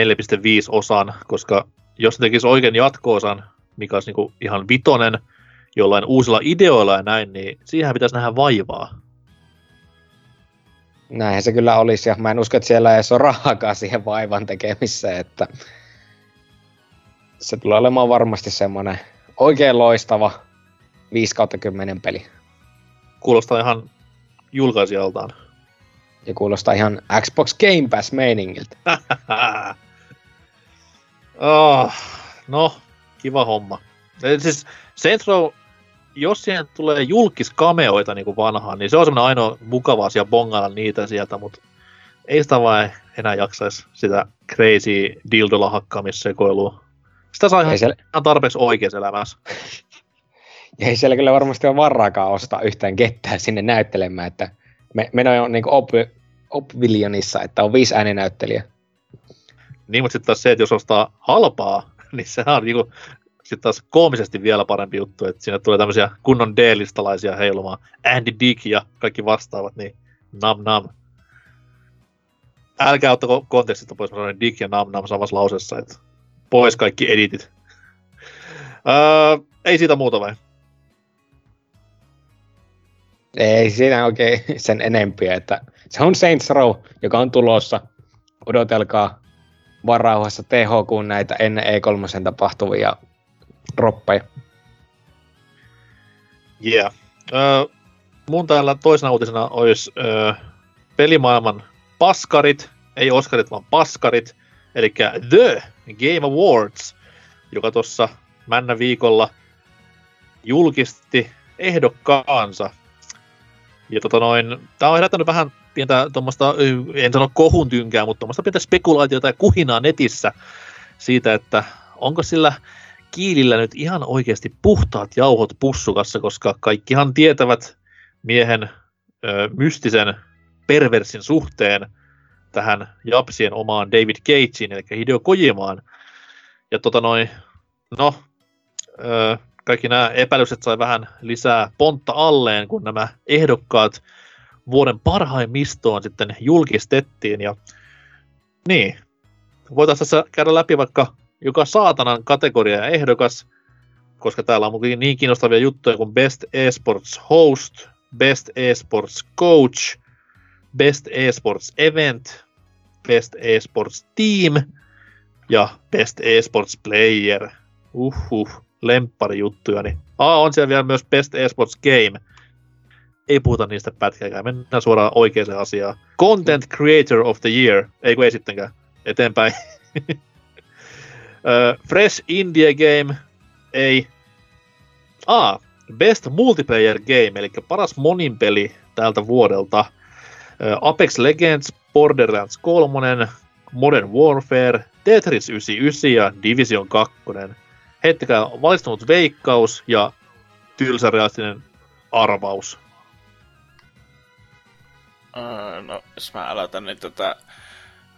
osan, koska jos ne tekisi oikein jatko-osan, mikä olisi niin kuin ihan vitonen, jollain uusilla ideoilla ja näin, niin siihen pitäisi nähdä vaivaa. Näinhän se kyllä olisi, ja mä en usko, että siellä ei ole rahaakaan siihen vaivan tekemiseen, että se tulee olemaan varmasti semmoinen oikein loistava 5 kautta 10 peli. Kuulostaa ihan julkaisijaltaan. Ja kuulostaa ihan Xbox Game Pass meiningiltä. oh, no, kiva homma. Siis Saints Row, jos siihen tulee julkiskameoita niin kuin vanhaan, niin se on semmoinen ainoa mukava asia bongailla niitä sieltä, mutta ei sitä vaan enää jaksaisi sitä crazy dildolla hakkaamissekoilua. Sitä saa ihan, siellä... ihan tarpeeksi oikeassa elämässä. Ja ei siellä kyllä varmasti ole varraakaan ostaa yhtään kettää sinne näyttelemään, että me, me on niin Oblivionissa, että on viisi ääninäyttelijä. Niin, mutta sitten taas se, että jos ostaa halpaa, niin se on niinku, sitten taas koomisesti vielä parempi juttu, että siinä tulee tämmöisiä kunnon D-listalaisia heilumaan. Andy Dick ja kaikki vastaavat, niin nam nam. Älkää ottako kontekstista pois, mä Dick ja nam nam samassa lausessa, että pois kaikki editit. Öö, ei siitä muuta vai? Ei siinä oikein sen enempiä, että se on Saints Row, joka on tulossa. Odotelkaa varauhassa THQ näitä ennen E3 tapahtuvia droppeja. Yeah. Uh, mun täällä toisena uutisena olisi uh, pelimaailman paskarit, ei Oscarit, vaan paskarit, eli The Game Awards, joka tuossa männä viikolla julkisti ehdokkaansa. Ja tota noin, tää on herättänyt vähän pientä tuommoista, en sano kohun tynkää, mutta tuommoista pientä spekulaatiota ja kuhinaa netissä siitä, että onko sillä kiilillä nyt ihan oikeasti puhtaat jauhot pussukassa, koska kaikkihan tietävät miehen ö, mystisen perversin suhteen tähän Japsien omaan David Cageen, eli Hideo Kojimaan. Ja tota noin, no, ö, kaikki nämä epäilykset sai vähän lisää pontta alleen, kun nämä ehdokkaat vuoden parhaimmistoon sitten julkistettiin. Ja niin, voitaisiin tässä käydä läpi vaikka joka saatanan kategoria ja ehdokas, koska täällä on niin kiinnostavia juttuja kuin Best Esports Host, Best Esports Coach, Best Esports Event, Best Esports Team ja Best Esports Player. Uhuh, lemppari juttuja. Niin. Aa, on siellä vielä myös Best Esports Game. Ei puhuta niistä pätkääkään, mennään suoraan oikeaan asiaan. Content Creator of the Year, ei kun ei sittenkään. Eteenpäin. Fresh Indie Game, ei. Ah, Best Multiplayer Game, eli paras moninpeli tältä vuodelta. Apex Legends, Borderlands 3, Modern Warfare, Tetris 99 ja Division 2. Heittäkää valistunut veikkaus ja tylsärealistinen arvaus. Uh, no, jos mä aloitan, niin tota...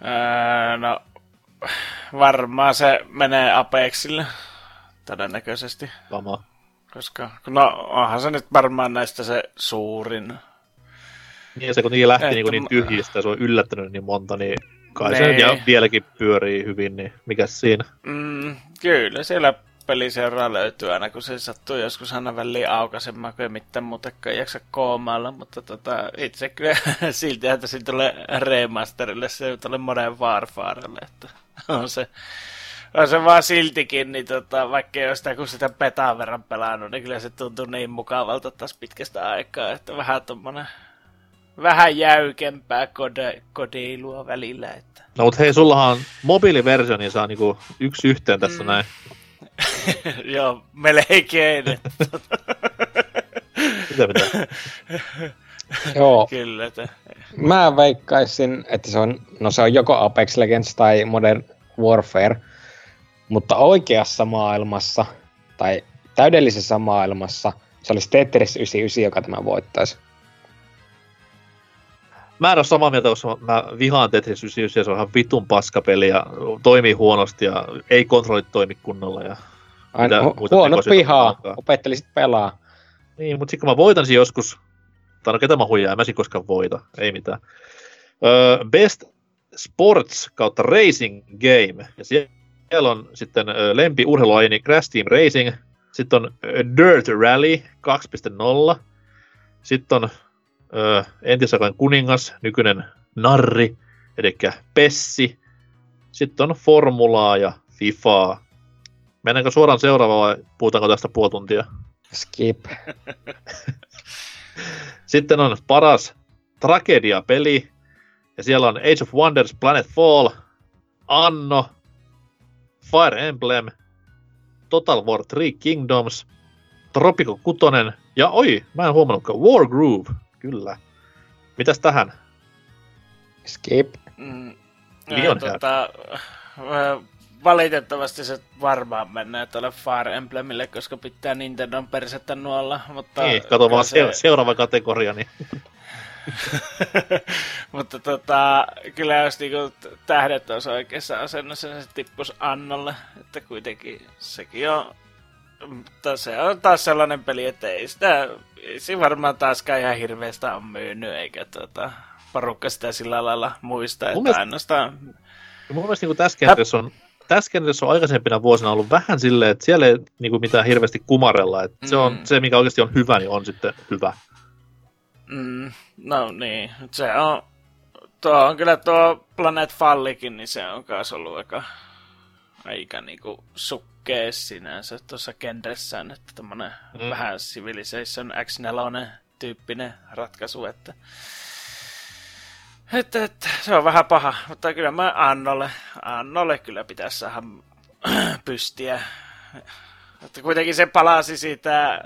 Uh, no, varmaan se menee Apexille. Todennäköisesti. Vama. Koska, no onhan se nyt varmaan näistä se suurin. Niin se kun niin lähti niin, niin tyhjistä se on yllättänyt niin monta, niin kai ne. se ja niin. vieläkin pyörii hyvin, niin mikä siinä? Mm, kyllä, siellä peliseuraa löytyy aina, kun se sattuu joskus aina väliin aukaisemaan, kun ei mitään muutenkaan jaksa koomailla, mutta tota, itse kyllä silti, että siitä tulee remasterille, se tulee Modern Warfarelle, että on se, on se vaan siltikin, niin tota, vaikka ei ole sitä, kun sitä petaan verran pelannut, niin kyllä se tuntuu niin mukavalta taas pitkästä aikaa, että vähän tommonen vähän jäykempää kode, kodeilua välillä. Että. No mutta hei, sullahan on mobiiliversio, niin saa niinku yksi yhteen tässä mm. näin. Joo, melkein. Mitä pitää? Joo. Kyllä. Että... Mä veikkaisin, että se on, no se on joko Apex Legends tai Modern Warfare, mutta oikeassa maailmassa, tai täydellisessä maailmassa, se olisi Tetris 99, joka tämä voittaisi. Mä en ole samaa mieltä, koska mä vihaan Tetris 99 ja se on ihan vitun paskapeli ja toimii huonosti ja ei kontrollit toimi kunnolla. Ja Aina, hu- huono pihaa, opettelisit pelaa. Niin, mutta sitten kun mä voitan joskus, tai no ketä mä huijaa, mä koskaan voita, ei mitään. Öö, Best Sports kautta Racing Game, ja siellä on sitten lempi urheiluaini Crash Team Racing, sitten on Dirt Rally 2.0, sitten on ö, kuningas, nykyinen narri, eli Pessi, sitten on Formulaa ja Fifaa. Mennäänkö suoraan seuraavaan vai puhutaanko tästä puoli tuntia? Skip. Sitten on paras tragedia-peli, ja siellä on Age of Wonders, Planet Fall, Anno, Fire Emblem, Total War 3 Kingdoms, Tropico 6, ja oi, mä en huomannutkaan, War Groove, kyllä. Mitäs tähän? Skip. Mm, Lion tota, valitettavasti se varmaan menee tuolle Fire Emblemille, koska pitää Nintendon persettä nuolla. Mutta niin, kato vaan se... seuraava kategoria. Niin. mutta tota, kyllä jos niinku tähdet olisi oikeassa asennossa, niin se tippus Annolle. Että kuitenkin sekin on mutta se on taas sellainen peli, että ei sitä, ei se varmaan taaskaan ihan hirveästä on myynyt, eikä tota, porukka sitä sillä lailla muista, että mielestä, ainoastaan... Mun mielestä niin tässä kentässä on tässä kentässä on aikaisempina vuosina ollut vähän silleen, että siellä ei niin kuin mitään hirveästi kumarella. Että mm. se, on, mm. se, mikä oikeasti on hyvä, niin on sitten hyvä. Mm, no niin, se on, tuo on kyllä tuo Planet Fallikin, niin se on myös ollut aika, aika niinku sukkee sinänsä tuossa kenressään, että tämmönen mm. vähän Civilization X4 tyyppinen ratkaisu, että että, että, se on vähän paha, mutta kyllä mä Annolle, Annolle kyllä pitäisi saada pystiä. Että kuitenkin se palasi siitä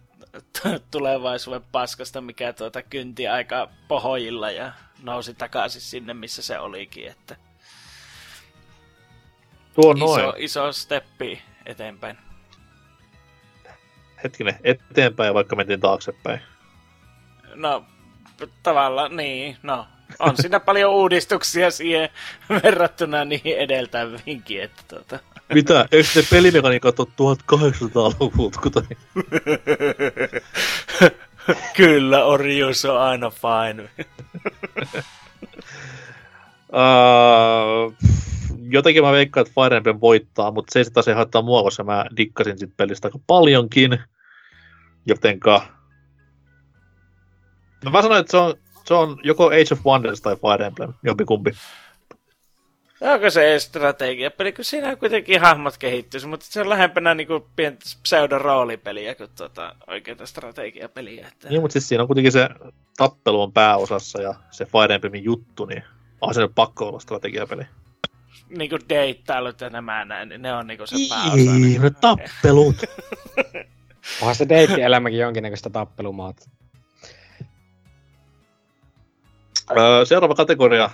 tulevaisuuden paskasta, mikä tuota kynti aika pohojilla ja nousi takaisin sinne, missä se olikin. Että Tuo iso, noin. iso steppi eteenpäin. Hetkinen, eteenpäin vaikka mentiin taaksepäin. No, tavallaan niin, no on siinä paljon uudistuksia siihen verrattuna niihin edeltäviinkin. Että tuota. Mitä? Eikö se pelimekaniikat ole 1800-luvulta? Kuten... Kyllä, Orius on aina fine. uh, jotenkin mä veikkaan, että Fire Emblem voittaa, mutta se ei sitä se haittaa mua, koska mä dikkasin sit pelistä aika paljonkin. Jotenka... No mä sanoin, että se on se on joko Age of Wonders tai Fire Emblem, jompikumpi. Onko se strategiapeli, kun siinä kuitenkin hahmot kehittyisi, mutta se on lähempänä niinku pientä pseudo-roolipeliä kuin tuota oikeita strategiapeliä. Että... Niin, mutta siis siinä on kuitenkin se tappelu on pääosassa ja se Fire Emblemin juttu, niin on se nyt pakko olla strategiapeli. Niin kuin deittailut ja nämä näin, niin ne on niinku se pääosa. Niin, ne niin- tappelut. Onhan se deittielämäkin jonkinnäköistä tappelumaata. seuraava kategoria.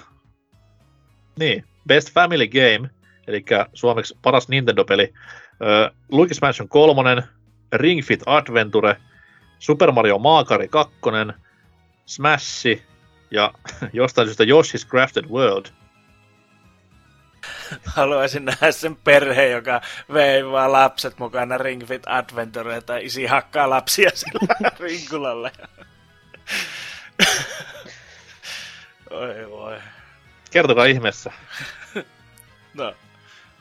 Niin, Best Family Game, eli suomeksi paras Nintendo-peli. Uh, Luigi's Mansion 3, Ring Fit Adventure, Super Mario Maakari 2, Smash ja jostain syystä Yoshi's Crafted World. Haluaisin nähdä sen perheen, joka vei vaan lapset mukana Ring Fit Adventure, tai isi hakkaa lapsia sillä ringulalle. Oi voi. Kertokaa ihmeessä. no.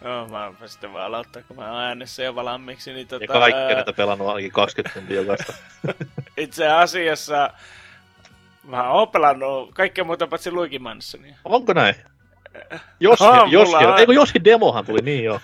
No, mä sitten vaan aloittaa, kun mä oon äänessä jo valmiiksi. Niin tota, ja kaikki, ää... pelannut ainakin 20 tuntia jokaista. Itse asiassa mä oon pelannut kaikkea muuta paitsi Luigi Onko näin? Joski, oh, Joski, on... ei kun Joski demohan tuli, niin joo.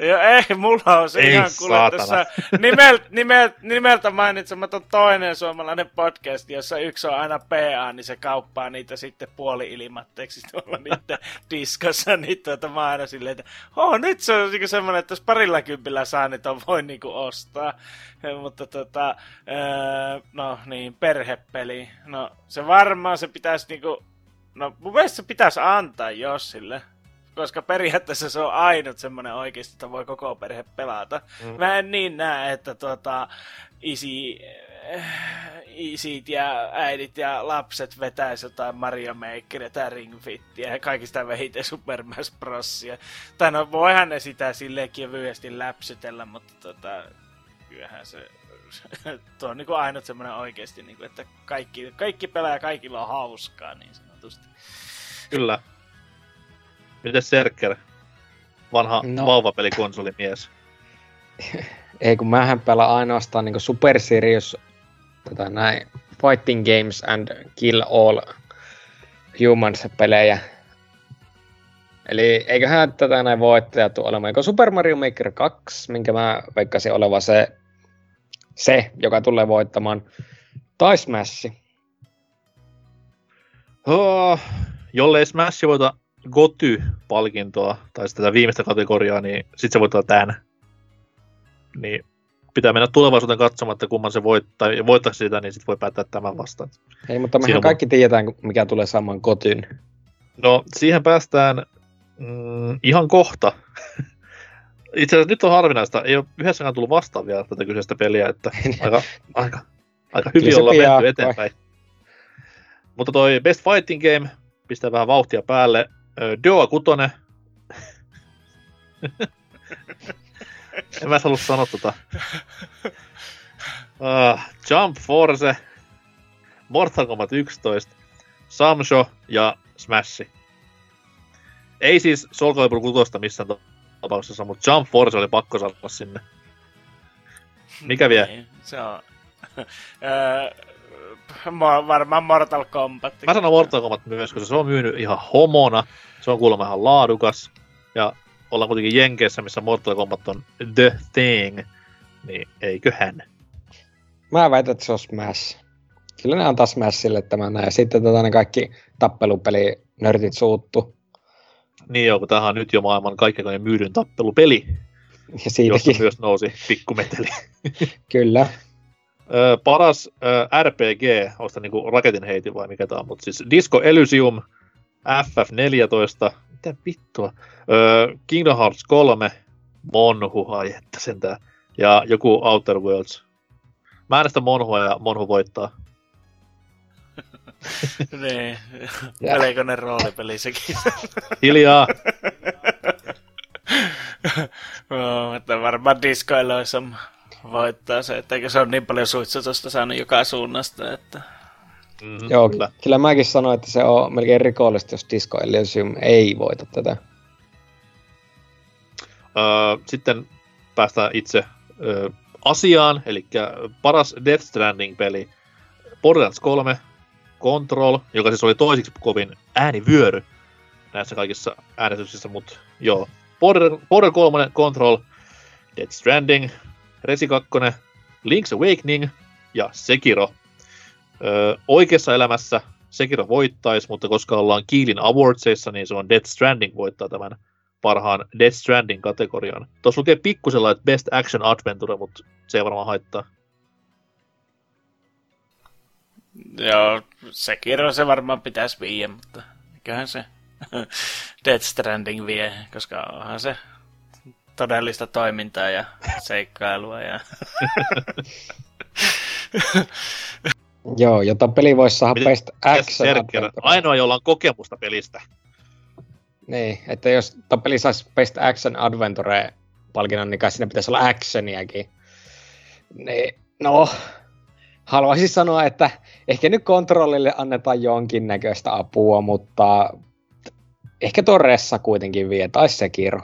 Joo, ei, mulla on se Ei ihan kuule saatana. tässä nimelt, nimelt, nimeltä mainitsematon toinen suomalainen podcast, jossa yksi on aina PA, niin se kauppaa niitä sitten puoli-ilmatteeksi tuolla niiden diskossa, niin tuota mä aina silleen, että oh, nyt se on niinku semmoinen, että jos parilla kympillä saa, niin ton voi niinku ostaa. Ja, mutta tota, öö, no niin, perhepeli. No se varmaan se pitäisi niinku, no mun mielestä se pitäisi antaa Jossille koska periaatteessa se on ainut semmoinen oikeasti, että voi koko perhe pelata. Mm. Mä en niin näe, että tuota, isi, äh, isit ja äidit ja lapset vetäisi jotain Mario Makeria tai Ring Fittiä ja kaikista vähiten Super Smash Brosia. Tai no voihan ne sitä silleen kevyesti läpsytellä, mutta tota, kyllähän se tuo on niin kuin ainut semmoinen oikeasti, niin kuin, että kaikki, kaikki pelaa ja kaikilla on hauskaa niin sanotusti. Kyllä. Mites Serker? Vanha no. Vauvapelikonsolimies. Ei kun mähän pelaan ainoastaan niin Super Serious tota, näin, Fighting Games and Kill All Humans pelejä. Eli eiköhän tätä näin voittaja tule olemaan joko Super Mario Maker 2, minkä mä veikkasin oleva se, se joka tulee voittamaan, tai Smash. Oh, jollei Smash voita Goty-palkintoa, tai sitä tätä viimeistä kategoriaa, niin sit se voittaa tän. Niin pitää mennä tulevaisuuteen katsomaan, että kumman se voittaa, ja voittaa sitä, niin sit voi päättää tämän vastaan. Ei, mutta Siinä mehän on- kaikki tiedetään, mikä tulee saamaan kotyn. No, siihen päästään mm, ihan kohta. Itse asiassa nyt on harvinaista, ei ole yhdessäkään tullut vastaan vielä tätä kyseistä peliä, että aika, aika, aika hyvin ollaan menty eteenpäin. Mutta toi Best Fighting Game pistää vähän vauhtia päälle. Doa Kutonen. en mä halua sanoa tota. Uh, Jump Force, Mortal Kombat 11, Samsho ja Smash. Ei siis Soul Calibur 6 missään tapauksessa, mutta Jump Force oli pakko saada sinne. Mikä vie? Niin, se on... Mo- varmaan Mortal Kombat. Mä sanon Mortal Kombat myös, koska se on myynyt ihan homona. Se on kuulemma ihan laadukas. Ja ollaan kuitenkin Jenkeissä, missä Mortal Kombat on the thing. Niin eiköhän. Mä väitän, että se on Smash. Kyllä ne antaa Smashille tämän näin. Ja sitten tota, ne kaikki tappelupeli nörtit suuttu. Niin joo, kun tämähän on nyt jo maailman kaikkein myydyn tappelupeli, Ja josta siitäkin, myös nousi pikkumeteli. kyllä. Ö, paras ö, RPG, on sitä niinku raketin heitin vai mikä tää on, mutta siis Disco Elysium, FF14, mitä vittua, ö, Kingdom Hearts 3, Monhu, ai että sentään, ja joku Outer Worlds. Mä äänestän Monhua ja Monhu voittaa. niin, Ja. pelikonen roolipeli sekin. Hiljaa! Joo, että varmaan Disco Elysium voittaa se, että eikö se ole niin paljon suitsutusta saanut joka suunnasta, että... Mm-hmm, Joo, kyllä. kyllä mäkin sanoin, että se on melkein rikollista, jos Disco Elysium ei voita tätä. Öö, sitten päästään itse öö, asiaan, eli paras Death Stranding-peli, Borderlands 3, Control, joka siis oli toisiksi kovin äänivyöry näissä kaikissa äänestyksissä, mutta joo. Border, Border 3, Control, Death Stranding, Resi 2, Link's Awakening ja Sekiro. Öö, oikeassa elämässä Sekiro voittaisi, mutta koska ollaan Kiilin Awardsissa, niin se on Death Stranding voittaa tämän parhaan Death Stranding kategorian. Tuossa lukee pikkusella, että Best Action Adventure, mutta se ei varmaan haittaa. Joo, Sekiro se varmaan pitäisi viiä, mutta mikähän se Death Stranding vie, koska onhan se todellista toimintaa ja seikkailua ja Joo, jota peli voisi saada Best Action ainoa, jolla on kokemusta pelistä. Niin, että jos tämä peli saisi Best Action Adventure palkinnon, niin kai siinä pitäisi olla actioniakin. Niin, no, haluaisin sanoa, että ehkä nyt kontrollille annetaan jonkinnäköistä apua, mutta ehkä tuo Ressa kuitenkin vie, tai Sekiro.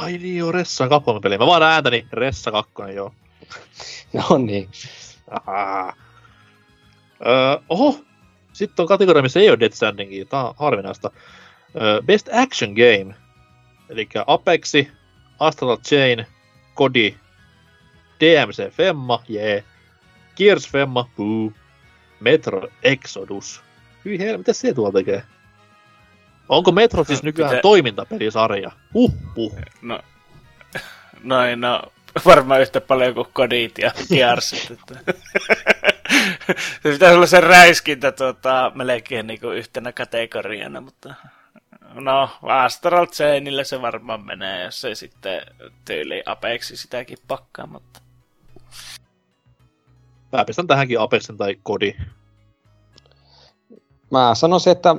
Ai niin joo, Ressa 2 peli. Mä vaan ääntäni Ressa 2, joo. No niin. Ahaa. Öö, oho, sitten on kategoria, missä ei ole Death Strandingia. Tää on harvinaista. Öö, Best Action Game. Eli Apexi, Astral Chain, Kodi, DMC Femma, jee, yeah. Gears Femma, puu, Metro Exodus. Hyi hel, mitä se tuolla tekee? Onko Metro siis nykyään Pitä- toimintapelisarja? Huh, huh. No, noin, no, varmaan yhtä paljon kuin kodit ja Gearsit. Että. se pitäisi olla se räiskintä tuota, melkein niin kuin yhtenä kategoriana, mutta no, Astral Chainille se varmaan menee, jos se sitten tyyli Apexi sitäkin pakkaa, mutta Mä pistän tähänkin Apexin tai Kodi. Mä sanoisin, että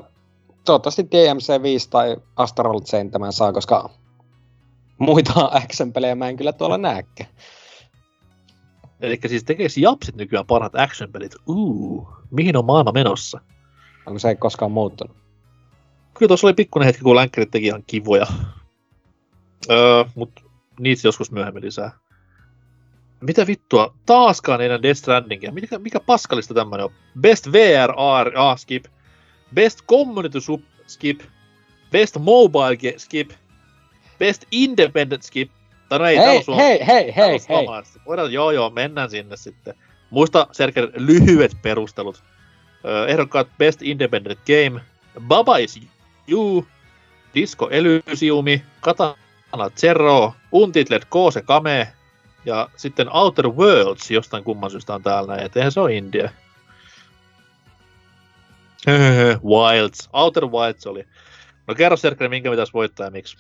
toivottavasti DMC 5 tai Astral Chain tämän saa, koska muita action-pelejä mä en kyllä tuolla näekään. Eli siis tekeekö Japsit nykyään parhaat action-pelit? Uu, mihin on maailma menossa? Onko se ei koskaan muuttunut? Kyllä tuossa oli pikkuinen hetki, kun länkkärit teki ihan kivoja. Öö, mut niitä joskus myöhemmin lisää. Mitä vittua? Taaskaan ei enää Death Strandingia. Mikä, mikä paskalista tämmönen on? Best VRR, ah, skip. Best Community skip. Best Mobile skip. Best Independent skip. Tai no ei, täällä Hei, sulla- hei, hei, täällä hei, hei. Voidaan, joo, joo, mennään sinne sitten. Muista, Serker, lyhyet perustelut. Ehdokkaat Best Independent Game. Baba is You. Disco Elysiumi. Katana Zero. Untitled Kose Kame. Ja sitten Outer Worlds jostain kumman syystä on täällä et eihän se ole India. Wilds. Outer Wilds oli. No kerro Serkre, minkä pitäisi voittaa ja miksi?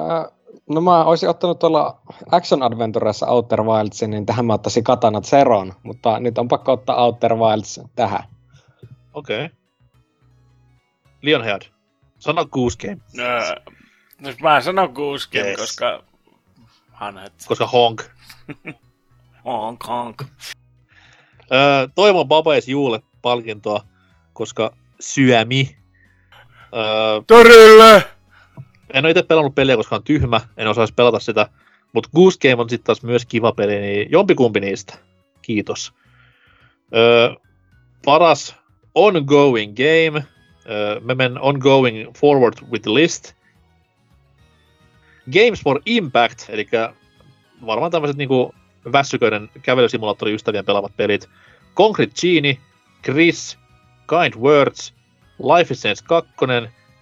Äh, no mä olisin ottanut tuolla Action Adventuressa Outer Wildsin, niin tähän mä ottaisin Katana Zeron, mutta nyt on pakko ottaa Outer Wilds tähän. Okei. Okay. Lionhead. Sano Goose Game, öö, nyt mä sanon Goose Game, Yes. koska hanhet koska honk. honk honk. Öö, toivon Babais Juulle palkintoa, koska syömi. Öö, Torille! en ole itse pelannut peliä, koska on tyhmä, en osaisi pelata sitä. Mutta Goose Game on sitten taas myös kiva peli, niin jompikumpi niistä. Kiitos. Öö, paras ongoing game. Öö, mä menen ongoing forward with the list. Games for Impact, eli varmaan tämmöiset niinku väsyköiden kävelysimulaattoriystävien pelaavat pelit. Concrete Genie, Chris, Kind Words, Life is Strange 2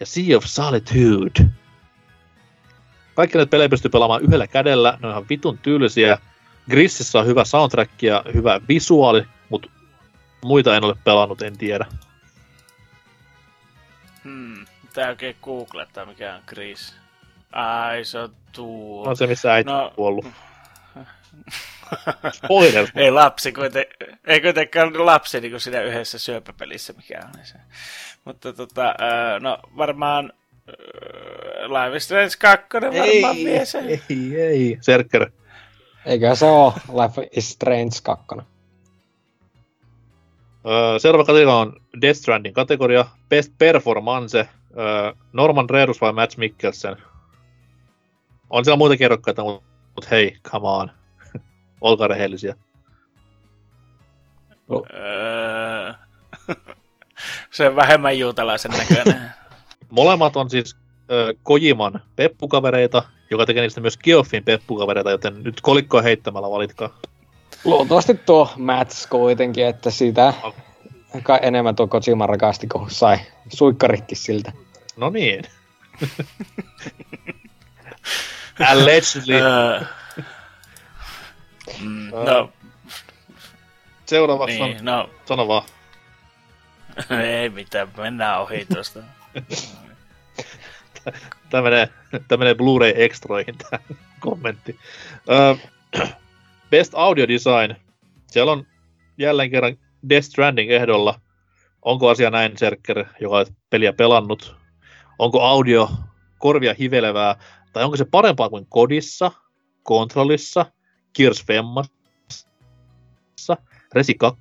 ja Sea of Solitude. Kaikki näitä pelejä pystyy pelaamaan yhdellä kädellä, ne on ihan vitun tyylisiä. Grississä on hyvä soundtrack ja hyvä visuaali, mutta muita en ole pelannut, en tiedä. Hmm, tää oikein googlettaa mikä on Chris. Ai, se on tuo. On se, missä äiti No. on kuollut. Spoiler. Ei lapsi kuiten, ei kuitenkaan lapsi niin kuin siinä yhdessä syöpäpelissä mikä on se. Mutta tota, öö, no varmaan öö, Live Strange 2 varmaan vie sen. ei, ei. Serker. Eikö se oo Life is Strange 2? Öö, seuraava kategoria on Death Stranding kategoria. Best Performance. Öö, Norman Reedus vai Matt Mikkelsen? On siellä muita kerrokkaita, mutta mut hei, come on. Olkaa rehellisiä. Öö, se on vähemmän juutalaisen näköinen. Molemmat on siis ö, Kojiman peppukavereita, joka tekee niistä myös Geoffin peppukavereita, joten nyt kolikkoa heittämällä valitkaa. Luultavasti tuo Mats kuitenkin, että sitä kai enemmän tuo Kojima rakasti, kun sai suikkaritkin siltä. No niin. Allegedly. Mm, no, Seuraavaksi on, niin, no, sano vaan. ei mitään, mennään ohi tuosta. Tämä menee, tämä menee Blu-ray Extroihin tämä kommentti. Best Audio Design. Siellä on jälleen kerran Death Stranding ehdolla. Onko asia näin, Serker, joka on peliä pelannut? Onko audio korvia hivelevää? Tai onko se parempaa kuin Kodissa, Kontrollissa, Gears Femmassa, Resi 2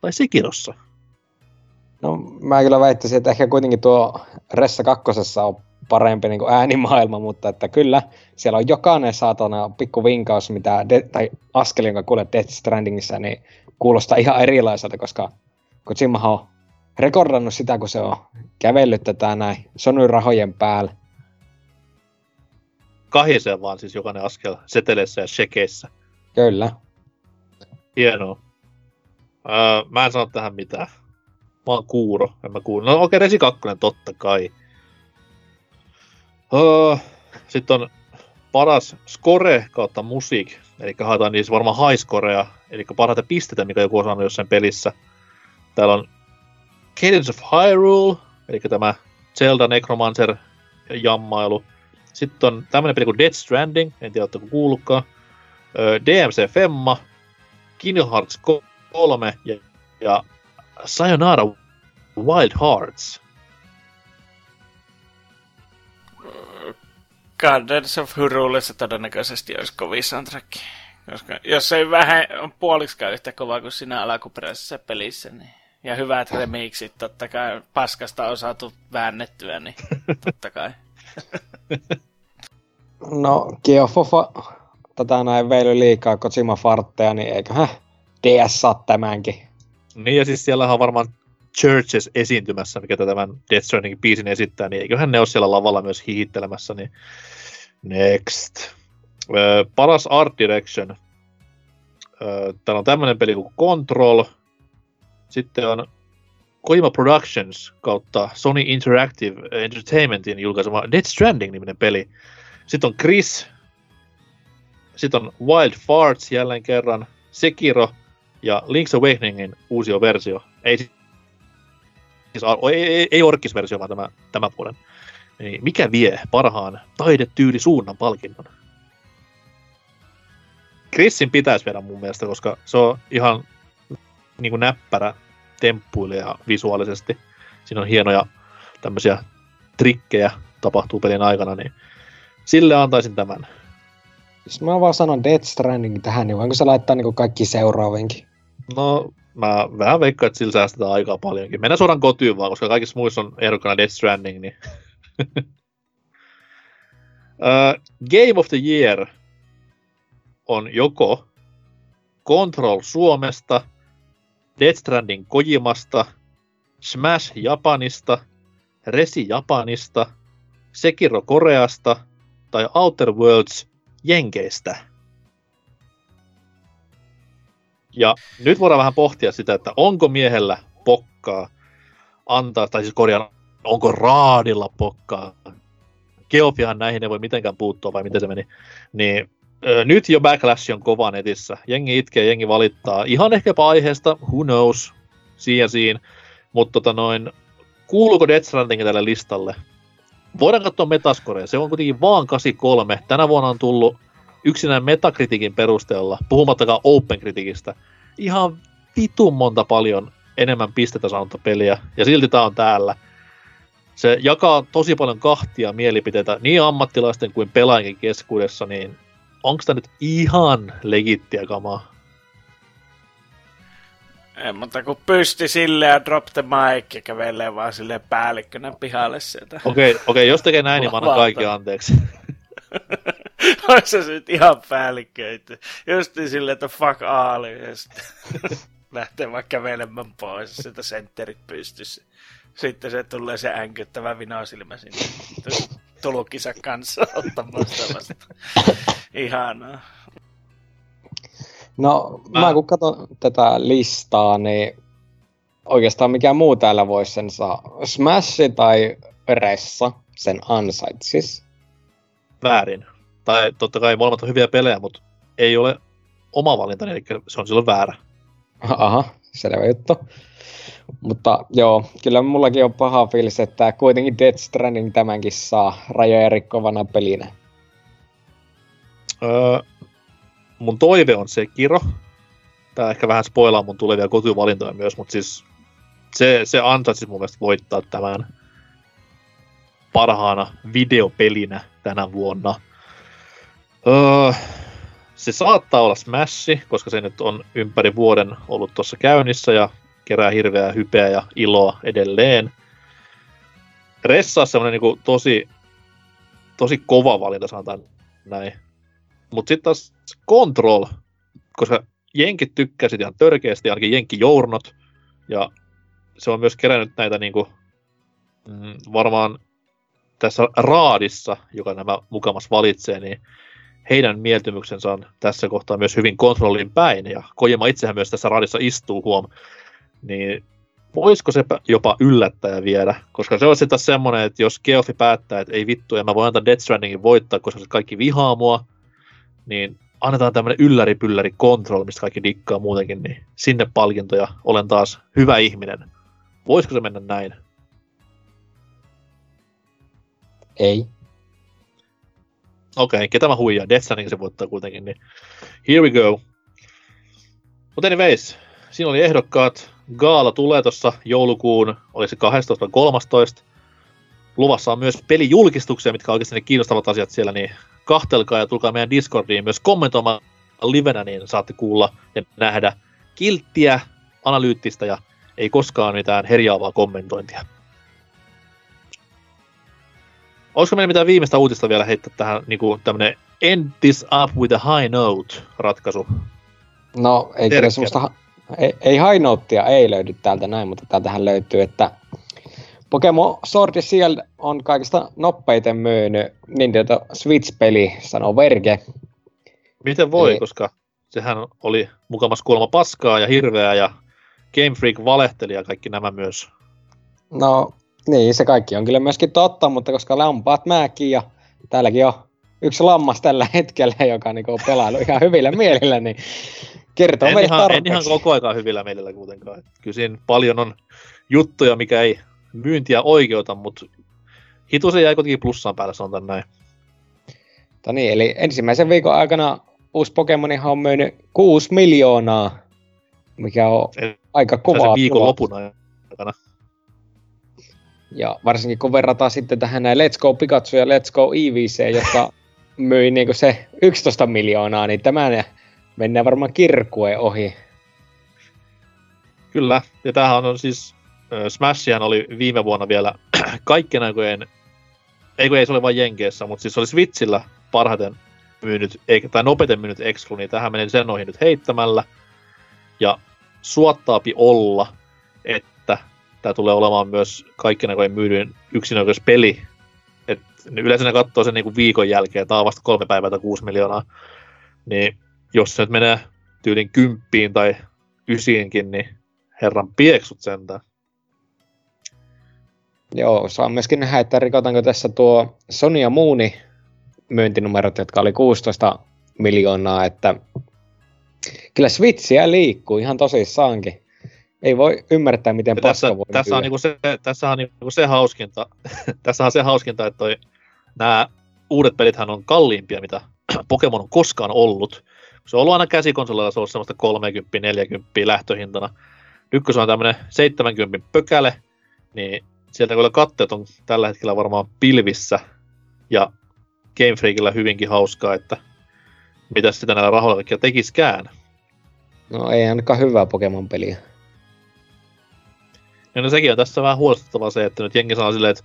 tai Sekirossa? No mä kyllä väittäisin, että ehkä kuitenkin tuo Ressa kakkosessa on parempi niin äänimaailma, mutta että kyllä siellä on jokainen saatana pikku vinkaus, mitä de- tai askel, jonka kuulet Death Strandingissa, niin kuulostaa ihan erilaiselta, koska Kojimahan on rekordannut sitä, kun se on kävellyt tätä näin Sonyn rahojen päällä. Kahisee vaan siis jokainen askel seteleissä ja shekeissä. Kyllä. Hienoa. Öö, mä en sano tähän mitään. Mä oon kuuro, en mä kuuro. No okei, okay, Resi 2, totta kai. Öö, sitten on paras score kautta musiik, eli haetaan niissä varmaan high scorea, eli parhaita pisteitä, mikä joku on saanut jossain pelissä. Täällä on Cadence of Hyrule, eli tämä Zelda Necromancer jammailu. Sitten on tämmöinen peli kuin Dead Stranding, en tiedä, oletteko kuullutkaan. DMC Femma, Kingdom Hearts 3 ja, ja Sayonara Wild Hearts. Guardians of Hyrule todennäköisesti olisi kovin soundtrack. Koska jos ei vähän on puoliksikaan yhtä kova kuin siinä alkuperäisessä pelissä, niin ja hyvät remixit, totta kai paskasta on saatu väännettyä, niin totta kai. No, Geofofa tätä näin veily liikaa Kojima fartteja, niin eiköhän DS saa tämänkin. Niin ja siis siellä on varmaan Churches esiintymässä, mikä tämän Death Strandingin biisin esittää, niin eiköhän ne ole siellä lavalla myös hihittelemässä, niin next. Öö, paras art direction. Öö, täällä on tämmöinen peli kuin Control. Sitten on Kojima Productions kautta Sony Interactive Entertainmentin julkaisema Death Stranding-niminen peli. Sitten on Chris. Sitten on Wild Farts jälleen kerran. Sekiro ja Link's Awakeningin uusi versio. Ei siis ei, ei, ei orkisversio, vaan tämä, tämä puolen. Niin mikä vie parhaan taidetyyli suunnan palkinnon? Chrisin pitäisi viedä mun mielestä, koska se on ihan niin kuin näppärä temppuilija visuaalisesti. Siinä on hienoja tämmöisiä trikkejä tapahtuu pelin aikana, niin sille antaisin tämän. Jos mä vaan sanon Death Stranding tähän, niin voinko se laittaa niin kaikki seuraavinkin? No, mä vähän veikkaan, että sillä säästetään aikaa paljonkin. Mennään suoraan kotiin vaan, koska kaikissa muissa on ehdokkaana Death Stranding, niin... uh, Game of the Year on joko Control Suomesta, Death Stranding Kojimasta, Smash Japanista, Resi Japanista, Sekiro Koreasta tai Outer Worlds Jenkeistä. Ja nyt voidaan vähän pohtia sitä, että onko miehellä pokkaa antaa, tai siis korjaan, onko raadilla pokkaa. Geofiahan näihin ei voi mitenkään puuttua, vai miten se meni. Niin nyt jo backlash on kova netissä. Jengi itkee, jengi valittaa. Ihan ehkäpä aiheesta, who knows, siinä siinä. Mutta tota noin, kuuluuko Death Stranding tälle listalle? Voidaan katsoa Metascorea. Se on kuitenkin vaan 83. Tänä vuonna on tullut yksinään Metakritikin perusteella, puhumattakaan Open Criticistä, ihan vitun monta paljon enemmän pistetä saanutta peliä, ja silti tää on täällä. Se jakaa tosi paljon kahtia mielipiteitä niin ammattilaisten kuin pelaajien keskuudessa, niin onko tämä nyt ihan legittiä kamaa? Ei, mutta kun pysti sille ja drop the mic ja kävelee vaan sille päällikkönä pihalle sieltä. Okei, okay, okay, jos tekee näin, niin mä annan kaikki anteeksi. Olisi se nyt ihan päällikköitä. Just niin silleen, että fuck all, ja sitten lähtee vaan kävelemään pois, sieltä sentterit pystyssä. Sitten se tulee se änkyttävä vinosilmä sinne tulukisa kanssa ottamaan sitä vasta. Ihanaa. No, mä, mä kun katson tätä listaa, niin oikeastaan mikä muu täällä voisi sen saa. Smash tai Ressa sen ansaitsis. Väärin. Tai totta kai molemmat on hyviä pelejä, mutta ei ole oma valinta, eli se on silloin väärä. Aha, selvä juttu. Mutta joo, kyllä mullakin on paha fiilis, että kuitenkin Death Stranding tämänkin saa rajoja rikkovana pelinä. Öö, mun toive on se Kiro. Tää ehkä vähän spoilaa mun tulevia kotivalintoja myös, mutta siis se, se ansaitsi mun mielestä voittaa tämän parhaana videopelinä tänä vuonna. Öö, se saattaa olla Smash, koska se nyt on ympäri vuoden ollut tuossa käynnissä ja kerää hirveää hypeä ja iloa edelleen. Ressa on semmoinen niin tosi, tosi kova valinta, sanotaan näin. Mutta sitten taas Control, koska jenkit tykkäsit ihan törkeästi, ainakin jenki journot, ja se on myös kerännyt näitä niinku, mm, varmaan tässä raadissa, joka nämä mukamas valitsee, niin heidän mieltymyksensä on tässä kohtaa myös hyvin kontrollin päin, ja Kojima itsehän myös tässä raadissa istuu huom, niin voisiko se jopa yllättäjä viedä, koska se on sitten semmoinen, että jos Geoffi päättää, että ei vittu, ja mä voin antaa Death Strandingin voittaa, koska se kaikki vihaa mua, niin annetaan tämmöinen ylläri-pylläri control, mistä kaikki dikkaa muutenkin, niin sinne palkintoja, olen taas hyvä ihminen. Voisiko se mennä näin? Ei. Okei, okay, ketä mä huijaan? Death Stranding se voittaa kuitenkin, niin here we go. Mutta anyways, siinä oli ehdokkaat. Gaala tulee tuossa joulukuun, oli se 12 13. Luvassa on myös pelijulkistuksia, mitkä on oikeasti ne kiinnostavat asiat siellä, niin kahtelkaa ja tulkaa meidän Discordiin myös kommentoimaan livenä, niin saatte kuulla ja nähdä kilttiä, analyyttistä ja ei koskaan mitään herjaavaa kommentointia. Olisiko meillä mitään viimeistä uutista vielä heittää tähän niin kuin tämmönen end this up with a high note ratkaisu? No, ei kyllä semmoista, ei, ei high notea ei löydy täältä näin, mutta täältähän löytyy, että Pokemon Sword Shield on kaikista nopeiten myynyt Nintendo Switch-peli, sanoo Verge. Miten voi, Eli... koska sehän oli mukamas kuulemma paskaa ja hirveää ja Game Freak valehteli ja kaikki nämä myös. No, niin, se kaikki on kyllä myöskin totta, mutta koska lampaat määkin ja täälläkin on yksi lammas tällä hetkellä, joka niin on pelailu ihan hyvillä mielillä, niin kertoo en meille ihan, tarpeeksi. En ihan koko ajan hyvillä mielillä kuitenkaan. Kyllä siinä paljon on juttuja, mikä ei myyntiä oikeuta, mutta hitusen jäi kuitenkin plussaan päällä, sanotaan näin. No niin, eli ensimmäisen viikon aikana uusi Pokemonihan on myynyt 6 miljoonaa, mikä on eli aika kova. viikon lopun aikana. Ja varsinkin kun verrataan sitten tähän näin Let's Go Pikachu ja Let's Go EVC, jotka myi niin se 11 miljoonaa, niin tämä mennään varmaan kirkkueen ohi. Kyllä, ja tämähän on siis, Smashihan oli viime vuonna vielä kaikkien aikojen, ei kun ei se ole vain Jenkeissä, mutta siis oli Switchillä parhaiten myynyt, tai nopeiten myynyt Exclu, niin tähän menen sen ohi nyt heittämällä. Ja suottaapi olla, että tämä tulee olemaan myös kaikkien aikojen myydyin peli. Et yleensä ne katsoo sen niinku viikon jälkeen, tämä on vasta kolme päivää tai kuusi miljoonaa. Niin jos se nyt menee tyylin kymppiin tai ysiinkin, niin herran pieksut sentään. Joo, saa myöskin nähdä, että rikotaanko tässä tuo Sony ja Mooni myyntinumerot, jotka oli 16 miljoonaa, että kyllä Switchiä liikkuu ihan tosissaankin. Ei voi ymmärtää, miten ja tässä, voi tässä on, niinku se, tässä on niinku se hauskinta, tässä on se hauskinta, että toi, nämä uudet pelithän on kalliimpia, mitä Pokemon on koskaan ollut. Se on ollut aina käsikonsolilla, se on semmoista 30-40 lähtöhintana. Nyt kun se on tämmöinen 70 pökäle, niin sieltä kyllä katteet on tällä hetkellä varmaan pilvissä. Ja Game Freakillä hyvinkin hauskaa, että mitä sitä näillä rahoilla kaikkea tekiskään. No ei ainakaan hyvää Pokemon-peliä. Ja no sekin on tässä vähän huolestuttavaa se, että nyt jengi sanoo silleen, että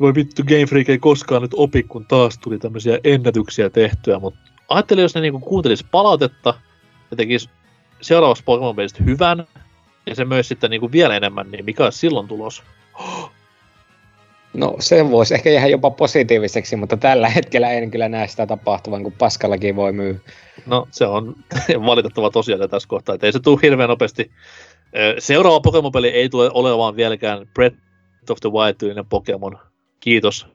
voi vittu Game Freak ei koskaan nyt opi, kun taas tuli tämmöisiä ennätyksiä tehtyä, mutta ajattelin, jos ne niinku kuuntelis palautetta ja tekis seuraavassa Pokemon-pelistä hyvän, ja se myös sitten niinku vielä enemmän, niin mikä olisi silloin tulos? No se voisi ehkä jäädä jopa positiiviseksi, mutta tällä hetkellä en kyllä näe sitä tapahtuvan, kun paskallakin voi myy. No se on valitettava tosiaan tässä kohtaa, että ei se tule hirveän nopeasti. Seuraava Pokemon-peli ei tule olemaan vieläkään Breath of the Wild-tyylinen Pokemon. Kiitos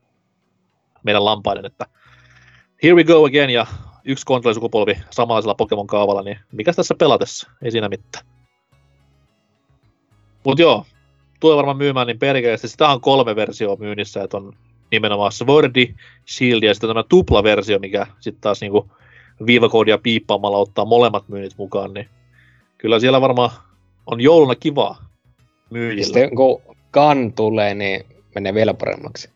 meidän lampaiden, että here we go again ja yksi kontrollisukupolvi samanlaisella Pokemon-kaavalla, niin mikä tässä pelatessa? Ei siinä mitään. Mut joo, tulee varmaan myymään niin perkeleesti. Sitä on kolme versioa myynnissä, että on nimenomaan Swordi, Shield ja sitten tämä tupla-versio, mikä sitten taas niinku viivakoodia piippaamalla ottaa molemmat myynnit mukaan, niin kyllä siellä varmaan on jouluna kivaa myyjillä. Sitten kun kan tulee, niin menee vielä paremmaksi.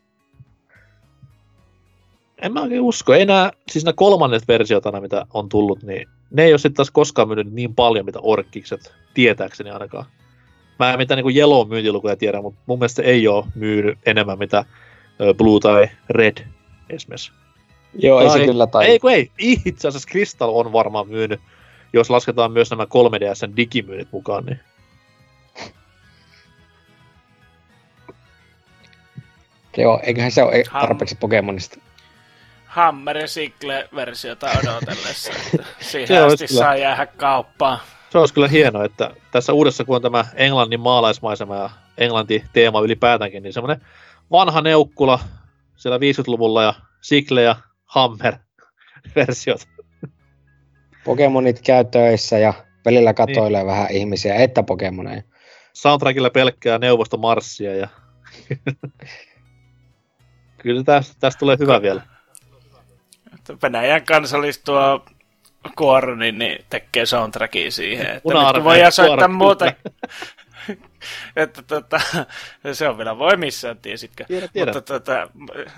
En mä oikein usko. Ei nää, siis nämä kolmannet versiot mitä on tullut, niin ne ei ole sitten taas koskaan myynyt niin paljon, mitä orkkikset, tietääkseni ainakaan. Mä en mitään niin Yellow myyntilukuja tiedä, mutta mun mielestä ei ole myynyt enemmän mitä Blue tai Red esimerkiksi. Joo, tai, ei se kyllä tai... Ei kun ei, itse asiassa Crystal on varmaan myynyt, jos lasketaan myös nämä 3DSn digimyynnit mukaan, niin Joo, eiköhän se ole Ham- tarpeeksi Pokemonista. Hammer ja Sigle-versiota odotellessa. Siihen olisi asti saa jäädä kauppaan. Se olisi kyllä hienoa, että tässä uudessa, kun on tämä Englannin maalaismaisema ja Englanti-teema ylipäätäänkin, niin semmoinen vanha neukkula siellä 50-luvulla ja Sikle ja Hammer-versiot. Pokemonit käy töissä ja välillä katoilee vähän ihmisiä, että Pokemoneja. Soundtrackilla pelkkää neuvostomarssia ja... kyllä tästä, tästä tulee hyvä vielä. Että Venäjän kansallistua Kuoroni niin tekee soundtrackia siihen. Että nyt kun voidaan soittaa muuta. Että tota, se on vielä voimissaan, tiesitkö? Tiedän, tiedän. Mutta tota,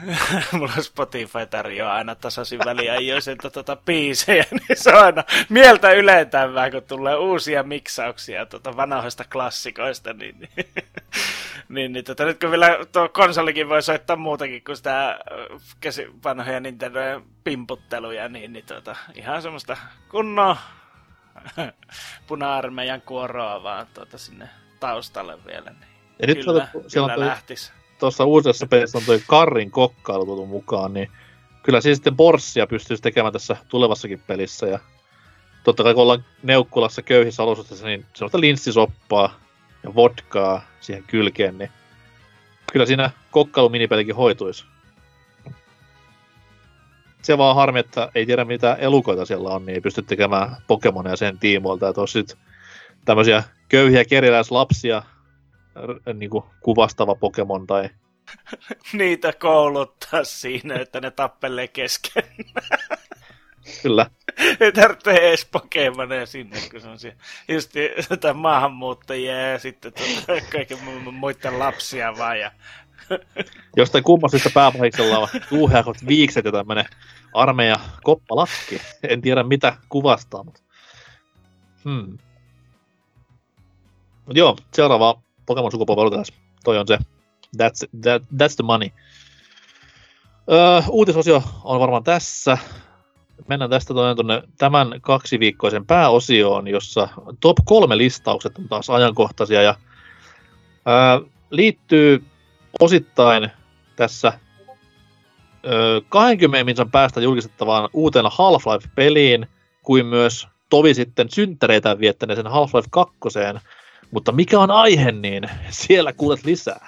mulla Spotify tarjoaa aina tasaisin väliajoin tota biisejä, niin se on aina mieltä ylentävää, kun tulee uusia miksauksia tota vanhoista klassikoista, niin, niin, niin, niin tota, nyt kun vielä tuo konsolikin voi soittaa muutakin kuin sitä äh, käsi, vanhoja Nintendojen pimputteluja, niin, niin tota, ihan semmoista kunnon puna-armeijan kuoroa vaan tuota sinne taustalle vielä. Niin. Ja nyt kyllä, siellä on kyllä lähtis. tuossa uudessa pelissä on toi Karrin kokkailu tullut mukaan, niin kyllä siis sitten Borssia pystyisi tekemään tässä tulevassakin pelissä. Ja totta kai kun ollaan Neukkulassa köyhissä olosuhteissa, niin sellaista linssisoppaa ja vodkaa siihen kylkeen, niin kyllä siinä kokkailuminipelikin hoituisi. Se vaan harmi, että ei tiedä mitä elukoita siellä on, niin ei pysty tekemään Pokemonia sen tiimoilta. Että olisi sit tämmöisiä köyhiä kerjäläislapsia niin kuin kuvastava Pokemon tai Niitä kouluttaa siinä, että ne tappelee kesken. kyllä. Ei tarvitse edes Pokemoneja sinne, kun se on siellä just jotain maahanmuuttajia ja sitten tota, kaiken mu- muiden lapsia vaan. Ja... Jostain kummasta pääpahiksella on tuuheakot viikset ja tämmönen armeija koppalakki. En tiedä mitä kuvastaa, mutta... Hmm. Mut joo, seuraava Pokemon sukupolvi odotetaan. Toi on se. That's, that, that's the money. Öö, uutisosio on varmaan tässä. Mennään tästä tuonne tämän kaksiviikkoisen pääosioon, jossa top kolme listaukset on taas ajankohtaisia ja öö, liittyy osittain tässä öö, 20 minsan päästä julkistettavaan uuteen Half-Life-peliin, kuin myös tovi sitten synttäreitä viettäneeseen Half-Life 2. Mutta mikä on aihe, niin siellä kuulet lisää.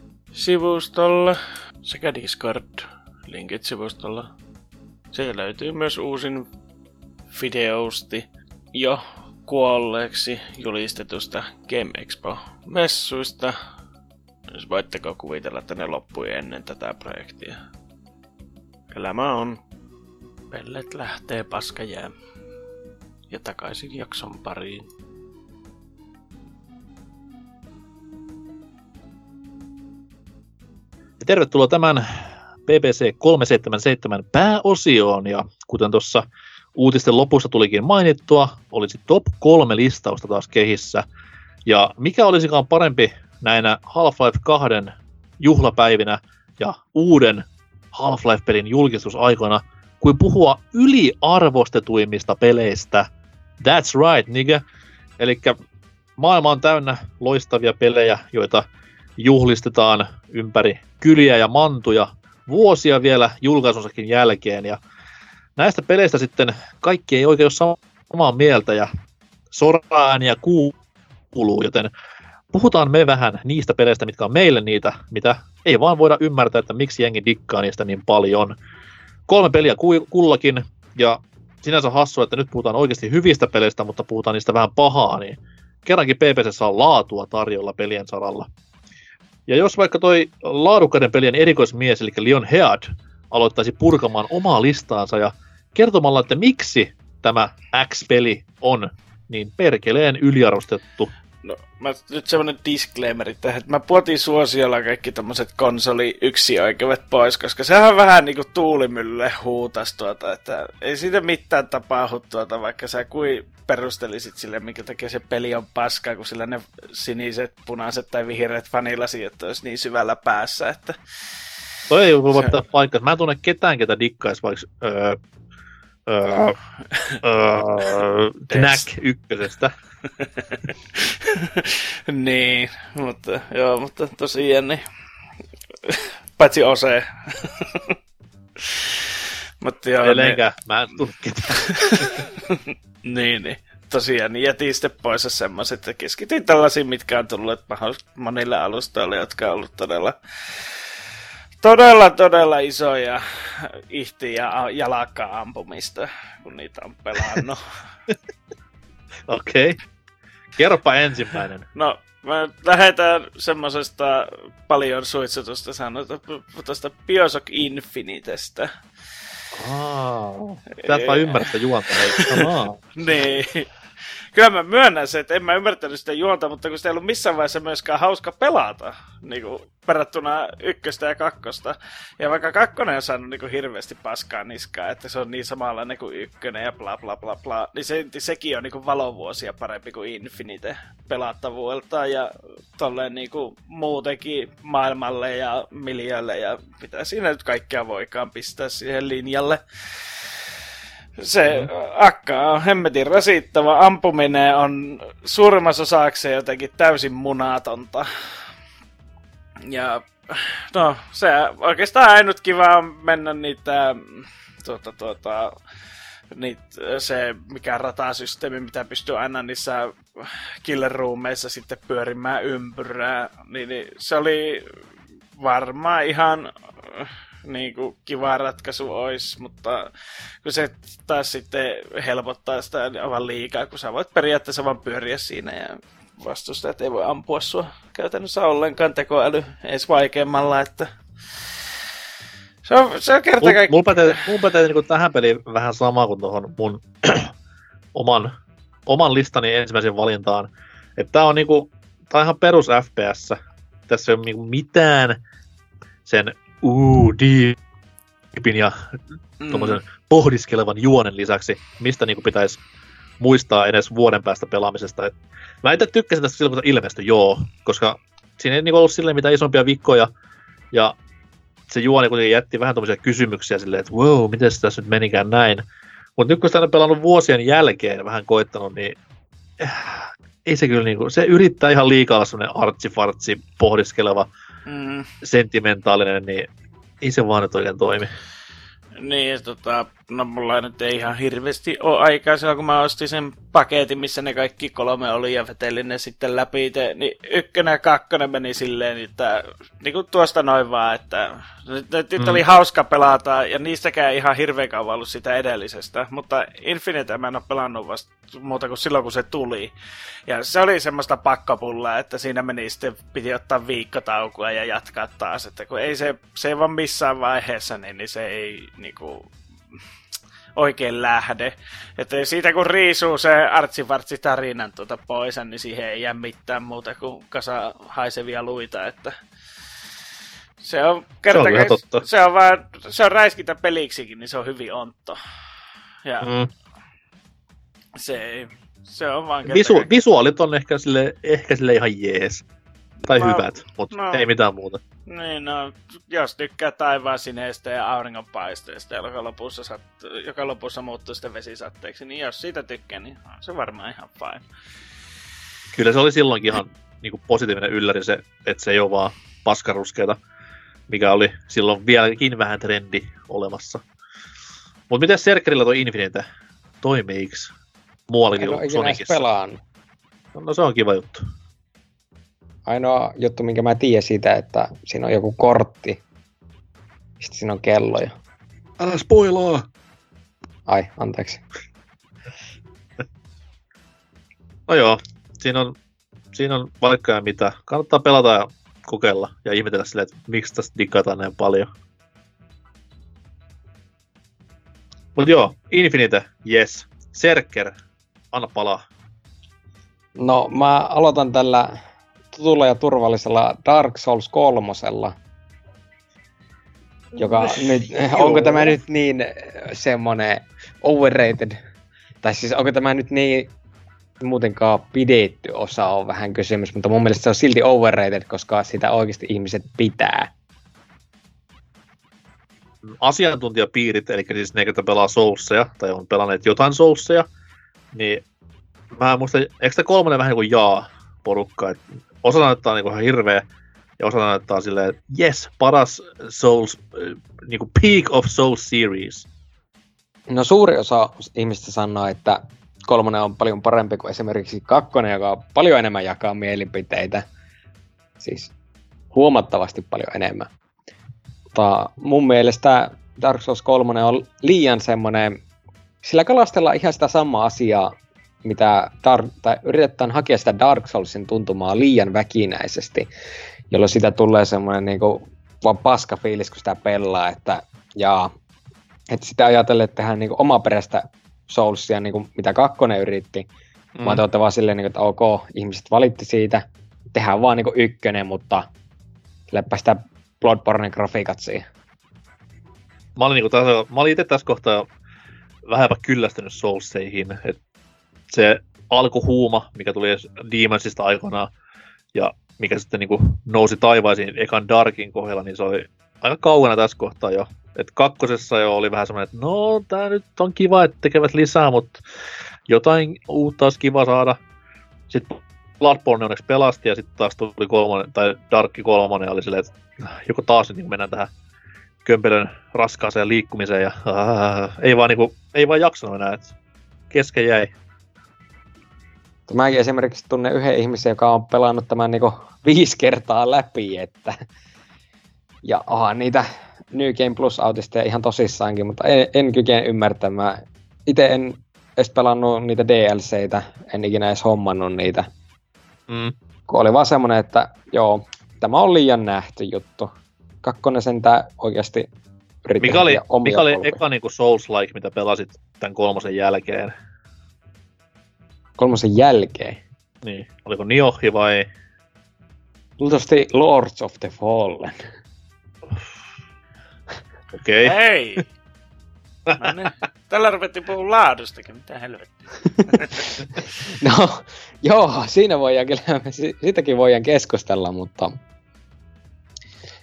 sivustolla sekä Discord linkit sivustolla. Siellä löytyy myös uusin videosti jo kuolleeksi julistetusta Game Expo-messuista. Jos voitteko kuvitella, että ne loppui ennen tätä projektia. Elämä on. Pellet lähtee paskajää. Ja takaisin jakson pariin. Ja tervetuloa tämän BBC 377 pääosioon. Ja kuten tuossa uutisten lopussa tulikin mainittua, olisi top kolme listausta taas kehissä. Ja mikä olisikaan parempi näinä Half-Life 2 juhlapäivinä ja uuden Half-Life-pelin julkistusaikoina, kuin puhua yliarvostetuimmista peleistä. That's right, nigga. Eli maailma on täynnä loistavia pelejä, joita juhlistetaan ympäri kyliä ja mantuja vuosia vielä julkaisunsakin jälkeen. Ja näistä peleistä sitten kaikki ei oikein ole samaa mieltä ja soraääniä kuuluu, joten puhutaan me vähän niistä peleistä, mitkä on meille niitä, mitä ei vaan voida ymmärtää, että miksi jengi dikkaa niistä niin paljon. Kolme peliä kullakin, ja sinänsä hassu, että nyt puhutaan oikeasti hyvistä peleistä, mutta puhutaan niistä vähän pahaa, niin kerrankin PPC on laatua tarjolla pelien saralla. Ja jos vaikka toi laadukkaiden pelien erikoismies, eli Leon Head, aloittaisi purkamaan omaa listaansa ja kertomalla, että miksi tämä X-peli on niin perkeleen yliarvostettu No, mä, nyt semmonen disclaimer tähän, että mä puotin suosiolla kaikki tommoset konsoli yksi oikeudet pois, koska sehän vähän niinku tuulimyllylle huutas tuota, että ei siitä mitään tapahdu tuota, vaikka sä kui perustelisit sille, minkä takia se peli on paskaa, kun sillä ne siniset, punaiset tai vihreät että olisi niin syvällä päässä, että... Toi ei voi se... paikka. Mä en tunne ketään, ketä dikkaisi vaikka öö, öö, öö, Knack ykkösestä. niin, mutta joo, mutta tosiaan niin, paitsi Ose. mutta joo, Edelleenkään, niin, mä en niin, niin. Tosiaan, niin jätin sitten pois semmoiset, että keskityin tällaisiin, mitkä on tullut monille alustoille, jotka on ollut todella todella, todella isoja ihti- ja jalaka-ampumista, kun niitä on pelannut. Okei. Okay. Kerropa ensimmäinen. No, mä lähdetään semmoisesta paljon suitsutusta sanotaan tuosta Bioshock Infinitestä. Aa, et vaan ymmärrä juonta, niin kyllä mä myönnän se, että en mä ymmärtänyt sitä juonta, mutta kun sitä ei ollut missään vaiheessa myöskään hauska pelata, niin kuin verrattuna ykköstä ja kakkosta. Ja vaikka kakkonen on saanut niin kuin hirveästi paskaa niskaa, että se on niin samanlainen kuin ykkönen ja bla bla bla bla, niin se, sekin on niin kuin valovuosia parempi kuin Infinite pelattavuudelta ja tolleen niin kuin muutenkin maailmalle ja miljöille ja mitä siinä nyt kaikkea voikaan pistää siihen linjalle. Se akka on hemmetin rasittava. Ampuminen on suurimmassa osakseen jotenkin täysin munatonta. Ja no, se oikeastaan ainut kiva on mennä niitä tuota, tuota, niitä, se mikä ratasysteemi, mitä pystyy aina niissä killer sitten pyörimään ympyrää, niin, niin se oli varmaan ihan niin kuin kiva ratkaisu olisi, mutta kun se taas sitten helpottaa sitä aivan liikaa, kun sä voit periaatteessa vaan pyöriä siinä ja vastustajat ei voi ampua sua käytännössä ollenkaan tekoäly edes vaikeammalla, että se on, se on kerta kaikki... Mulla pätee, mulla pätee niin tähän peliin vähän sama kuin tuohon mun oman, oman listani ensimmäisen valintaan. Että tää on niinku, tää on ihan perus FPS. Tässä ei ole niinku mitään sen uu, diipin ja mm. pohdiskelevan juonen lisäksi, mistä niin pitäisi muistaa edes vuoden päästä pelaamisesta. Et mä itse tykkäsin tästä silloin, kun ilmestyi, joo, koska siinä ei niin ollut silleen mitään isompia vikkoja, ja se juoni kuitenkin jätti vähän tämmöisiä kysymyksiä silleen, että wow, miten se tässä nyt menikään näin. Mutta nyt kun sitä on pelannut vuosien jälkeen vähän koittanut, niin äh, ei se kyllä niinku, se yrittää ihan liikaa olla semmoinen artsifartsi, pohdiskeleva, mm. sentimentaalinen, niin ei se vaan nyt oikein toimi. Niin, tota, no mulla nyt ei ihan hirveästi ole aikaa silloin, kun mä ostin sen paketin, missä ne kaikki kolme oli ja vetelin ne sitten läpi. Te, niin ykkönen ja kakkonen meni silleen, että niin kuin tuosta noin vaan, että nyt, nyt mm. oli hauska pelata ja niistäkään ei ihan hirveän kauan ollut sitä edellisestä. Mutta Infinite mä en ole pelannut vasta muuta kuin silloin, kun se tuli. Ja se oli semmoista pakkopullaa, että siinä meni sitten, piti ottaa viikkotaukoa ja jatkaa taas. Että kun ei se, se ei vaan missään vaiheessa, niin, niin se ei niinku, oikein lähde. Että siitä kun riisuu se artsivartsi tarinan tuota pois, niin siihen ei jää mitään muuta kuin kasa haisevia luita, että se on, kerta, se on, totta. se on, vaan, se on räiskintä peliksikin, niin se on hyvin ontto. Ja mm. se, ei, se on vaan Visu, Visuaalit on ehkä sille, ehkä sille ihan jees. Tai no, hyvät, mutta no, ei mitään muuta. Niin, no, jos tykkää taivaan sineestä ja auringonpaisteesta, joka lopussa, sat, joka lopussa muuttuu sitten vesisatteeksi, niin jos siitä tykkää, niin on se varmaan ihan fine. Kyllä se oli silloinkin ihan niin kuin positiivinen ylläri se, että se ei ole vaan paskaruskeita, mikä oli silloin vieläkin vähän trendi olemassa. Mutta miten Serkerillä toi Infinite? Toimiiks? Muuallakin kuin Sonicissa? pelannut. No, no se on kiva juttu. Ainoa juttu, minkä mä tiedän siitä, että siinä on joku kortti. Sitten siinä on kelloja. Älä spoilaa! Ai, anteeksi. No joo, siinä on, siinä on vaikka ja mitä. Kannattaa pelata ja kokeilla ja ihmetellä silleen, että miksi tästä digataan näin paljon. Mut joo, Infinite, yes. Serker, anna palaa. No, mä aloitan tällä tutulla ja turvallisella Dark Souls kolmosella. Joka nyt, onko tämä nyt niin äh, semmonen overrated? Tai siis onko tämä nyt niin muutenkaan pidetty osa on vähän kysymys, mutta mun mielestä se on silti overrated, koska sitä oikeasti ihmiset pitää. asiantuntijapiirit, eli siis ne, jotka pelaa Soulsia, tai on pelanneet jotain Soulsia, niin mä muistan, eikö tämä kolmonen vähän niin kuin jaa porukka, että osa näyttää niin kuin ihan hirveä, ja osa näyttää silleen, yes, paras Souls, äh, niin kuin peak of Souls series. No suuri osa ihmistä sanoo, että kolmonen on paljon parempi kuin esimerkiksi kakkonen, joka paljon enemmän jakaa mielipiteitä. Siis huomattavasti paljon enemmän. Mutta mun mielestä Dark Souls 3 on liian semmonen, sillä kalastellaan ihan sitä samaa asiaa, mitä Dark, tai yritetään hakea sitä Dark Soulsin tuntumaa liian väkinäisesti, jolloin sitä tulee semmoinen niinku vaan paska fiilis, kun sitä pelaa, että jaa, että sitä ajatellen, että tehdään niinku omaperäistä Soulsia, niinku, mitä kakkonen yritti, mm. vaan te vaan silleen, niinku, että ok, ihmiset valitti siitä, tehdään vaan niinku ykkönen, mutta läppä sitä Bloodborne grafiikat siihen. Mä olin, niinku tässä, mä olin itse tässä kohtaa vähänpä kyllästynyt Soulseihin. Et se alkuhuuma, mikä tuli Demonsista aikoinaan, ja mikä sitten niinku nousi taivaisiin ekan Darkin kohdalla, niin se oli aika kaukana tässä kohtaa jo. Et kakkosessa jo oli vähän semmoinen, että no tää nyt on kiva, että tekevät lisää, mutta jotain uutta olisi kiva saada. Sitten Bloodborne onneksi pelasti ja sitten taas tuli kolmonen, tai Darkki kolmonen oli silleen, että joko taas nyt niin mennään tähän kömpelön raskaaseen liikkumiseen ja äh, ei, vaan niinku, ei vaan jaksanut enää, että kesken jäi. Mäkin esimerkiksi tunnen yhden ihmisen, joka on pelannut tämän niinku viisi kertaa läpi, että ja aha, niitä New Game Plus autisteja ihan tosissaankin, mutta en, en kykene ymmärtämään. Itse en edes pelannut niitä DLCitä, en ikinä edes hommannut niitä. Mm. Kun oli vaan semmonen, että joo, tämä on liian nähty juttu. Kakkonen sentään oikeasti yritti Mikä oli, omia mikä oli eka niinku Souls-like, mitä pelasit tämän kolmosen jälkeen? Kolmosen jälkeen? Niin, oliko Niohi vai... Luultavasti Lords of the Fallen. Okei. Okay. Hei! No niin. Tällä ruvettiin puhua laadustakin, mitä helvettiä. No, joo, siinä voidaan kyllä, si- sitäkin voidaan keskustella, mutta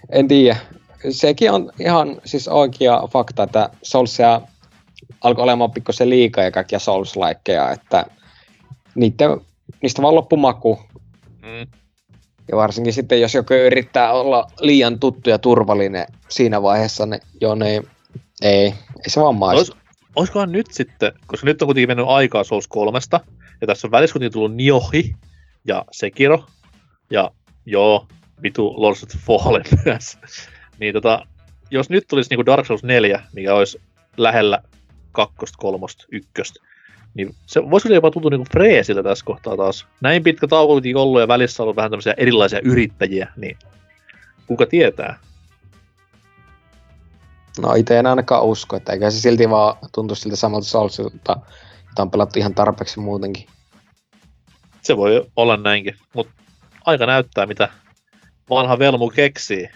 en tiedä. Sekin on ihan siis oikea fakta, että Soulsia alkoi olemaan pikkusen liikaa ja kaikkia souls että niiden, niistä vaan loppu maku. Mm. Ja varsinkin sitten, jos joku yrittää olla liian tuttu ja turvallinen siinä vaiheessa, niin joo, niin ei, ei se vaan maistu. Olis, olisikohan nyt sitten, koska nyt on kuitenkin mennyt aikaa Souls 3, ja tässä on välissä kuitenkin tullut Niohi ja Sekiro, ja joo, vitu Lords of Fallen myös. niin tota, jos nyt tulisi niinku Dark Souls 4, mikä olisi lähellä kakkosta, kolmosta, ykköstä, niin se voisi jopa tuntua niinku freesiltä tässä kohtaa taas. Näin pitkä tauko kuitenkin ollut ja välissä on ollut vähän tämmöisiä erilaisia yrittäjiä, niin kuka tietää. No itse en ainakaan usko, että eikä se silti vaan tuntu siltä samalta Soulsilta, jota on pelattu ihan tarpeeksi muutenkin. Se voi olla näinkin, mutta aika näyttää, mitä vanha Velmu keksii.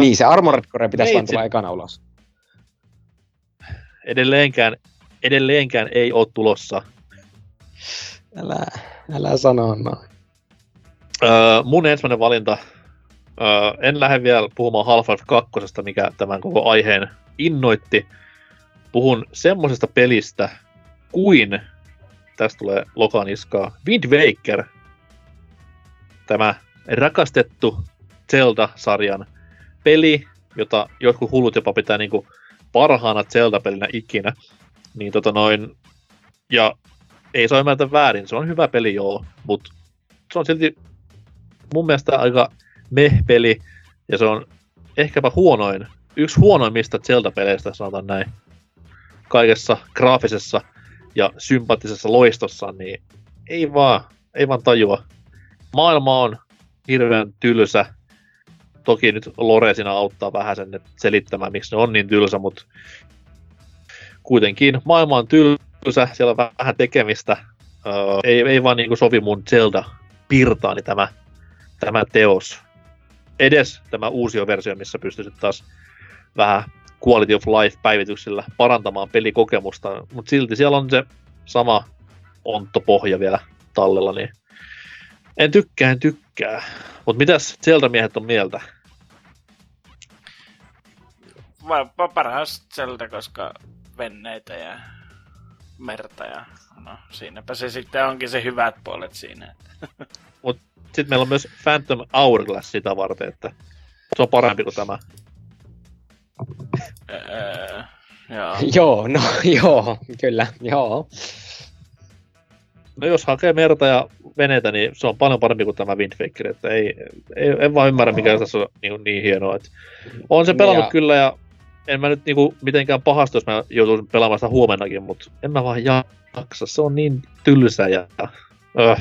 Niin, se Armored Core pitäisi vaan Neitsi- tulla ekana ulos. edelleenkään, edelleenkään ei ole tulossa. Älä, älä sano noin. Öö, mun ensimmäinen valinta, öö, en lähde vielä puhumaan Half-Life 2, mikä tämän koko aiheen innoitti. Puhun semmosesta pelistä kuin, tästä tulee lokaniskaa, Wind Waker. tämä rakastettu Zelda-sarjan peli, jota jotkut hullut jopa pitää niinku parhaana Zelda-pelinä ikinä. Niin tota noin, ja ei se ole väärin, se on hyvä peli joo, mutta se on silti mun mielestä aika meh-peli, ja se on ehkäpä huonoin, yksi huonoimmista Zelda-peleistä, sanotaan näin, kaikessa graafisessa ja sympaattisessa loistossa, niin ei vaan, ei vaan tajua. Maailma on hirveän tylsä. Toki nyt Lore siinä auttaa vähän sen selittämään, miksi ne on niin tylsä, mutta kuitenkin maailma on tylsä, siellä on vähän tekemistä. Öö, ei, ei vaan niin sovi mun Zelda-pirtaani tämä, tämä teos. Edes tämä uusi versio, missä pystyisit taas vähän quality of life-päivityksillä parantamaan pelikokemusta, mutta silti siellä on se sama onttopohja vielä tallella, niin en tykkää, en tykkää. Mutta mitäs sieltä miehet on mieltä? Mä, paras sieltä, koska venneitä ja merta ja no siinäpä se sitten onkin se hyvät puolet siinä. Mut sitten meillä on myös Phantom Hourglass sitä varten, että se on parempi kuin tämä. Öö, joo. joo, no joo, kyllä, joo. No jos hakee merta ja veneitä, niin se on paljon parempi kuin tämä Wind Waker, että ei, ei, en vaan ymmärrä, mikä tässä on niin, niin hienoa. Että on se pelannut ja... kyllä ja en mä nyt niinku mitenkään pahasta, jos mä joutuisin pelaamaan sitä huomennakin, mutta en mä vaan jaksa. Se on niin tylsä ja... Öh.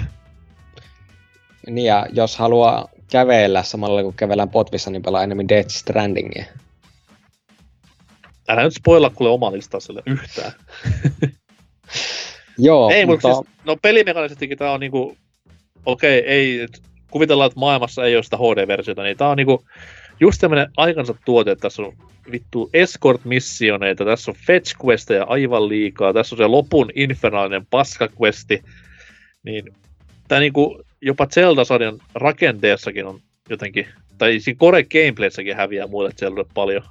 Niin ja jos haluaa kävellä samalla kun kävellään potvissa, niin pelaa enemmän Death Strandingia. Älä nyt spoilla kuule oma listaa sille yhtään. Joo, ei, mutta... Siis, no pelimekanisestikin tää on niinku... Okei, okay, ei... Kuvitellaan, että maailmassa ei ole sitä HD-versiota, niin tää on niinku just tämmönen aikansa tuote, että tässä on vittu escort-missioneita, tässä on fetch questeja aivan liikaa, tässä on se lopun infernaalinen paskaquesti, niin tää niinku jopa Zelda-sarjan rakenteessakin on jotenkin, tai siinä Core Gameplayssakin häviää muille Zelda paljon.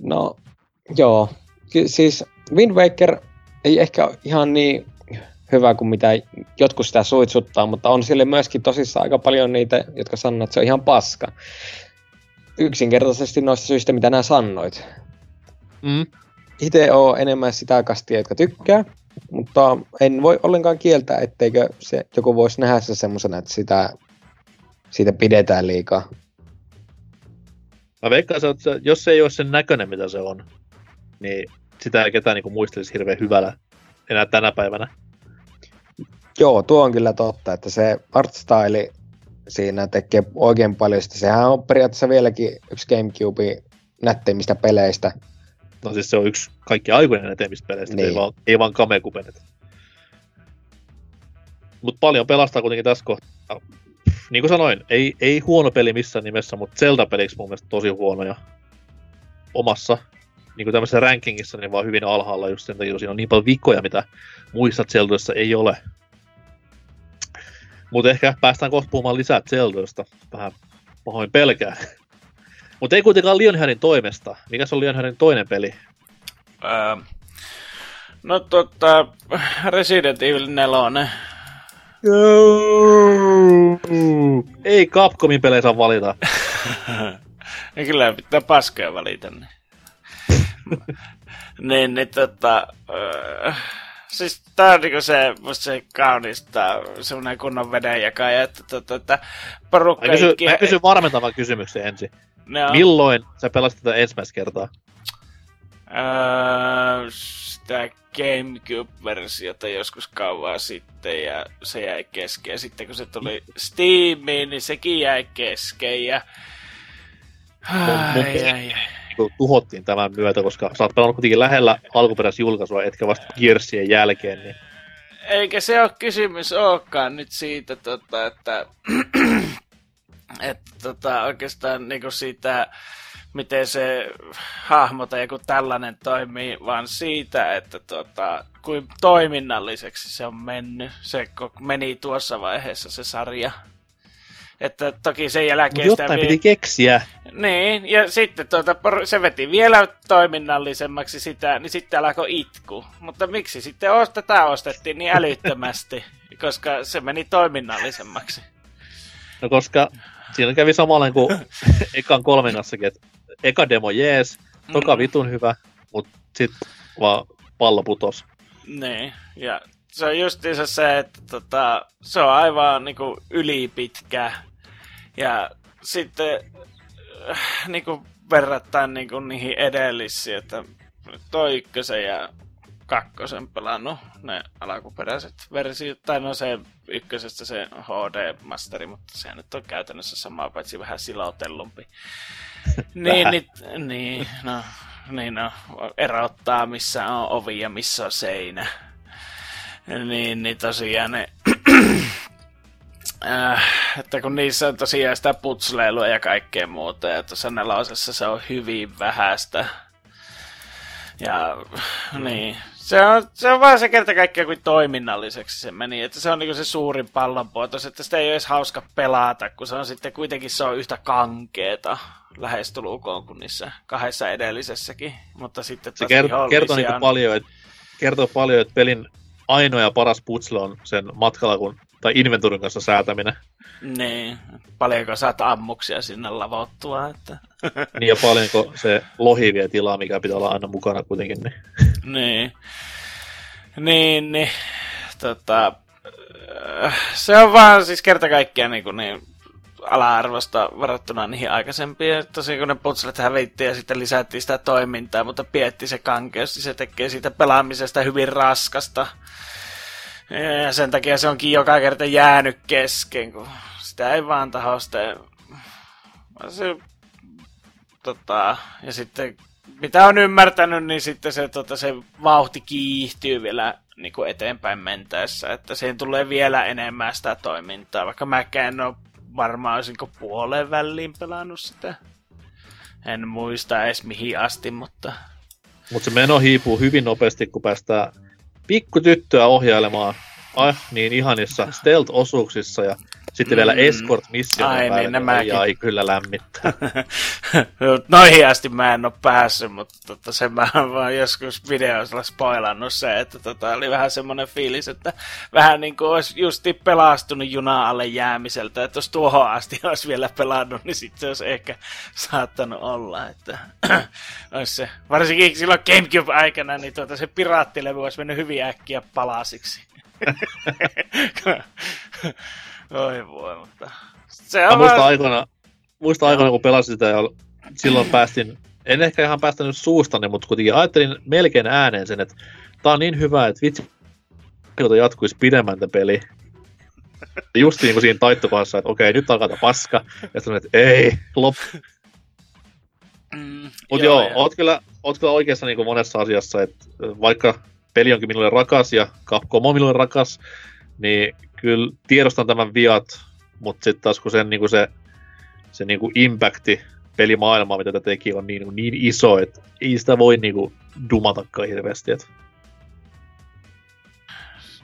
No, joo. Ky- siis Wind Waker ei ehkä ihan niin hyvä kuin mitä jotkut sitä suitsuttaa, mutta on sille myöskin tosissaan aika paljon niitä, jotka sanoo, että se on ihan paska. Yksinkertaisesti noista syistä, mitä nämä sanoit. Mm. Itse on enemmän sitä kastia, jotka tykkää, mutta en voi ollenkaan kieltää, etteikö se, joku voisi nähdä se semmoisena, että sitä, siitä pidetään liikaa. Mä veikkaan, että jos se ei ole sen näköinen, mitä se on, niin sitä ei ketään niin muistelisi hirveän hyvällä enää tänä päivänä. Joo, tuo on kyllä totta, että se artstyle siinä tekee oikein paljon. Sitä. Sehän on periaatteessa vieläkin yksi Gamecube nätteimmistä peleistä. No siis se on yksi kaikki aikoinen näteimmistä peleistä, niin. ei vaan, ei vaan kamekupenet. Mutta paljon pelastaa kuitenkin tässä kohtaa. Niin kuin sanoin, ei, ei huono peli missään nimessä, mutta Zelda-peliksi mun mielestä tosi huono ja omassa niin kuin tämmöisessä rankingissa niin vaan hyvin alhaalla just sen takia, siinä on niin paljon vikoja, mitä muissa Zeldoissa ei ole. Mutta ehkä päästään kohta puhumaan lisää Zeldoista. Vähän pahoin pelkää. Mutta ei kuitenkaan Lionheadin toimesta. Mikä se on Lionheadin toinen peli? Öö, no tota, Resident Evil 4. Ei Capcomin pelejä saa valita. ja kyllä pitää paskaa valita. Niin, niin, niin tota... Öö, siis tää on niinku se, musta se kaunista, semmonen kunnon vedenjakaja, että, että, että porukka... Mä kysyn, ikinä... mä kysyn varmentavan kysymyksen ensin. No. Milloin sä pelasit tätä ensimmäistä kertaa? Öö, sitä Gamecube-versiota joskus kauan sitten ja se jäi kesken. Ja sitten kun se tuli Steamiin, niin sekin jäi kesken ja... Ai, ai, ai tuhottiin tämän myötä, koska sä oot pelannut kuitenkin lähellä alkuperäisjulkaisua, etkä vasta Gearsien jälkeen. Niin... Eikä se ole kysymys olekaan nyt siitä, tota, että, että tota, oikeastaan niin siitä, miten se hahmo tai joku tällainen toimii, vaan siitä, että tota, kuin toiminnalliseksi se on mennyt. Se meni tuossa vaiheessa se sarja. Että toki sen jälkeen jotain piti keksiä. Niin, ja sitten tuota, se veti vielä toiminnallisemmaksi sitä, niin sitten alkoi itku. Mutta miksi sitten ost- tätä ostettiin niin älyttömästi? koska se meni toiminnallisemmaksi. No koska siinä kävi samalla kuin ekan kolmen kanssakin, että eka demo jees, toka Mm. vitun hyvä, mutta sitten vaan pallo putos. Niin, ja se on justiinsa se, että tota, se on aivan niinku ylipitkä. Ja sitten äh, niinku verrattain niinku niihin edellisiin, että toi ykkösen ja kakkosen pelannut ne alkuperäiset versiot, tai no se ykkösestä se HD-masteri, mutta se nyt on käytännössä sama, paitsi vähän silotellumpi. niin, Vähän. niin, niin, no, niin no, erottaa missä on ovi ja missä on seinä. Niin, niin tosiaan ne, äh, että kun niissä on tosiaan sitä putsleilua ja kaikkea muuta, ja tuossa nelosessa se on hyvin vähäistä. Ja niin, se on, se on vaan se kerta kaikkiaan kuin toiminnalliseksi se meni, että se on niinku se suurin pallonpuotos, että sitä ei ole edes hauska pelata, kun se on sitten kuitenkin se on yhtä kankeeta lähestulkoon kuin niissä kahdessa edellisessäkin, mutta sitten Se kert- kertoo niinku on- paljon, että kertoo paljon, että pelin ainoa ja paras putsle on sen matkalla kun, tai inventuurin kanssa säätäminen. Niin, paljonko saat ammuksia sinne lavottua, että... Niin ja paljonko se lohi vie tilaa, mikä pitää olla aina mukana kuitenkin. Niin. niin. Niin, niin. Tota, se on vaan siis kerta kaikkiaan niin, kuin niin ala-arvosta verrattuna niihin aikaisempiin. Tosiaan kun ne putslet hävitti ja sitten lisättiin sitä toimintaa, mutta pietti se kankeus, niin se tekee siitä pelaamisesta hyvin raskasta. Ja sen takia se onkin joka kerta jäänyt kesken, kun sitä ei vaan taho sitten... Se, tota, ja sitten mitä on ymmärtänyt, niin sitten se, tota, se vauhti kiihtyy vielä niin kuin eteenpäin mentäessä, että siihen tulee vielä enemmän sitä toimintaa, vaikka mäkään en ole varmaan olisinko puoleen väliin pelannut sitä. En muista edes mihin asti, mutta Mutta se meno hiipuu hyvin nopeasti, kun päästään pikkutyttöä ohjailemaan ah, niin ihanissa stealth-osuuksissa ja sitten vielä Mm. escort mission Ai niin, nämäkin. ja ei kyllä lämmittää. noihin asti mä en ole päässyt, mutta tota, sen mä oon vaan joskus videossa spoilannut se, että tota, oli vähän semmoinen fiilis, että vähän niin kuin olisi justi pelastunut juna alle jäämiseltä, että jos tuohon asti olisi vielä pelannut, niin sitten se olisi ehkä saattanut olla, että olisi se, varsinkin silloin Gamecube-aikana, niin tuota, se piraattilevy olisi mennyt hyvin äkkiä palasiksi. Oi voi, mutta se on muistan vaan... aikoina, muistan aikoina, kun pelasin sitä ja silloin päästin, en ehkä ihan päästänyt suustani, mutta kuitenkin ajattelin melkein ääneen sen, että tää on niin hyvä, että vitsi, jatkuisi pidemmän tämä peli. Just niin kuin siinä taittokohdassa, että okei, nyt alkaa paska. Ja sanoin, että ei, lop. Mm, Mutta joo, joo oot, kyllä, oot kyllä oikeassa niin kuin monessa asiassa, että vaikka peli onkin minulle rakas ja Capcom on minulle rakas, niin kyllä tiedostan tämän viat, mutta sitten taas kun sen, niin kuin se, se niin kuin impacti pelimaailmaa, mitä tätä teki, on niin, niin iso, että ei sitä voi niin kuin dumatakaan hirveästi. Et.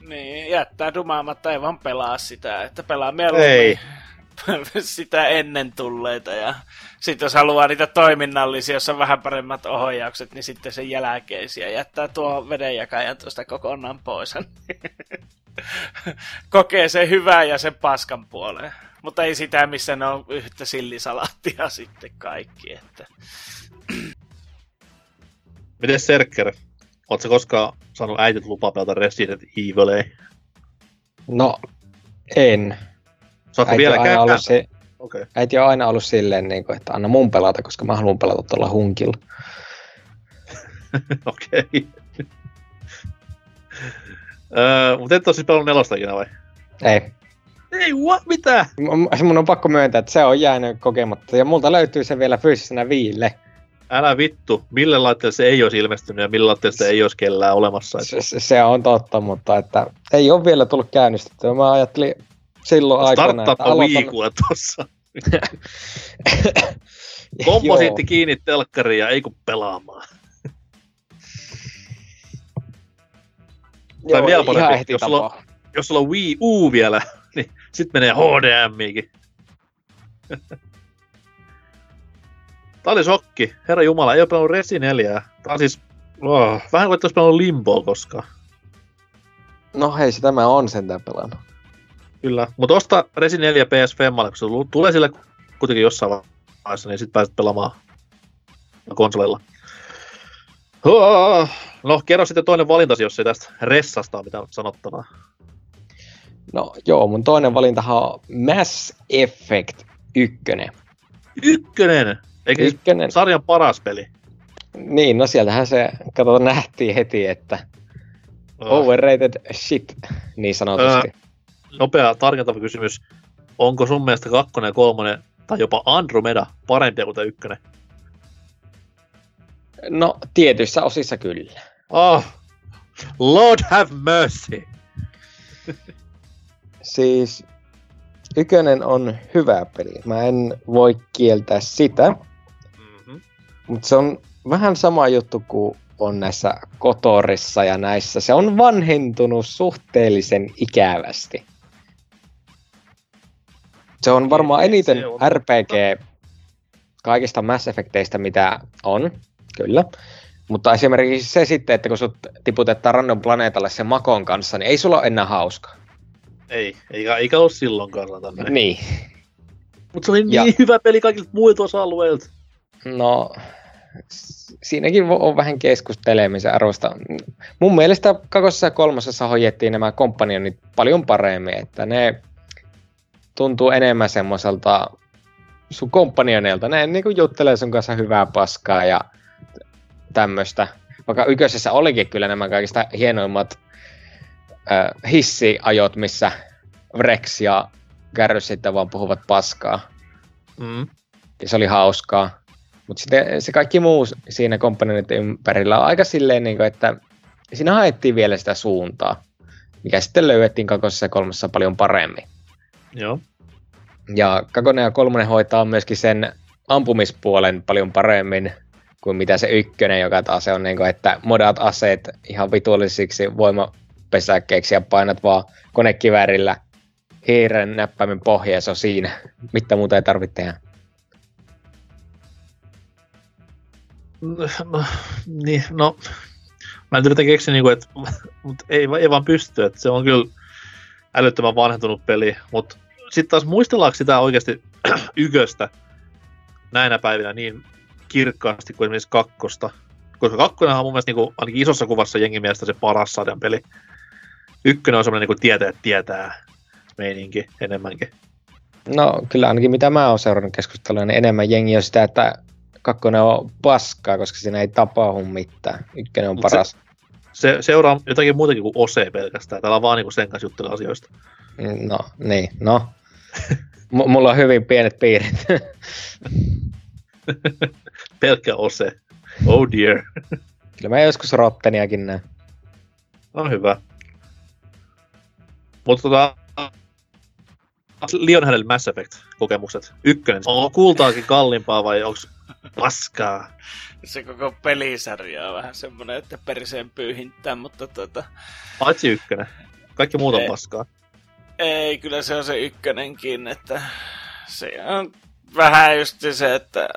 Niin, jättää dumaamatta, ei vaan pelaa sitä, että pelaa mieluummin sitä ennen tulleita ja sitten jos haluaa niitä toiminnallisia, jossa on vähän paremmat ohjaukset, niin sitten sen jälkeisiä jättää tuo vedenjakajan tuosta kokonaan pois. Kokee sen hyvää ja sen paskan puoleen. Mutta ei sitä, missä ne on yhtä sillisalaattia sitten kaikki. Että... Miten Serker? Oletko koskaan saanut äitit lupaa pelata Resident Evilia? No, en. Saatko on, aina se, Okei. Okay. äiti on aina ollut silleen, niin kuin, että anna mun pelata, koska mä haluan pelata tuolla hunkilla. Okei. Öö, mutta et ole siis pelannut nelostakin vai? Ei. Ei, what? Mitä? M- Mun on pakko myöntää, että se on jäänyt kokematta. Ja multa löytyy se vielä fyysisenä viille. Älä vittu, mille laitteelle se ei olisi ilmestynyt ja millä laitteelle se ei olisi kellään olemassa. Se, se, on totta, mutta että ei ole vielä tullut käynnistettyä. Mä ajattelin silloin aikana, että kuule tossa. Komposiitti kiinni telkkariin ja ei kun pelaamaan. Tai vielä parempi, jos sulla-. Jos sulla on Wii U vielä, niin sit menee HDMikin. Tää oli shokki. Herra Jumala, ei ole pelannut Resi 4. Tää on siis oh, vähän kuin olisi pelannut Limboa koskaan. No hei, sitä mä oon sentään pelannut. Kyllä. Mutta osta Resi 4 PS Femmalle, kun se tulee sille kuitenkin jossain vaiheessa, niin sit pääset pelaamaan konsolilla. No, kerro sitten toinen valintasi, jos ei tästä ressasta ole mitään sanottavaa. No joo, mun toinen valintahan on Mass Effect 1. Ykkönen! Siis Ykkönen. sarjan paras peli. Niin, no sieltähän se, kato, nähtiin heti, että Oh. overrated shit, niin sanotusti. Nopea tarkentava kysymys. Onko sun mielestä kakkonen ja kolmonen tai jopa Andromeda parempia kuin ykkönen? No, tietyissä osissa kyllä. Oh, Lord have mercy! Siis Ykönen on hyvä peli. Mä en voi kieltää sitä, Mm-hmm. mutta se on vähän sama juttu kuin on näissä Kotorissa ja näissä. Se on vanhentunut suhteellisen ikävästi. Se on varmaan eniten on RPG kaikista Mass Effecteistä, mitä on, kyllä. Mutta esimerkiksi se sitten, että kun sut tiputetaan random planeetalle sen makon kanssa, niin ei sulla ole enää hauska. Ei, eikä, eikä ole silloinkaan sanotaan näin. Niin. Mutta se oli Ja- niin hyvä peli kaikilta muilta osa-alueilta. No, siinäkin on vähän keskustelemisen arvosta. Mun mielestä kakosessa ja kolmosessa hoidettiin nämä kompanionit paljon paremmin, että ne tuntuu enemmän semmoiselta sun kompanioneilta. Ne niinku juttelee sun kanssa hyvää paskaa ja tämmöistä. Vaikka yköisessä olikin kyllä nämä kaikista hienoimmat äh, hissiajot, missä Rex ja Garrus sitten vaan puhuvat paskaa Mm. ja se oli hauskaa. Mutta sitten se kaikki muu siinä komponentin ympärillä on aika silleen, niin kuin, että siinä haettiin vielä sitä suuntaa, mikä sitten löydettiin kakosessa ja kolmessa paljon paremmin. Joo. Ja kakonen ja kolmonen hoitaa myöskin sen ampumispuolen paljon paremmin kuin mitä se ykkönen, joka taas on niin kuin, että modaat aseet ihan vituollisiksi voimapesäkkeiksi ja painat vaan konekiväärillä hiiren näppäimen pohjaa, se on siinä. Mitä muuta ei tarvitse tehdä. No, niin, no, mä en yritän keksiä, niinku, että mut ei, ei vaan pysty, että se on kyllä älyttömän vanhentunut peli, mutta sitten taas muistellaanko sitä oikeasti yköstä näinä päivinä niin kirkkaasti kuin esimerkiksi kakkosta? Koska kakkonen on mun mielestä niinku, ainakin isossa kuvassa jengin mielestä se paras sarjan peli. Ykkönen on semmoinen niinku tietää, tietää meininki enemmänkin. No kyllä ainakin mitä mä oon seurannut keskustelua, niin enemmän jengi on sitä, että kakkonen on paskaa, koska siinä ei tapahdu mitään. Ykkönen on Mut se- paras. Se seuraa jotakin muutakin kuin Ose pelkästään. Täällä on vaan niinku sen kanssa juttella asioista. No, niin, no. M- mulla on hyvin pienet piirit. Pelkkä Ose. Oh dear. kyllä mä joskus Rotteniakin näen. On hyvä. Mutta tota, Lionheadille Mass Effect-kokemukset. Ykkönen. Onko kultaakin kalliimpaa vai onko paskaa? Se koko pelisarja on vähän semmonen, että perseen pyyhintää, mutta tota... Paitsi ykkönen. Kaikki muut on Ei. paskaa. Ei, kyllä se on se ykkönenkin, että se on vähän just se, että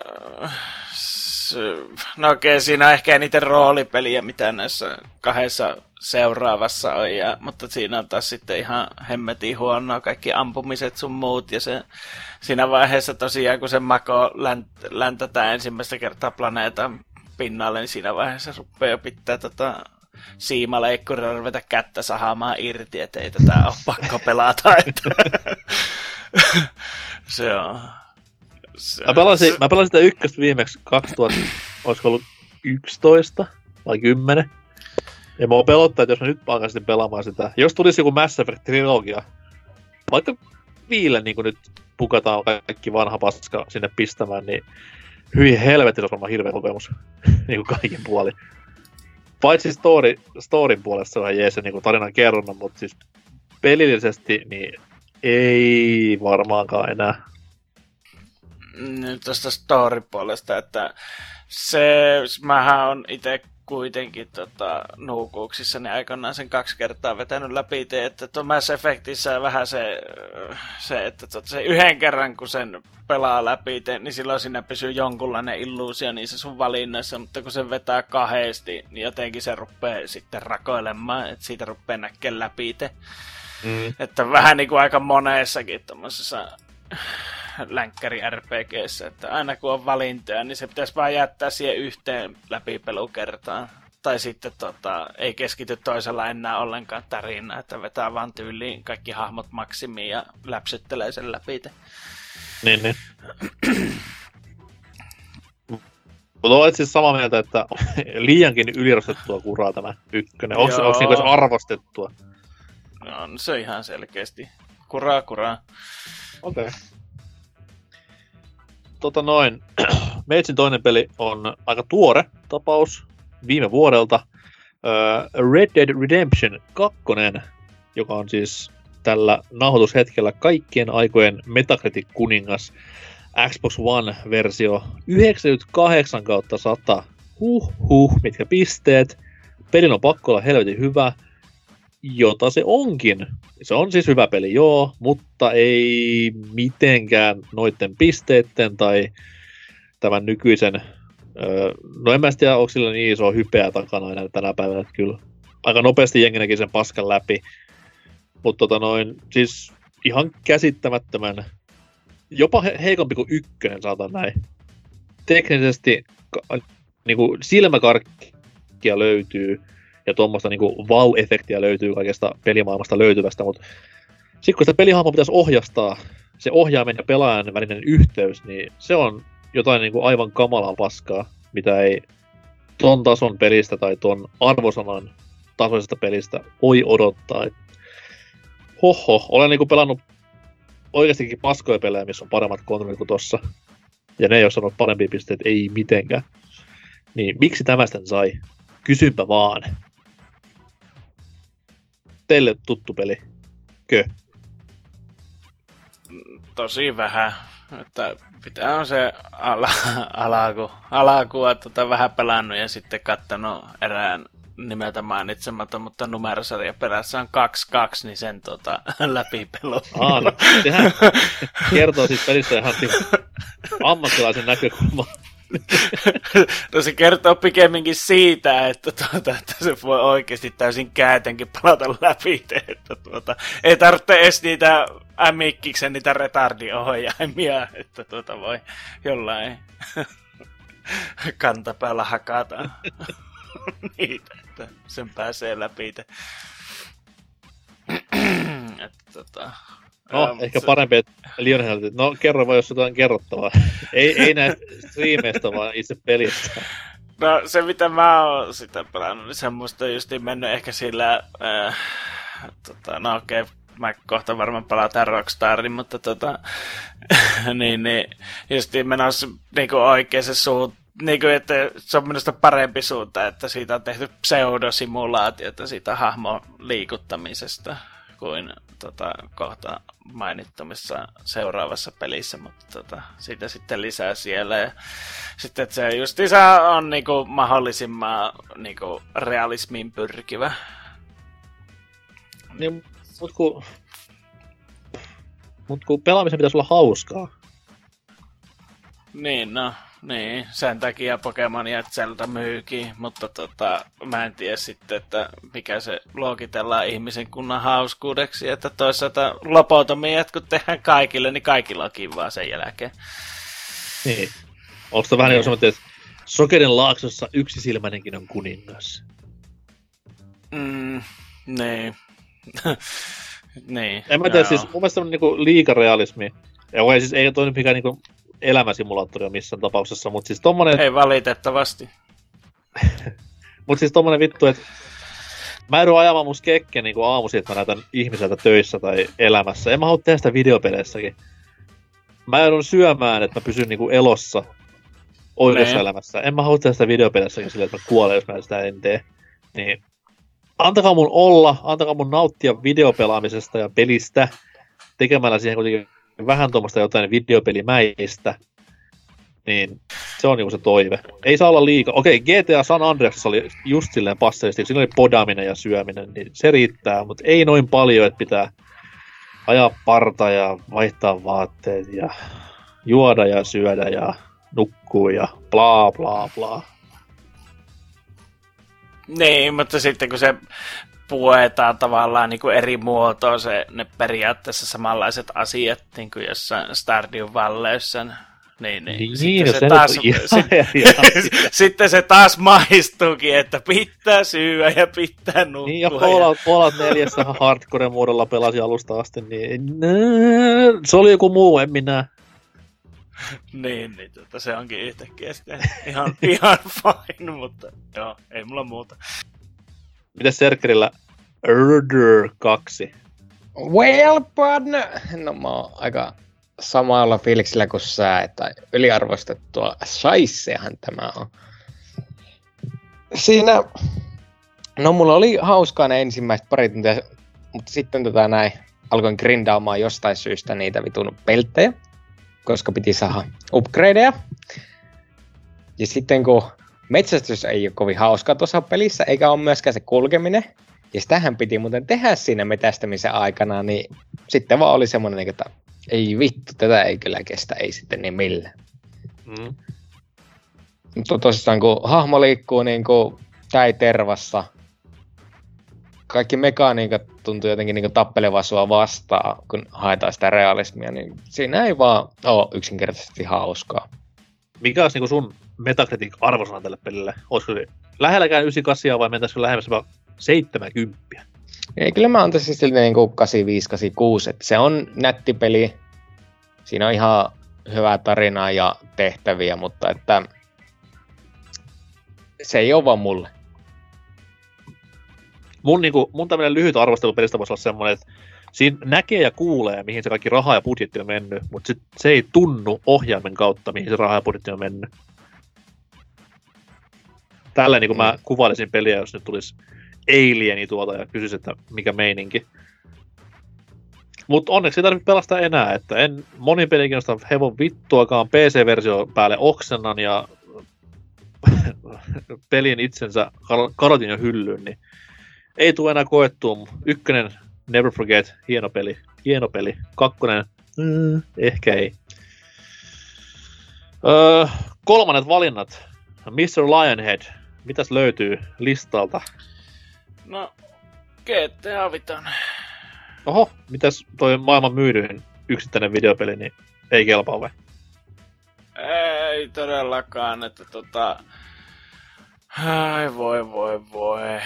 no okei, siinä on ehkä eniten roolipeliä, mitä näissä kahdessa seuraavassa on, ja, mutta siinä on taas sitten ihan hemmetin huonoa kaikki ampumiset sun muut, ja se, siinä vaiheessa tosiaan, kun se mako länt, läntätään ensimmäistä kertaa planeetan pinnalle, niin siinä vaiheessa rupeaa jo pitää tota, siimaleikkurilla ruveta kättä sahaamaan irti, että ei tätä ole pakko pelata. Että... se on... Mä pelasin, mä pelasin sitä ykköstä viimeksi 2000, olisiko ollut 11 vai 10. Ja mua pelottaa, että jos mä nyt alkaisin pelaamaan sitä, jos tulisi joku Mass Effect trilogia, vaikka viille niin nyt pukataan kaikki vanha paska sinne pistämään, niin hyvin helvetti, se olisi varmaan hirveä kokemus niin kuin kaikin puoli. Paitsi story, storin puolesta se on jees niin tarinan kerronnan, mutta siis pelillisesti niin ei varmaankaan enää. Nyt tuosta story-puolesta, että se, mähän on itse kuitenkin tota, nuukuuksissa niin aikanaan sen kaksi kertaa vetänyt läpi, te, että tuon Mass Effectissä vähän se, se että tota, se yhden kerran kun sen pelaa läpi, te, niin silloin siinä pysyy jonkunlainen illuusio niissä sun valinnassa, mutta kun se vetää kahdesti, niin jotenkin se rupeaa sitten rakoilemaan, että siitä rupeaa näkemään läpi te. Mm. Että vähän niin kuin aika monessakin tuommoisessa länkkäri RPGssä, että aina kun on valintoja, niin se pitäisi vaan jättää siihen yhteen läpipelukertaan. Tai sitten tota, ei keskity toisella enää ollenkaan tarinaan, että vetää vaan tyyliin kaikki hahmot maksimiin ja läpsyttelee sen läpi. Niin, niin. Mutta olet siis samaa mieltä, että liiankin ylirastettua kuraa tämä ykkönen. Onko, onko niin arvostettua? No, se on ihan selkeästi. Kuraa, kuraa. Okei. Okay tota noin, Meitsin toinen peli on aika tuore tapaus viime vuodelta. Uh, Red Dead Redemption 2, joka on siis tällä nauhoitushetkellä kaikkien aikojen Metacritic-kuningas Xbox One-versio 98 kautta 100. Huh, huh, mitkä pisteet. Pelin on pakko olla helvetin hyvä jota se onkin. Se on siis hyvä peli, joo, mutta ei mitenkään noiden pisteiden tai tämän nykyisen, no en mä tiedä, onko sillä niin iso hypeä takana enää tänä päivänä, että kyllä aika nopeasti jengi sen paskan läpi. Mutta tota noin, siis ihan käsittämättömän, jopa heikompi kuin ykkönen, saatan näin. Teknisesti niin kuin silmäkarkkia löytyy, ja tuommoista niin wow-efektiä löytyy kaikesta pelimaailmasta löytyvästä, mutta sitten kun sitä pelihahmoa pitäisi ohjastaa, se ohjaamen ja pelaajan välinen yhteys, niin se on jotain niin kuin aivan kamalaa paskaa, mitä ei ton tason pelistä tai ton arvosanan tasoisesta pelistä voi odottaa. Et, hoho, olen niin kuin pelannut oikeastikin paskoja pelejä, missä on paremmat kontrollit kuin tossa. Ja ne ei ole sanonut parempia pisteitä, ei mitenkään. Niin miksi tämä sitten sai? Kysynpä vaan teille tuttu peli? Kö? Tosi vähän. Että pitää on se ala, alaku, alakua tota, vähän pelannut ja sitten kattanut erään nimeltä mainitsematon, mutta numerosarja perässä on 2-2, niin sen tota, läpipelu. Aa, no, sehän kertoo siis pelistä ihan ammattilaisen näkökulman. No se kertoo pikemminkin siitä, että, tuota, että se voi oikeasti täysin käytänkin palata läpi. Että tuota, ei tarvitse edes niitä ämikkiksen niitä retardiohjaimia, että tuota voi jollain kantapäällä hakata niitä, että sen pääsee läpi. että, tuota, No, ähm, ehkä se... parempi, että Lionel, no kerro vaan, jos jotain kerrottavaa. ei, ei näistä striimeistä, vaan itse pelistä. No se, mitä mä oon sitä pelannut, niin semmoista just mennyt ehkä sillä... Äh, tota, no okei, okay, mä kohta varmaan palataan Rockstarin, mutta tota, niin, niin, just menossa niinku oikeaan suuntaan niin kuin, että se on minusta parempi suunta, että siitä on tehty pseudosimulaatiota siitä hahmon liikuttamisesta kuin tota, kohta mainittumissa seuraavassa pelissä, mutta tota, siitä sitten lisää siellä. Ja sitten että se justiinsa on niinku mahdollisimman niinku realismiin pyrkivä. Niin, mut kun, mut kun pelaamisen pitäisi olla hauskaa. Niin, no. Niin, sen takia Pokemon ja Zelda myykin, mutta tota, mä en tiedä sitten, että mikä se luokitellaan ihmisen kunnan hauskuudeksi, että toisaalta lopotomia, kun tehdään kaikille, niin kaikilla on kivaa sen jälkeen. Niin. Onko se vähän niin kuin että Sokerin laaksossa yksisilmäinenkin on kuningas? Mm, niin. niin. En mä tiedä, siis mun mielestä on niinku liikarealismi. Ja ei, siis ei toi mikään niinku elämäsimulaattoria missään tapauksessa, mutta siis tommonen... Ei valitettavasti. mutta siis tommonen vittu, että mä joudun ajamaan mun skekke niin aamuisin, että mä näytän ihmiseltä töissä tai elämässä. En mä halua tehdä sitä videopeleissäkin. Mä joudun syömään, että mä pysyn niin elossa oikeassa ne. elämässä. En mä halua tehdä sitä videopeleissäkin silleen, että mä kuolen, jos mä sitä en tee. Niin antakaa mun olla, antakaa mun nauttia videopelaamisesta ja pelistä tekemällä siihen kuitenkin vähän tuommoista jotain videopelimäistä. Niin se on niinku se toive. Ei saa olla liikaa. Okei, GTA San Andreas oli just silleen passeesti, siinä oli podaminen ja syöminen, niin se riittää, mutta ei noin paljon, että pitää ajaa parta ja vaihtaa vaatteet ja juoda ja syödä ja nukkuu ja bla bla bla. Niin, mutta sitten kun se puetaan tavallaan niin kuin eri muotoon se, ne periaatteessa samanlaiset asiat niin kuin jossain Stardew Valleyssa, niin, niin. Niin, sitten, se se nyt taas, sit, sitten se taas maistuukin, että pitää syödä ja pitää nukkua. Niin, ja Fallout, Fallout 4 hardcore-muodolla pelasi alusta asti, niin nää, se oli joku muu, en minä. Niin, niin tota, se onkin yhtäkkiä sitten ihan, ihan fine, mutta joo, ei mulla muuta. Mites Serkkerillä Urder 2? Well, partner! No mä oon aika samalla fiiliksellä kuin sä, että yliarvostettua saissehan tämä on. Siinä, no mulla oli hauskaa ne ensimmäiset pari tuntia, mutta sitten tota näin alkoin grindaamaan jostain syystä niitä vitun pelttejä, koska piti saada upgradeja. Ja sitten kun metsästys ei ole kovin hauskaa tuossa pelissä, eikä ole myöskään se kulkeminen, ja sitähän piti muuten tehdä siinä metästämisen aikana, niin sitten vaan oli semmoinen, niin että ei vittu, tätä ei kyllä kestä, ei sitten niin millään. Mm. Mutta tosissaan kun hahmo liikkuu niin kuin täi tervassa, kaikki mekaniikat tuntuu jotenkin niin tappeleva sua vastaan, kun haetaan sitä realismia, niin siinä ei vaan ole yksinkertaisesti hauskaa. Mikä olisi niinku sun Metacritic arvosana tälle pelille? Olisiko se lähelläkään 98 vai mentäisikö lähemmäs jopa 70? Ei, kyllä mä antaisin silti niin 85-86, että se on nätti peli. Siinä on ihan hyvää tarinaa ja tehtäviä, mutta että se ei ole vaan mulle. Mun, niinku, mun tämmönen lyhyt arvostelu pelistä voisi olla semmoinen, että siinä näkee ja kuulee, mihin se kaikki raha ja budjetti on mennyt, mutta sit se ei tunnu ohjaimen kautta, mihin se raha ja budjetti on mennyt. Tällä niin kuin mä kuvailisin peliä, jos nyt tulisi alieni tuolta ja kysyisi, että mikä meininki. Mutta onneksi ei tarvitse pelastaa enää, että en monin peli kiinnostaa hevon vittuakaan PC-versio päälle oksennan ja pelin itsensä kar- karotin jo hyllyyn, niin ei tule enää koettua. Ykkönen, Never Forget, hieno peli, hieno peli. Kakkonen, mm, ehkä ei. Öö, kolmannet valinnat. Mr. Lionhead, mitäs löytyy listalta? No, GTA Viton. Oho, mitäs toi maailman myydyin yksittäinen videopeli, niin ei kelpaa vai? Ei todellakaan, että tota... Ai voi voi voi.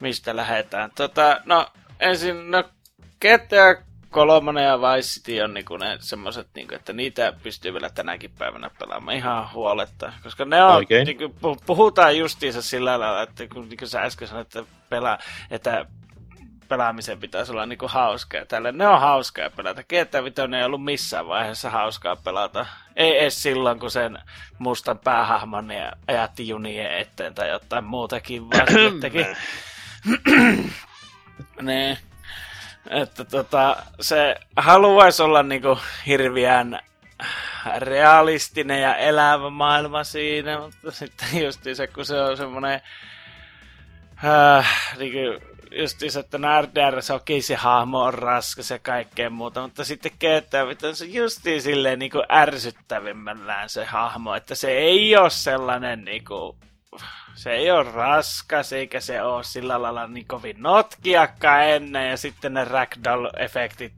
Mistä lähdetään? Tota, no ensin, no GTA kolmonen ja Vice City on niinku ne semmoset, niinku, että niitä pystyy vielä tänäkin päivänä pelaamaan ihan huoletta. Koska ne on, Oikein. niinku, pu- puhutaan justiinsa sillä lailla, että kun niinku sä äsken sanoit, että, pelaa, että pelaamisen pitäisi olla niinku hauskaa. Tällä ne on hauskaa pelata. GTA Vitoinen ei ollut missään vaiheessa hauskaa pelata. Ei edes silloin, kun sen mustan päähahmon ja ajatti junien eteen tai jotain muutakin, vaan teki... niin. Että tota, se haluaisi olla niinku hirviän realistinen ja elävä maailma siinä, mutta sitten just se, kun se on semmoinen äh, niinku, justiis, että no RDR, se okei, se hahmo on raskas ja kaikkea muuta, mutta sitten GTA on se justiin silleen niinku ärsyttävimmällään se hahmo, että se ei ole sellainen niinku, se ei ole raskas, eikä se ole sillä lailla niin kovin notkiakka ennen, ja sitten ne ragdoll-efektit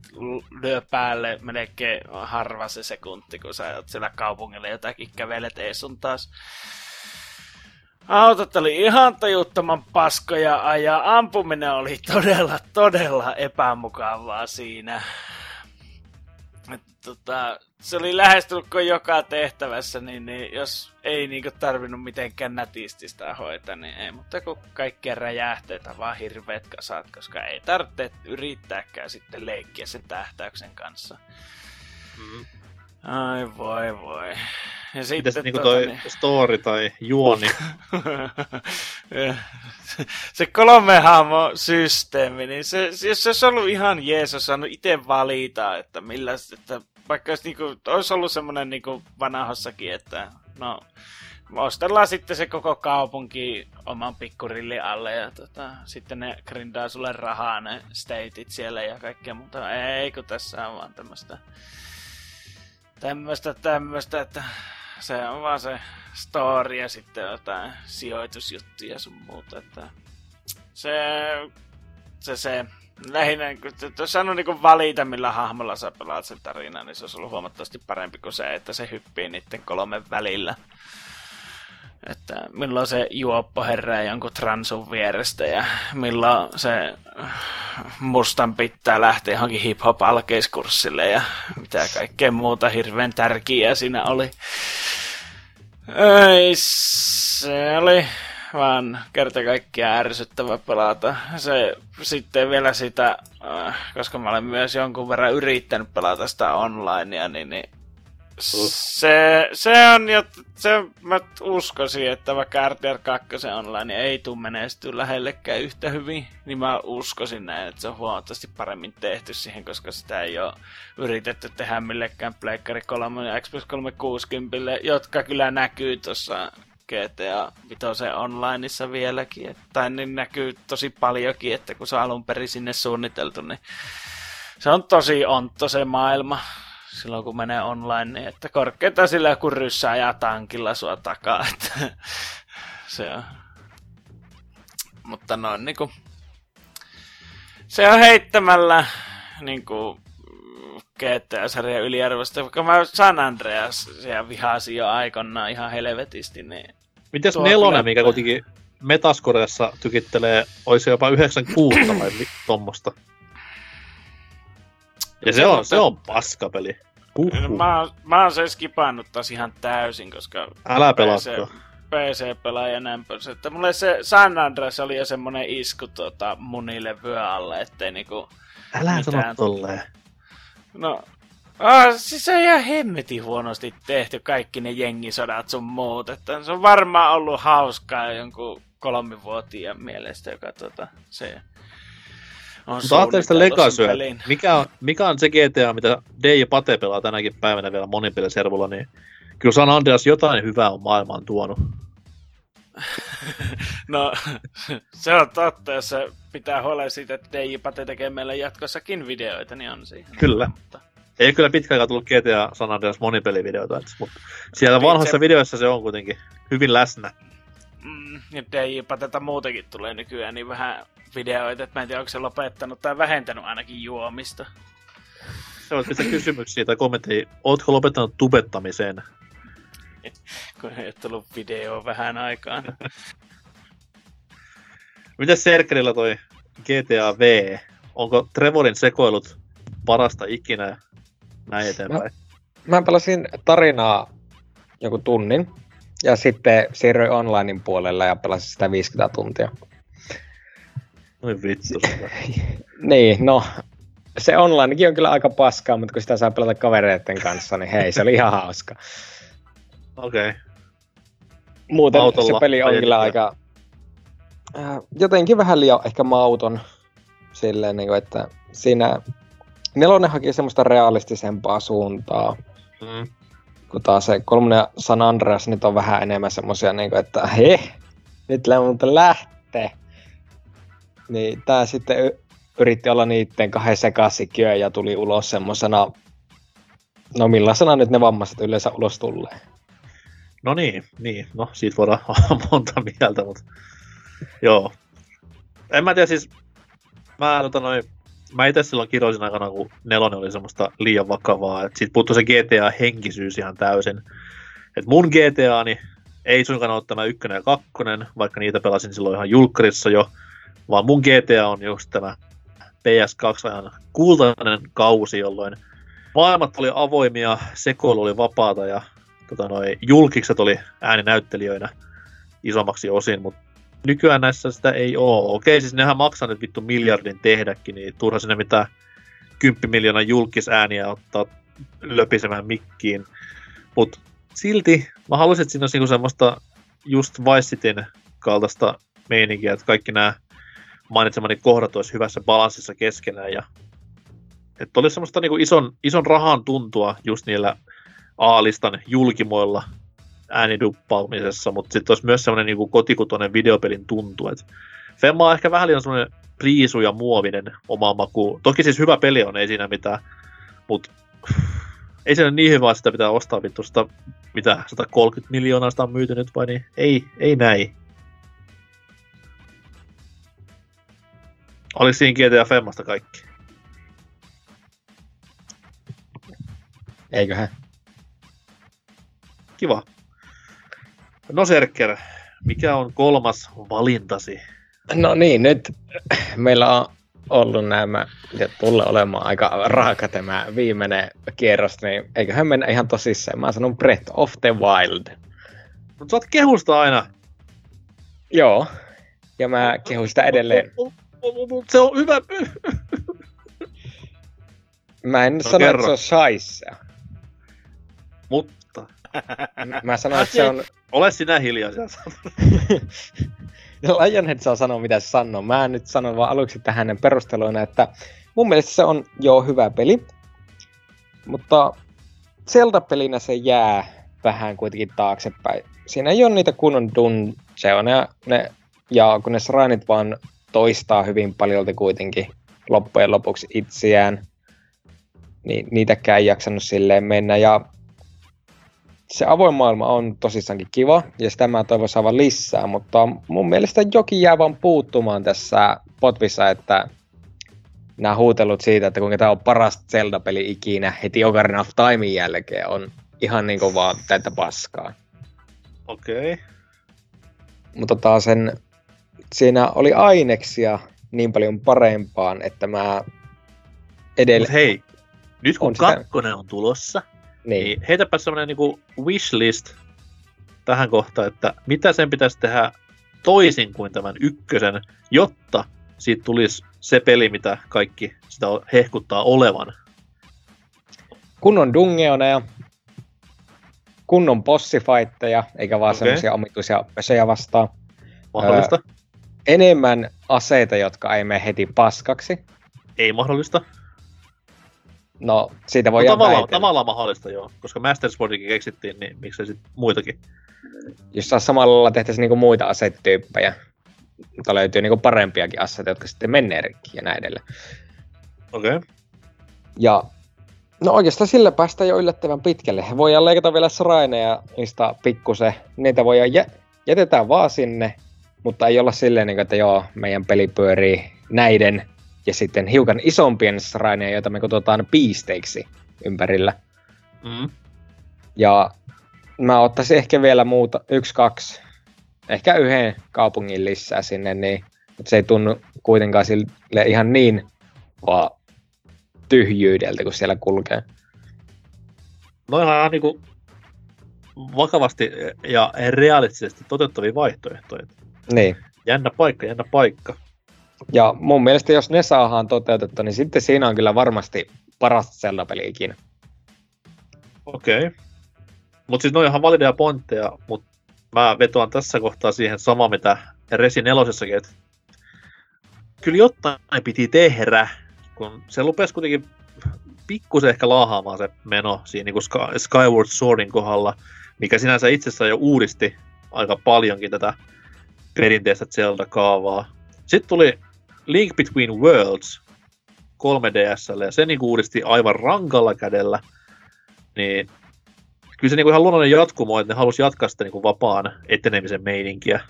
lyö päälle melkein harva se sekunti, kun sä oot siellä kaupungilla jotakin kävelet ei sun taas. Autot oli ihan tajuttoman paskoja ja ampuminen oli todella, todella epämukavaa siinä. Et, tota, se oli lähestulkoon joka tehtävässä, niin, niin jos ei niinku tarvinnut mitenkään nätisti sitä hoitaa, niin ei, mutta kun kaikkia räjähteitä vaan hirveet kasat, koska ei tarvitse yrittääkään sitten leikkiä sen tähtäyksen kanssa. Mm. Ai voi voi. Ja sitten niinku tota, toi niin- story tai juoni? se kolme hahmo systeemi, niin se, se, jos se olisi ollut ihan jees, olisi saanut itse valita, että millä, että vaikka olisi, niinku, olisi ollut semmoinen niinku vanhassakin, että no, ostellaan sitten se koko kaupunki oman pikkurillin alle ja tota, sitten ne grindaa sulle rahaa ne stateit siellä ja kaikkea muuta. Ei, kun tässä on vaan tämmöistä tämmöistä, tämmöistä, että se on vaan se story ja sitten jotain sijoitusjuttuja sun muuta, että se, se, se lähinnä, jos on niin valita, millä hahmolla sä pelaat sen tarinan, niin se olisi ollut huomattavasti parempi kuin se, että se hyppii niiden kolmen välillä. Että milloin se juoppo herää jonkun transun vierestä ja milloin se mustan pitää lähteä johonkin hip-hop alkeiskurssille ja mitä kaikkea muuta hirveän tärkeää siinä oli. Ei, se oli vaan kerta kaikkiaan ärsyttävä pelata. Se sitten vielä sitä, äh, koska mä olen myös jonkun verran yrittänyt pelata sitä onlinea, niin, niin se, se on jo, se mä uskoisin, että vaikka RTR 2 online ei tule menestyä lähellekään yhtä hyvin, niin mä uskoisin näin, että se on huomattavasti paremmin tehty siihen, koska sitä ei ole yritetty tehdä millekään Pleikkari 3 ja Xbox 360, jotka kyllä näkyy tuossa GTA 5 onlineissa vieläkin, tai niin näkyy tosi paljonkin, että kun se on alun perin sinne suunniteltu, niin se on tosi ontto se maailma silloin kun menee online, niin että korkeita sillä kun ryssää ja tankilla sua takaa, että se on. Mutta noin niinku, se on heittämällä niinku GTA-sarjan yliarvosta, vaikka mä San Andreas ja vihasin jo aikana ihan helvetisti, niin... Mites nelonen, mikä kuitenkin Metascoreassa tykittelee, olisi jopa 96 vai tommosta? Ja se on, se on paskapeli. Uhuh. Mä, mä oon se skipannut taas ihan täysin, koska... Älä pelatko. PC-pelaaja ja näin pois. Että mulle se San Andreas oli jo semmonen isku tota, munille vyö alle, ettei niinku... Älä mitään... sano tolleen. No, Ah, siis se on ihan hemmetin huonosti tehty kaikki ne jengisodat sun muut. Että se on varmaan ollut hauskaa jonkun kolmivuotiaan mielestä, joka tota, se on Mutta ajattelin sitä Legacyä. Mikä on, mikä on se GTA, mitä D ja Pate pelaa tänäkin päivänä vielä monipeliservulla, niin kyllä San Andreas jotain hyvää on maailmaan tuonut. no, se on totta, jos se pitää huolen siitä, että DJ Pate tekee meille jatkossakin videoita, niin on siihen. Kyllä. Mutta... Ei kyllä pitkä aikaa tullut GTA San Andreas monipelivideoita, mutta siellä no, vanhoissa se... videoissa se on kuitenkin hyvin läsnä. Mm, ja DJ Pateta muutenkin tulee nykyään niin vähän videoita, että mä en tiedä, onko se lopettanut tai vähentänyt ainakin juomista. Se on pistää kysymyksiä tai kommentteja. Ootko lopettanut tubettamiseen? Kun ei ole tullut video vähän aikaan. Miten Serkerillä toi GTA V? Onko Trevorin sekoilut parasta ikinä näin eteenpäin? Mä, mä pelasin tarinaa joku tunnin ja sitten siirryin onlinein puolelle ja pelasin sitä 50 tuntia. Noin vittu. niin, no, se onlinekin on kyllä aika paskaa, mutta kun sitä saa pelata kavereiden kanssa, niin hei, se oli ihan hauska. Okei. Okay. Muuten Autolla se peli on kyllä aika... Äh, jotenkin vähän liian ehkä mauton silleen, niin kuin, että siinä nelonen haki semmoista realistisempaa suuntaa. Mm. Kun taas se kolmonen San Andreas nyt on vähän enemmän semmosia, niin kuin, että he, nyt muuten lähtee. Niin tää sitten yritti olla niitten kahden sekaisin ja tuli ulos semmosena, no millaisena nyt ne vammaiset yleensä ulos tulee. No niin, niin. No siitä voidaan monta mieltä, mutta joo. En mä tiedä siis, mä, tota noin, mä itse silloin kirjoisin aikana, kun nelonen oli semmoista liian vakavaa, että siitä puuttui se GTA-henkisyys ihan täysin. Et mun GTAni ei suinkaan ole tämä ykkönen ja kakkonen, vaikka niitä pelasin silloin ihan julkkarissa jo, vaan mun GTA on just tämä PS2-ajan kultainen kausi, jolloin maailmat oli avoimia, sekoilu oli vapaata ja tota, noi, julkikset oli ääninäyttelijöinä isommaksi osin, mutta nykyään näissä sitä ei oo. Okei, siis nehän maksaa nyt vittu miljardin tehdäkin, niin turha sinne mitään 10 miljoonaa julkisääniä ottaa löpisemään mikkiin. Mutta silti mä haluaisin, että siinä olisi niinku semmoista just Vice kaltaista meininkiä, että kaikki nämä mainitsemani kohdat olisi hyvässä balanssissa keskenään ja Että oli semmoista niinku ison, ison rahan tuntua just niillä A-listan julkimoilla ääniduppaamisessa, mutta sitten olisi myös semmoinen niinku kotikutoinen videopelin tuntu. Et Femma on ehkä vähän liian semmoinen priisu ja muovinen oma maku. Toki siis hyvä peli on, ei siinä mitään, mutta ei se ole niin hyvä, että sitä pitää ostaa vittu sitä, mitä 130 miljoonaa sitä on myyty nyt vai niin? Ei, ei näin. Oliko siinä GTA Femmasta kaikki? Eiköhän. Kiva. No Serker, mikä on kolmas valintasi? No niin, nyt meillä on ollut nämä, ja tulee olemaan aika raaka tämä viimeinen kierros, niin eiköhän mennä ihan tosissaan. Mä sanon Breath of the Wild. Mutta sä oot kehusta aina. Joo, ja mä kehun sitä edelleen. Se on hyvä. Mä en No sano, kerro. että se on shaissa. Mutta Mä sanon, että se on... ole sinä hiljaa. Lionhead saa sanoa, mitä se sanoo. Mä nyt sanon vaan aluksi tähän hänen perusteluina, että mun mielestä se on jo hyvä peli, mutta Zelda-pelinä se jää vähän kuitenkin taaksepäin. Siinä ei ole niitä kunnon dungeoneja, ne, ja kun ne srainit vaan toistaa hyvin paljolti kuitenkin loppujen lopuksi itseään, niin niitäkään ei jaksanut silleen mennä. Ja se avoin maailma on tosissaankin kiva, ja sitä mä toivon saavan lisää, mutta mun mielestä jokin jää vaan puuttumaan tässä potvissa, että nämä huutelut siitä, että kuinka tämä on paras Zelda-peli ikinä heti Ocarina of Timein jälkeen on ihan niinku vaan täyttä paskaa. Okei. Okay. Mutta taas sen, siinä oli aineksia niin paljon parempaan, että mä edellä... Mut hei, nyt kun On sitä- kakkonen on tulossa, Niin, niin heitäpä semmonen niinku wishlist tähän kohtaan, että mitä sen pitäisi tehdä toisin kuin tämän ykkösen, jotta siitä tulisi se peli, mitä kaikki sitä hehkuttaa olevan. kunnon dungeoneja, kunnon bossifightteja, eikä vaan okay. semmoisia omituisia pösejä vastaan. Mahdollista? Enemmän aseita, jotka ei mene heti paskaksi. Ei mahdollista. No, siitä No, voi tavallaan, väitellä. tavallaan mahdollista, joo. Koska Master Swordikin keksittiin, niin miksei sit muitakin. Jos saa samalla lailla tehtäisiin niinku muita asetyyppejä, mutta löytyy niinku parempiakin aseita, jotka sitten menee rikki ja näin edelleen. Okei. Okay. Ja no oikeastaan sillä päästään jo yllättävän pitkälle. Voidaan leikata vielä sraineja niistä pikkusen. Niitä voidaan jä- jätetään vaan sinne, mutta ei olla silleen, niin kuin, että joo, meidän peli pyörii näiden ja sitten hiukan isompien sraineja, joita me kutsutaan piisteiksi ympärillä. Mm. Ja mä ottaisin ehkä vielä muuta, yksi, kaksi, ehkä yhden kaupungin lisää sinne, niin että se ei tunnu kuitenkaan sille ihan niin vaan tyhjyydeltä, kun siellä kulkee. No ihan niinku vakavasti ja realistisesti toteuttavia vaihtoehtoja. Niin. Jännä paikka, jännä paikka. Ja mun mielestä jos ne saadaan toteutettua, niin sitten siinä on kyllä varmasti paras Zelda-peli ikinä. Okei. Okay. Mutta siis ne on ihan valideja pointteja, mutta mä vetoan tässä kohtaa siihen sama, mitä Resi nelosessakin, että kyllä jotain piti tehdä, kun se lupesi kuitenkin pikkusen ehkä laahaamaan se meno siinä niin kuin Sky- Skyward Swordin kohdalla, mikä sinänsä itsessään jo uudisti aika paljonkin tätä perinteistä Zelda-kaavaa. Sitten tuli Link Between Worlds 3DSlle, ja se niin uudisti aivan rankalla kädellä, niin kyllä se niinku ihan luonnollinen jatkumo, että ne halusi jatkaa sitä niinku vapaan etenemisen meininkiä.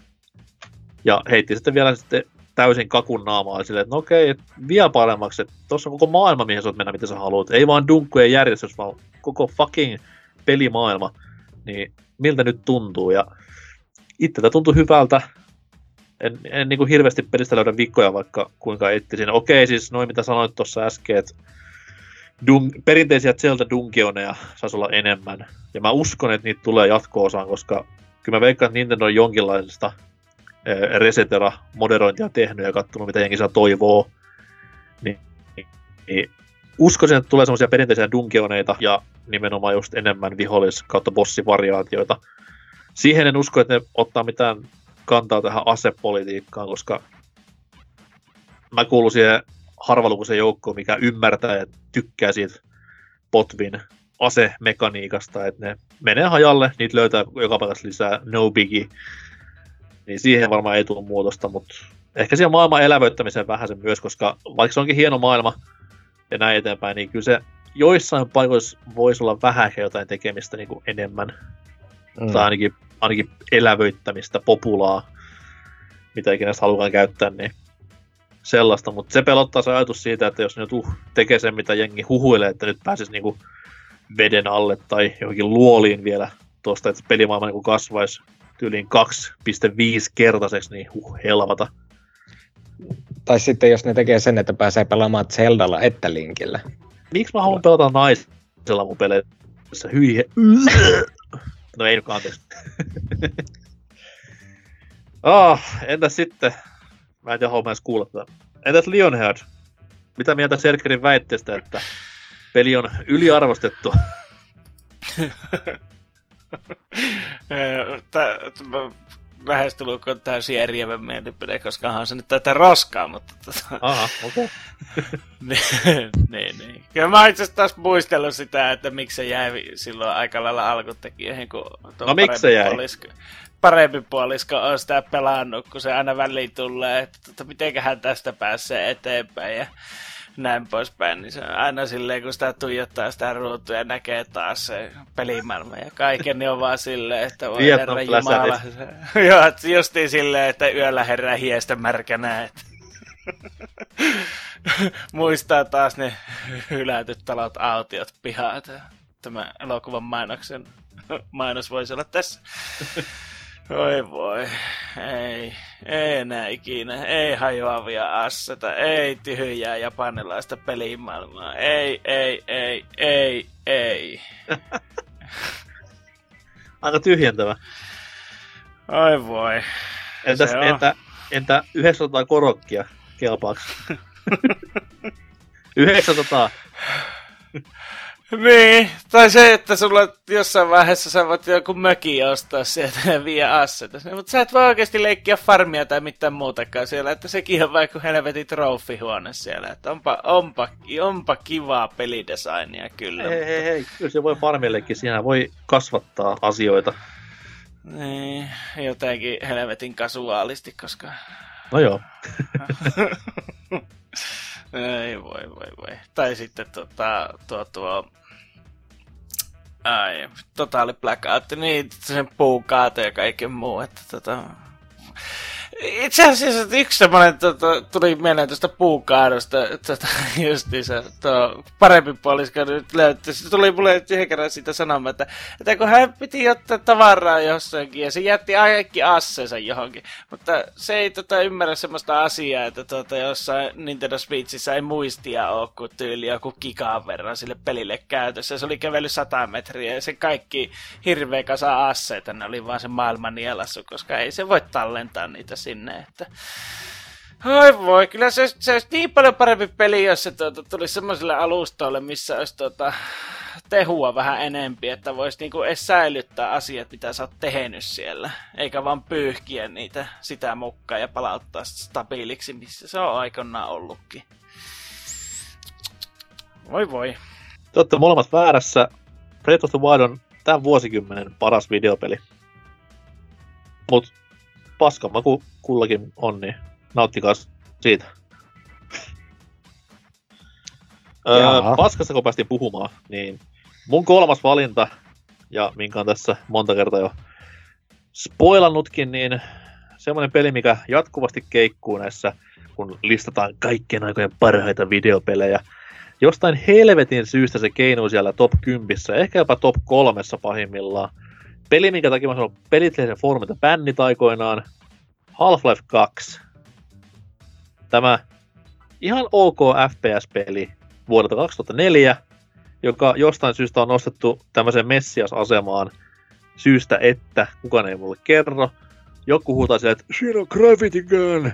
Ja heitti sitten vielä sitten täysin kakun naamaa silleen, että no okei, et vielä paremmaksi, että tuossa on koko maailma, mihin sä oot mennä, mitä sä haluat. Ei vaan dunkkujen järjestys, vaan koko fucking pelimaailma. Niin miltä nyt tuntuu? Ja itse tämä tuntui hyvältä. En, en niin kuin hirveästi pelistä löydä vikkoja, vaikka kuinka etsisin. Okei, siis noin mitä sanoit tuossa äsken, että dun, perinteisiä Zelda Dungeoneja saisi olla enemmän. Ja mä uskon, että niitä tulee jatko-osaan, koska kyllä mä veikkaan, että Nintendo on jonkinlaisesta eh, resetera moderointia tehnyt ja katsonut, mitä jengi saa toivoo. Niin, niin, niin uskoisin, että tulee semmoisia perinteisiä dungeoneita ja nimenomaan just enemmän vihollis- kautta bossivariaatioita. Siihen en usko, että ne ottaa mitään kantaa tähän asepolitiikkaan, koska mä kuulun siihen harvalukuisen joukkoon, mikä ymmärtää ja tykkää siitä potvin asemekaniikasta, että ne menee hajalle, niitä löytää joka paikassa lisää, no biggie. Niin siihen varmaan ei tule muutosta, mutta ehkä siellä maailman elävöittämisen vähän se myös, koska vaikka se onkin hieno maailma ja näin eteenpäin, niin kyllä se joissain paikoissa voisi olla vähän jotain tekemistä niin kuin enemmän. Mm. Tai ainakin, ainakin elävöittämistä, populaa, mitä ikinä halutaan käyttää, niin sellaista. Mutta se pelottaa se ajatus siitä, että jos nyt uh, tekee sen, mitä jengi huhuilee, että nyt pääsisi niinku veden alle tai johonkin luoliin vielä tuosta, että pelimaailma niinku kasvaisi tyyliin 2,5 kertaiseksi, niin huh, helvata. Tai sitten jos ne tekee sen, että pääsee pelaamaan Zeldalla että Linkillä. Miksi mä haluan pelata naisella mun peleissä? Hyi. No ei nyt ah, entäs sitten? Mä en tiedä, haluan kuulla tätä. Entäs Lionhead? Mitä mieltä Serkerin väitteestä, että peli on yliarvostettu? lähestulkoon täysin eriävä mielipide, koska onhan se nyt tätä roskaa, mutta... Tota... Aha, okei. Okay. niin, niin. Kyllä mä itse asiassa taas muistellut sitä, että miksi se jäi silloin aika lailla alkutekijöihin, kun... No miksi se jäi? Puolisko, parempi puolisko on sitä pelannut, kun se aina väliin tulee, että tota, mitenköhän tästä pääsee eteenpäin ja näin poispäin, niin se aina silleen, kun sitä tuijottaa sitä ruutua ja näkee taas se pelimaailma ja kaiken, niin on vaan silleen, että voi herra jumala. Joo, justiin silleen, että yöllä herää hiestä märkänä, että muistaa taas ne hylätyt talot, autiot, pihat. Tämä elokuvan mainoksen mainos voisi olla tässä. Oi voi, ei, ei enää ikinä, ei hajoavia asseta, ei tyhjää japanilaista pelimaailmaa, ei, ei, ei, ei, ei. Aika tyhjentävä. Oi voi. Entäs, entä, entä 900 korokkia kelpaaks? 900. Niin, tai se, että sulla jossain vaiheessa sä voit joku möki ostaa sieltä ja vie asseta. Mutta sä et voi oikeasti leikkiä farmia tai mitään muutakaan siellä, että sekin on vaikka helvetin trofihuone siellä. Että onpa, onpa, onpa kivaa pelidesignia kyllä. Hei, hei, hei, kyllä se voi farmillekin, siinä voi kasvattaa asioita. Niin, jotenkin helvetin kasuaalisti, koska... No joo. Ei voi, voi, voi. Tai sitten tota, tuo, tuo Ai, totaali blackout, niin sen puukaato ja kaiken muu, että tota, itse asiassa yksi semmoinen tota, tuli mieleen tuosta puukaadosta, tota, justiinsa tuo parempi puolisko nyt löytyi. Se tuli mulle yhden kerran siitä sanomaan, että, että kun hän piti ottaa tavaraa jossakin ja se jätti kaikki assensa johonkin. Mutta se ei tota, ymmärrä semmoista asiaa, että tota, jossain Nintendo Switchissä ei muistia ole kuin tyyli joku gigaan verran sille pelille käytössä. Se oli kävellyt 100 metriä ja se kaikki hirveä kasa asseita, ne oli vaan se maailman nielassu, koska ei se voi tallentaa niitä sinne, että... Oi voi, kyllä se, se olisi niin paljon parempi peli, jos se tuota, tulisi semmoiselle alustoille, missä olisi tuota, tehua vähän enempi, että voisi niinku edes säilyttää asiat, mitä sä oot tehnyt siellä, eikä vaan pyyhkiä niitä sitä mukaan ja palauttaa stabiiliksi, missä se on aikanaan ollutkin. Voi voi. Te olette molemmat väärässä. Breath of the Wild on tämän vuosikymmenen paras videopeli. Mut maku kullakin on, niin nauttikaa siitä. öö, paskassa kun päästiin puhumaan, niin mun kolmas valinta, ja minkä on tässä monta kertaa jo spoilannutkin, niin semmoinen peli, mikä jatkuvasti keikkuu näissä, kun listataan kaikkien aikojen parhaita videopelejä. Jostain helvetin syystä se keinuu siellä top 10, ehkä jopa top kolmessa pahimmillaan. Peli, minkä takia mä sanon pelitlehden foorumilta bännit aikoinaan, Half-Life 2. Tämä ihan ok FPS-peli vuodelta 2004, joka jostain syystä on nostettu tämmöiseen Messias-asemaan syystä, että kukaan ei mulle kerro. Joku huutaa sieltä, että siinä on Gravity Gun!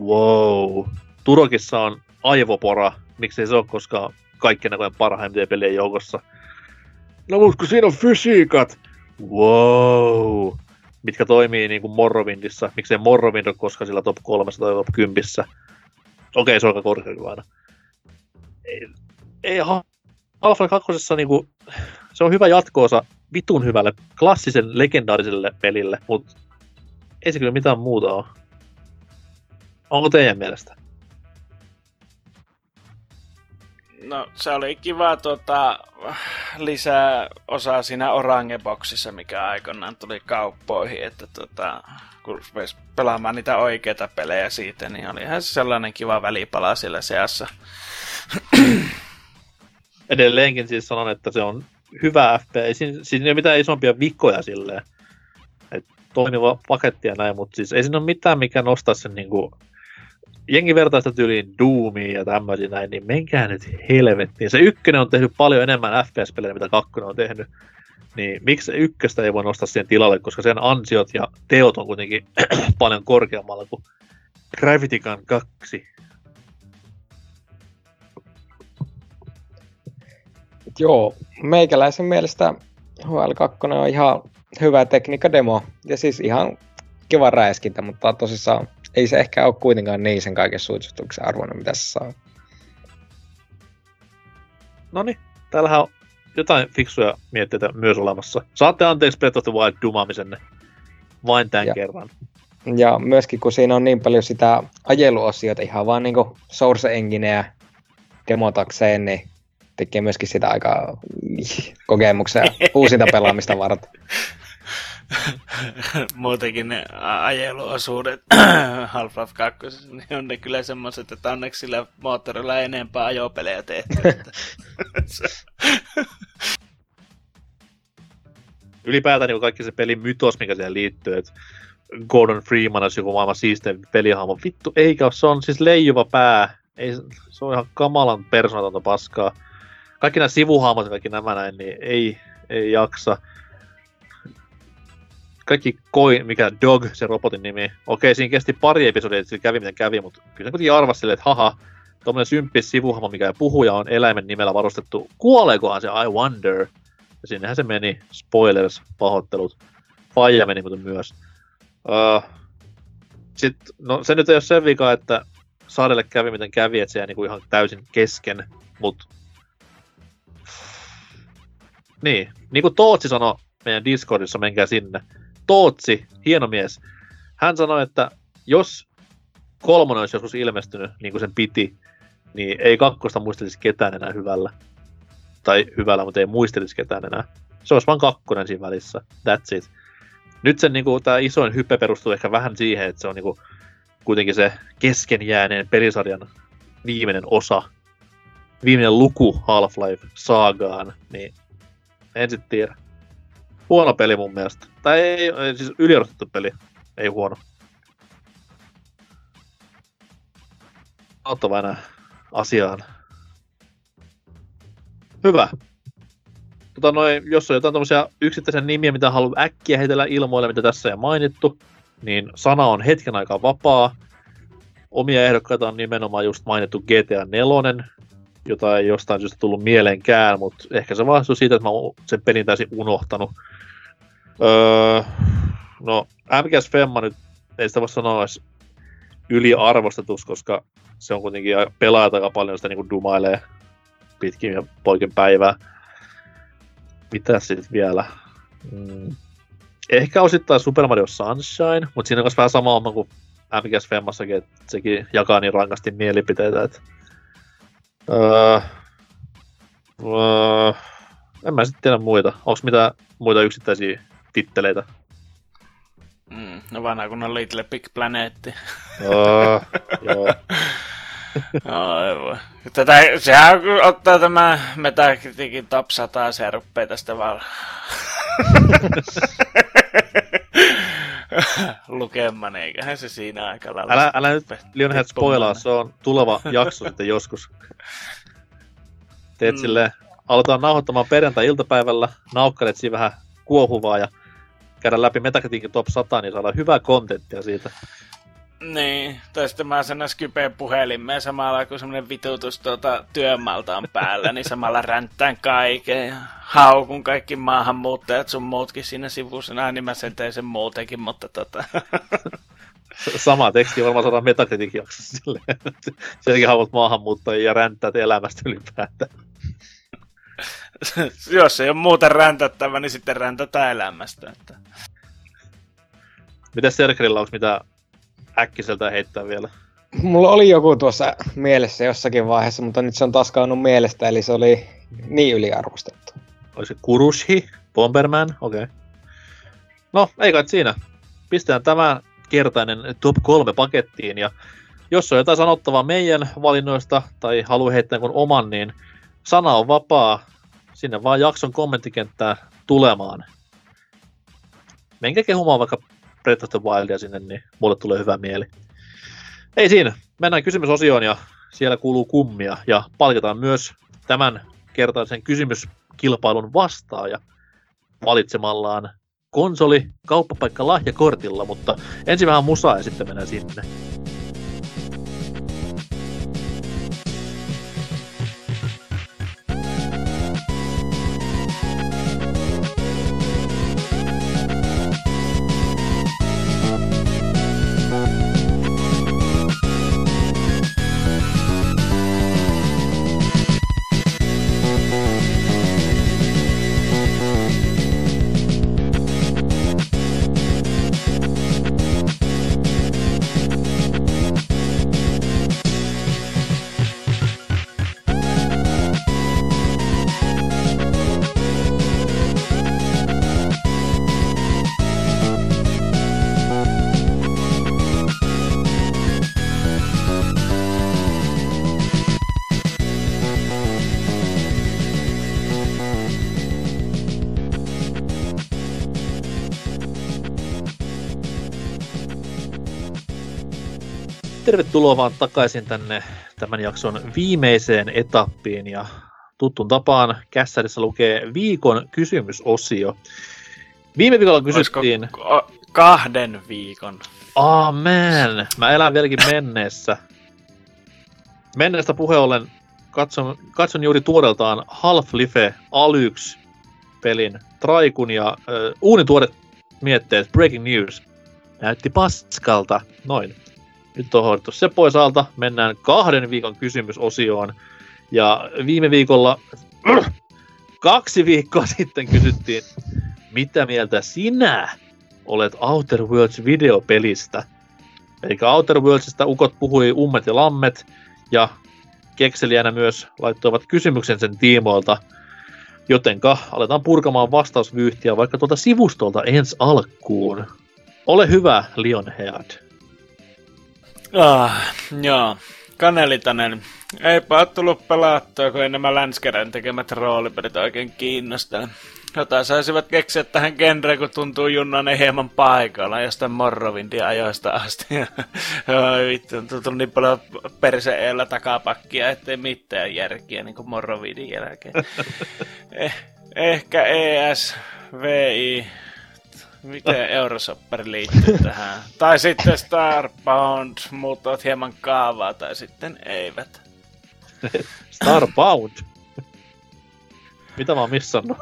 Wow. Turokissa on aivopora, miksei se ole koskaan kaikkien näköjen parhaimpien pelien joukossa. No mutta kun siinä on fysiikat! Wow mitkä toimii niin kuin Morrowindissa, miksei Morrowind ole koskaan sillä top 3 tai top 10. Okei, se on aika korkea kyllä aina. Ei, ei Half-Life 2 niinku, se on hyvä jatkoosa vitun hyvälle klassisen legendaariselle pelille, mutta ei se kyllä mitään muuta ole. Onko teidän mielestä? No se oli kiva tuota, lisää osaa siinä Orange-boksissa, mikä aikoinaan tuli kauppoihin, että tuota, kun rupesi pelaamaan niitä oikeita pelejä siitä, niin oli ihan sellainen kiva välipala siellä seassa. Edelleenkin siis sanon, että se on hyvä FP, ei siinä, siinä ei ole mitään isompia vikkoja silleen, toimiva paketti ja näin, mutta siis ei siinä ole mitään, mikä nostaa sen niinku jengi vertaista tyyliin Doomia ja tämmöisiä näin, niin menkää nyt helvettiin. Se ykkönen on tehnyt paljon enemmän FPS-pelejä, mitä kakkonen on tehnyt. Niin miksi ykköstä ei voi nostaa siihen tilalle, koska sen ansiot ja teot on kuitenkin paljon korkeammalla kuin Gravity Gun 2. Joo, meikäläisen mielestä HL2 on ihan hyvä tekniikademo. Ja siis ihan kiva räiskintä, mutta tosissaan ei se ehkä ole kuitenkaan niin sen kaiken suitsutuksen arvoinen, mitä se saa. No niin, täällähän on jotain fiksuja mietteitä myös olemassa. Saatte anteeksi Breath of the Wild dumaamisenne vain tämän ja. kerran. Ja myöskin kun siinä on niin paljon sitä ajeluosiota ihan vaan niinku Source Engineä demotakseen, niin tekee myöskin sitä aika kokemuksia uusinta pelaamista varten. muutenkin ne ajeluosuudet Half-Life 2, niin on ne kyllä semmoiset, että onneksi sillä moottorilla ei enempää ajopelejä tehty. Ylipäätään niin kaikki se pelin mytos, mikä siihen liittyy, että Gordon Freeman olisi joku maailman siistein pelihahmo. Vittu, eikä se on siis leijuva pää. Ei, se on ihan kamalan persoonatonta paskaa. Kaikki nämä sivuhahmot ja kaikki nämä näin, niin ei, ei jaksa kaikki koi, mikä Dog, se robotin nimi. Okei, siinä kesti pari episodia, että kävi miten kävi, mutta kyllä se kuitenkin arvasi silleen, että haha, tuommoinen symppis sivuhahmo, mikä ei puhuja on eläimen nimellä varustettu. Kuoleekohan se, I wonder. Ja sinnehän se meni, spoilers, pahoittelut. Faija meni mutta myös. Uh, sit, no se nyt ei ole sen vika, että Saadelle kävi miten kävi, että se jäi niinku ihan täysin kesken, mut niin, niin kuin Tootsi sanoi meidän Discordissa, menkää sinne. Tootsi, hieno mies, hän sanoi, että jos kolmonen olisi joskus ilmestynyt niin kuin sen piti, niin ei kakkosta muistelisi ketään enää hyvällä. Tai hyvällä, mutta ei muistelisi ketään enää. Se olisi vain kakkonen siinä välissä. That's it. Nyt sen niin kuin, tämä isoin hype perustuu ehkä vähän siihen, että se on niin kuin, kuitenkin se kesken jääneen pelisarjan viimeinen osa, viimeinen luku Half-Life-saagaan, niin en sitten tiedä. Huono peli mun mielestä. Tai ei, siis yliarvostettu peli. Ei huono. Auttava enää asiaan. Hyvä. Tota noin, jos on jotain tämmöisiä yksittäisiä nimiä, mitä haluaa äkkiä heitellä ilmoille, mitä tässä ei mainittu, niin sana on hetken aikaa vapaa. Omia ehdokkaita on nimenomaan just mainittu GTA 4, jota ei jostain syystä tullut mieleenkään, mutta ehkä se vastuu siitä, että mä oon sen pelin täysin unohtanut. Öö, no, MGS Femma nyt ei sitä voi sanoa edes yliarvostetus, koska se on kuitenkin pelaajat aika paljon sitä niin dumailee pitkin ja poikin päivää. Mitä sitten vielä? Mm. Ehkä osittain Super Mario Sunshine, mutta siinä on myös vähän sama homma kuin MGS Femmassakin, että sekin jakaa niin rankasti mielipiteitä, että öö, öö, en mä sitten tiedä muita. Onko mitä muita yksittäisiä titteleitä. Mm, no vanha kun on Little Big Planet. Oh, joo. Aivan. Tätä, sehän ottaa tämä Metacriticin top 100 ja rupeaa tästä vaan lukemaan, eiköhän se siinä aika lailla. Älä, älä nyt Lionhead spoilaa, se on tuleva jakso sitten joskus. Teet mm. silleen, aloitetaan nauhoittamaan perjantai-iltapäivällä, naukkalet siinä vähän kuohuvaa ja käydä läpi Metacriticin top 100, niin saadaan hyvää kontenttia siitä. Niin, tai sitten mä sen Skypeen puhelimeen samalla kun semmonen vitutus tuota työmaalta on päällä, niin samalla ränttään kaiken ja haukun kaikki maahanmuuttajat sun muutkin siinä sivusena, niin mä sen tein sen muutenkin, mutta tota... Sama teksti varmaan saadaan Metacritic jaksossa silleen. Sielläkin haluat maahanmuuttajia ja ränttäät elämästä ylipäätään. Jos ei ole muuten räntättävä, niin sitten räntätään elämästä. Että... Mitäs Serkerillä, onko mitä äkkiseltä heittää vielä? Mulla oli joku tuossa mielessä jossakin vaiheessa, mutta nyt se on taas kaunut mielestä, eli se oli niin yliarvostettu. Olisi Kurushi, Bomberman, okei. Okay. No, ei kai siinä. Pistetään tämä kertainen top 3 pakettiin, ja jos on jotain sanottavaa meidän valinnoista, tai haluaa heittää kun oman, niin sana on vapaa. Sinne vaan jakson kommenttikenttää tulemaan. Menkää kehumaan vaikka Breath of the Wildia sinne, niin mulle tulee hyvä mieli. Ei siinä. Mennään kysymysosioon ja siellä kuuluu kummia. Ja palkitaan myös tämän kertaisen kysymyskilpailun vastaaja valitsemallaan konsoli, kauppapaikka lahjakortilla, mutta ensin vähän musaa ja sitten mennään sinne. Tervetuloa vaan takaisin tänne tämän jakson viimeiseen etappiin ja tuttuun tapaan kässärissä lukee viikon kysymysosio. Viime viikolla kysyttiin... Olisiko kahden viikon? Amen! Mä elän vieläkin menneessä. Menneestä puhe ollen katson, katson juuri tuoreeltaan Half-Life Alyx pelin Traikun ja äh, uunituoret mietteet Breaking News. Näytti paskalta. Noin. Nyt on hoidettu se pois alta. Mennään kahden viikon kysymysosioon. Ja viime viikolla, kaksi viikkoa sitten kysyttiin, mitä mieltä sinä olet Outer Worlds videopelistä? Eli Outer Worldsista ukot puhui ummet ja lammet, ja kekseliänä myös laittoivat kysymyksen sen tiimoilta. Jotenka aletaan purkamaan vastausvyyhtiä vaikka tuolta sivustolta ensi alkuun. Ole hyvä, Lionhead. Ah, joo. Kanelitanen. Eipä ole tullut pelattua, kun ei nämä Länskerän tekemät roolipelit oikein kiinnosta. Jotain saisivat keksiä tähän genreen, kun tuntuu junnan hieman paikalla jostain Morrovindin ajoista asti. Oi vittu, on tullut niin paljon perseellä takapakkia, ettei mitään järkiä niin kuin Morrovindin jälkeen. eh, ehkä ES, VI, Miten Eurosopperi liittyy tähän? Tai sitten Starbound muuttavat hieman kaavaa, tai sitten eivät. Starbound? Mitä mä oon missannut?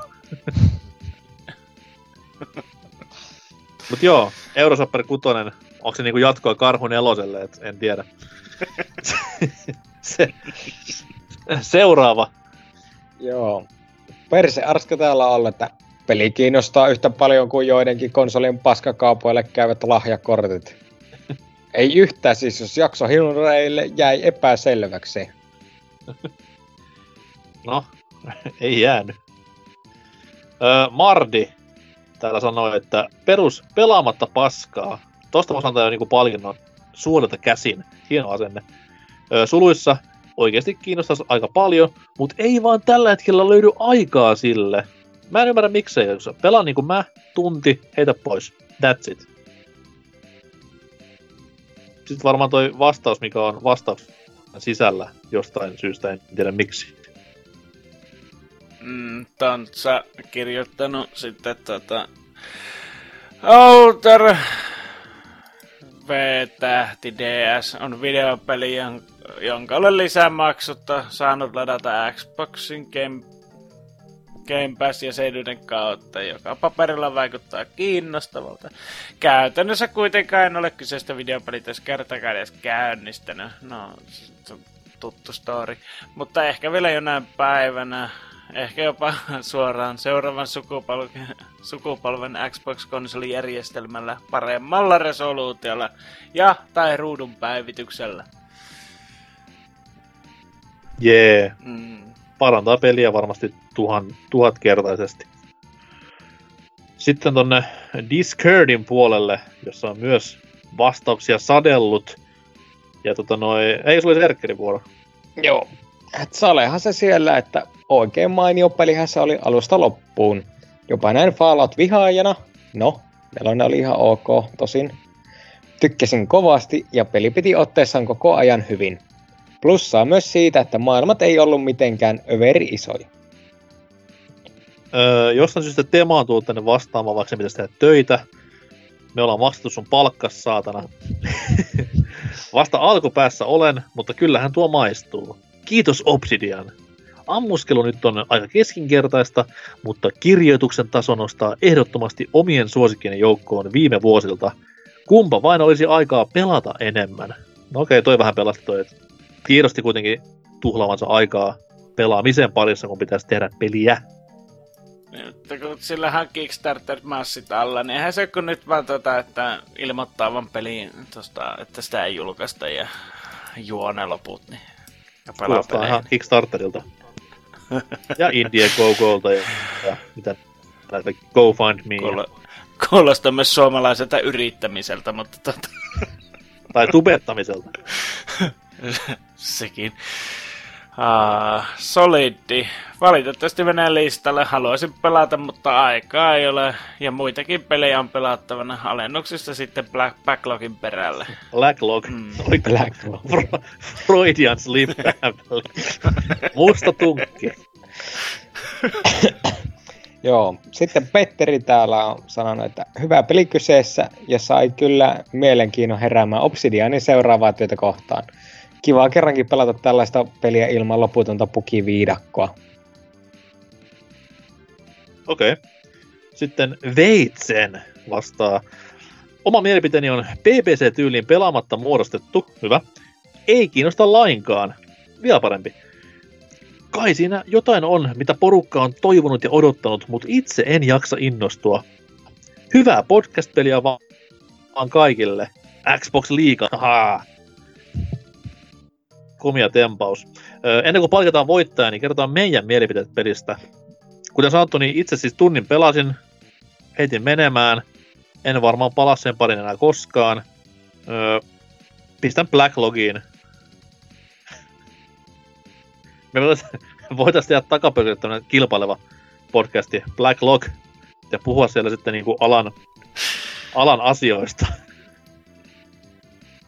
Mut joo, Eurosopper 6, onko se niinku jatkoa Karhun eloselle, et en tiedä. se, seuraava. Joo. Perse arska täällä olla, että peli kiinnostaa yhtä paljon kuin joidenkin konsolin paskakaupoille käyvät lahjakortit. Ei yhtään siis, jos jakso hilreille jäi epäselväksi. No, ei jäänyt. Öö, Mardi täällä sanoi, että perus pelaamatta paskaa. Tosta voisi antaa jo niinku palkinnon suolelta käsin. Hieno asenne. Öö, suluissa oikeasti kiinnostaisi aika paljon, mutta ei vaan tällä hetkellä löydy aikaa sille. Mä en ymmärrä miksei, jos pelaa niin kuin mä, tunti, heitä pois. That's it. Sitten varmaan toi vastaus, mikä on vastaus sisällä jostain syystä, en tiedä miksi. Mm, sä kirjoittanut sitten tota... Outer V-tähti DS on videopeli, jonka olen lisämaksutta saanut ladata Xboxin Game Game Pass jäsenyyden kautta, joka paperilla vaikuttaa kiinnostavalta. Käytännössä kuitenkaan en ole kyseistä videopelit edes kertakaan edes käynnistänyt. No, se on tuttu story. Mutta ehkä vielä jonain päivänä, ehkä jopa suoraan seuraavan sukupolven, sukupolven Xbox-konsolijärjestelmällä paremmalla resoluutiolla ja tai ruudun päivityksellä. Jee. Yeah. Mm. Parantaa peliä varmasti tuhan, tuhatkertaisesti. Sitten tonne Discordin puolelle, jossa on myös vastauksia sadellut. Ja tota noi, ei se oli Erkkerin vuoro. Joo. Et salehan se siellä, että oikein mainio pelihän se oli alusta loppuun. Jopa näin Fallout-vihaajana. No, nelonen oli ihan ok, tosin. Tykkäsin kovasti ja peli piti otteessaan koko ajan hyvin. Plussaa myös siitä, että maailmat ei ollut mitenkään överi isoja. Öö, jostain syystä Tema on tullut tänne vastaamaan, vaikka se pitäisi tehdä töitä. Me ollaan maksettu sun palkkas, saatana. Vasta alkupäässä olen, mutta kyllähän tuo maistuu. Kiitos Obsidian. Ammuskelu nyt on aika keskinkertaista, mutta kirjoituksen taso nostaa ehdottomasti omien suosikkien joukkoon viime vuosilta. Kumpa vain olisi aikaa pelata enemmän. No okei, toi vähän pelasti toi, että tiedosti kuitenkin tuhlaavansa aikaa pelaamisen parissa, kun pitäisi tehdä peliä. Mutta kun sillähän Kickstarter-massit alla, niin eihän se kun nyt vaan tota, että ilmoittaa vaan peliin, tosta, että sitä ei julkaista ja juone loput, niin ja pelaa Kuulostaa ihan Kickstarterilta. ja Indiegogoilta ja, ja mitä näitä Go Find Me. Kuulo- Kuulostaa myös suomalaiselta yrittämiseltä, mutta tota, Tai tubettamiselta. sekin. Uh, Solidi. Valitettavasti menee listalle. Haluaisin pelata, mutta aikaa ei ole. Ja muitakin pelejä on pelattavana alennuksissa sitten Black Backlogin perälle. Blacklog. Mm. Oli Blacklog. Freudian slip. Musta tunkki. Joo, sitten Petteri täällä on sanonut, että hyvä peli kyseessä ja sai kyllä mielenkiinnon heräämään Obsidianin seuraavaa työtä kohtaan. Kiva kerrankin pelata tällaista peliä ilman loputonta pukiviidakkoa. Okei. Okay. Sitten Veitsen vastaa. Oma mielipiteeni on PPC-tyyliin pelaamatta muodostettu. Hyvä. Ei kiinnosta lainkaan. Vielä parempi. Kai siinä jotain on, mitä porukka on toivonut ja odottanut, mutta itse en jaksa innostua. Hyvää podcast-peliä va- vaan kaikille. Xbox Liiga. Komia tempaus. Ennen kuin palkitaan voittaja, niin kerrotaan meidän mielipiteet pelistä. Kuten sanottu, niin itse siis tunnin pelasin, heitin menemään. En varmaan palaa sen parin enää koskaan. Öö, pistän Blacklogiin. Me voitaisiin voitais tehdä takaperin tämmönen kilpaileva podcasti Blacklog ja puhua siellä sitten niinku alan, alan asioista.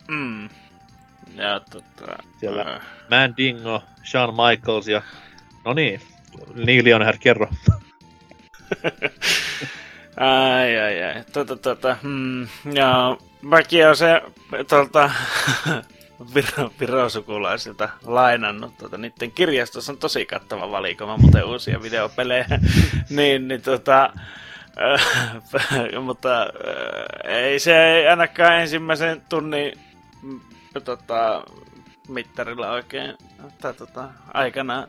Mm. Ja tota... Siellä. äh, Mandingo, Shawn Michaels ja... No niin, Neil Leonard, kerro. Ai, ai, ai. Tota, tota, hmm, ja mäkin on se tuolta Viro, Viro-sukulaisilta lainannut. Tota, niiden kirjastossa on tosi kattava valikoima muuten uusia videopelejä. niin, niin tota, äh, mutta äh, ei se ei ainakaan ensimmäisen tunnin tota, mittarilla oikein tai, tota, aikana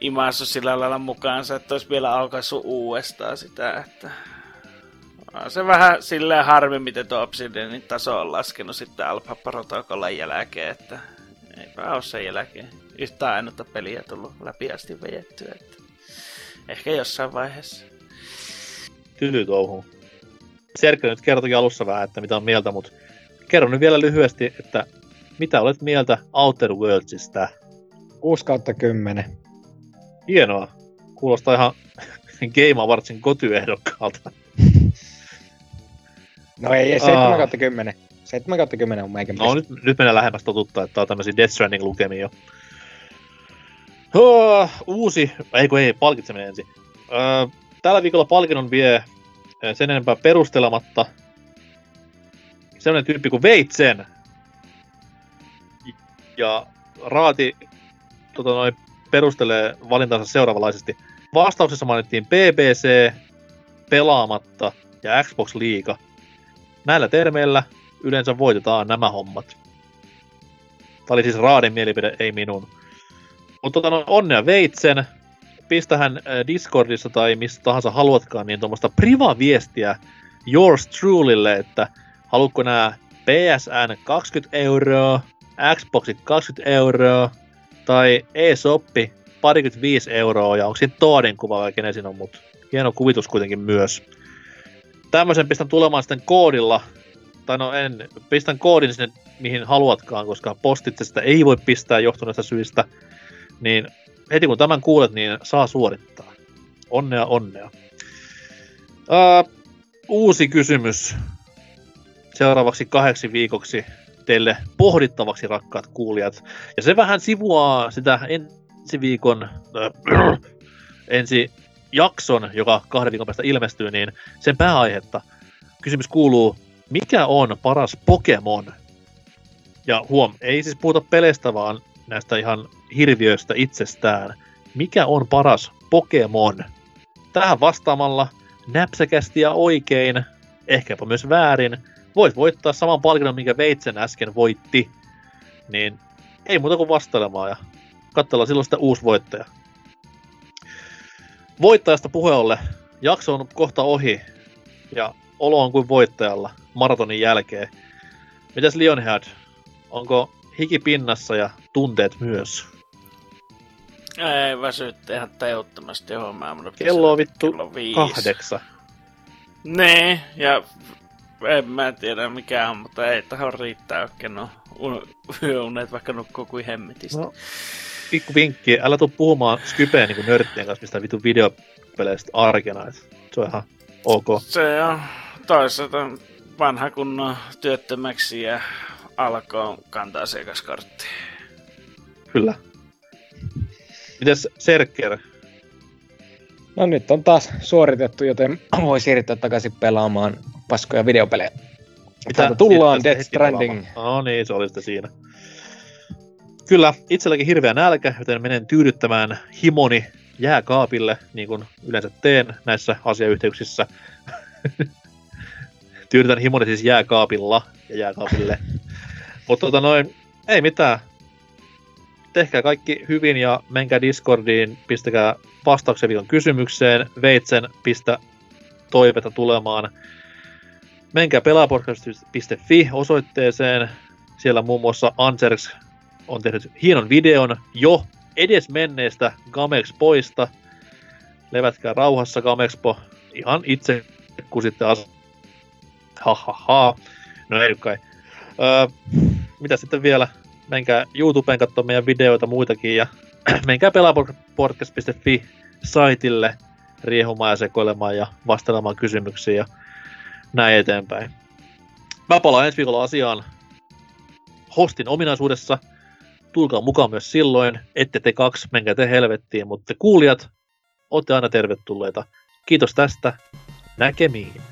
imassut sillä lailla mukaansa, että olisi vielä aukaissut uudestaan sitä, että on se vähän silleen harmi, miten tuo Obsidianin taso on laskenut sitten Alpha Protocollan jälkeen, että eipä ole sen jälkeen yhtään ainutta peliä tullut läpi asti vejettyä, että ehkä jossain vaiheessa. Tyly touhu. Serkkä nyt kertokin alussa vähän, että mitä on mieltä, mutta kerro nyt vielä lyhyesti, että mitä olet mieltä Outer Worldsista? 6 kautta 10. Hienoa. Kuulostaa ihan Game Awardsin kotyehdokkaalta. No ei, ei 7 Aa. kautta 10. 7 kautta 10 on meikä No nyt, nyt mennään lähemmäs totutta, että tää on tämmöisiä Death Stranding lukemia jo. Oh, uusi, ei kun ei, palkitseminen ensin. Öö, tällä viikolla palkinnon vie sen enempää perustelematta sellainen tyyppi kuin Veitsen. Ja Raati tota noin, perustelee valintansa seuraavanlaisesti. vastauksessa mainittiin BBC, pelaamatta ja Xbox Liiga. Näillä termeillä yleensä voitetaan nämä hommat. Tämä oli siis Raadin mielipide, ei minun. Mutta tota, no, onnea veitsen. Pistähän äh, Discordissa tai missä tahansa haluatkaan, niin tuommoista priva-viestiä yours trulylle, että haluatko nämä PSN 20 euroa, Xboxit 20 euroa, tai eSoppi parikymmentä euroa, ja onko siinä Toadin kuva vai kenen siinä on, mutta hieno kuvitus kuitenkin myös. Tämmöisen pistän tulemaan sitten koodilla, tai no en, pistän koodin sinne mihin haluatkaan, koska postitse sitä ei voi pistää johtuneesta syistä, niin heti kun tämän kuulet, niin saa suorittaa. Onnea, onnea. Uh, uusi kysymys seuraavaksi kahdeksi viikoksi teille pohdittavaksi, rakkaat kuulijat. Ja se vähän sivuaa sitä ensi viikon, äh, ensi jakson, joka kahden viikon päästä ilmestyy, niin sen pääaihetta. Kysymys kuuluu, mikä on paras Pokemon? Ja huom, ei siis puhuta peleistä, vaan näistä ihan hirviöistä itsestään. Mikä on paras Pokemon? Tähän vastaamalla näpsäkästi ja oikein, ehkäpä myös väärin, voit voittaa saman palkinnon, minkä Veitsen äsken voitti. Niin ei muuta kuin vastailemaan ja katsellaan silloin sitä uusi voittaja. Voittajasta puheolle. Jakso on kohta ohi ja olo on kuin voittajalla maratonin jälkeen. Mitäs Lionhead? Onko hiki pinnassa ja tunteet myös? Ei väsytte ihan teuttomasti hommaa. Kello on vittu kahdeksan. Nee, ja en mä tiedä mikä on, mutta ei tähän riittää oikein no yöunet, vaikka nukkuu kuin hemmetistä. No, pikku vinkki, älä tuu puhumaan Skypeen niin nörttien kanssa mistä vitu videopeleistä arkena, et se on ihan ok. Se on toisaalta vanha kunnon työttömäksi ja alkoon kantaa asiakaskortti. Kyllä. Mites Serker? No nyt on taas suoritettu, joten voi siirtyä takaisin pelaamaan paskoja videopelejä. Mitä? Täältä tullaan Death Stranding. No niin, se oli sitten siinä. Kyllä, itselläkin hirveä nälkä, joten menen tyydyttämään himoni jääkaapille, niin kuin yleensä teen näissä asiayhteyksissä. Tyydytän himoni siis jääkaapilla ja jääkaapille. Mutta tota noin, ei mitään. Tehkää kaikki hyvin ja menkää Discordiin, pistäkää vastauksen viikon kysymykseen, veitsen, pistä toiveta tulemaan menkää pelaapodcast.fi osoitteeseen. Siellä muun muassa Anserx on tehnyt hienon videon jo edes menneestä Gamexpoista. Levätkää rauhassa Gamexpo ihan itse, kun sitten as... Ha, ha, ha. No ei kai. Öö, mitä sitten vielä? Menkää YouTubeen katsomaan meidän videoita muitakin ja menkää pelaapodcast.fi saitille riehumaan ja sekoilemaan ja vastaamaan kysymyksiin ja näin eteenpäin. Mä palaan ensi viikolla asiaan hostin ominaisuudessa. Tulkaa mukaan myös silloin, ette te kaksi, menkää te helvettiin, mutta te kuulijat, olette aina tervetulleita. Kiitos tästä, näkemiin.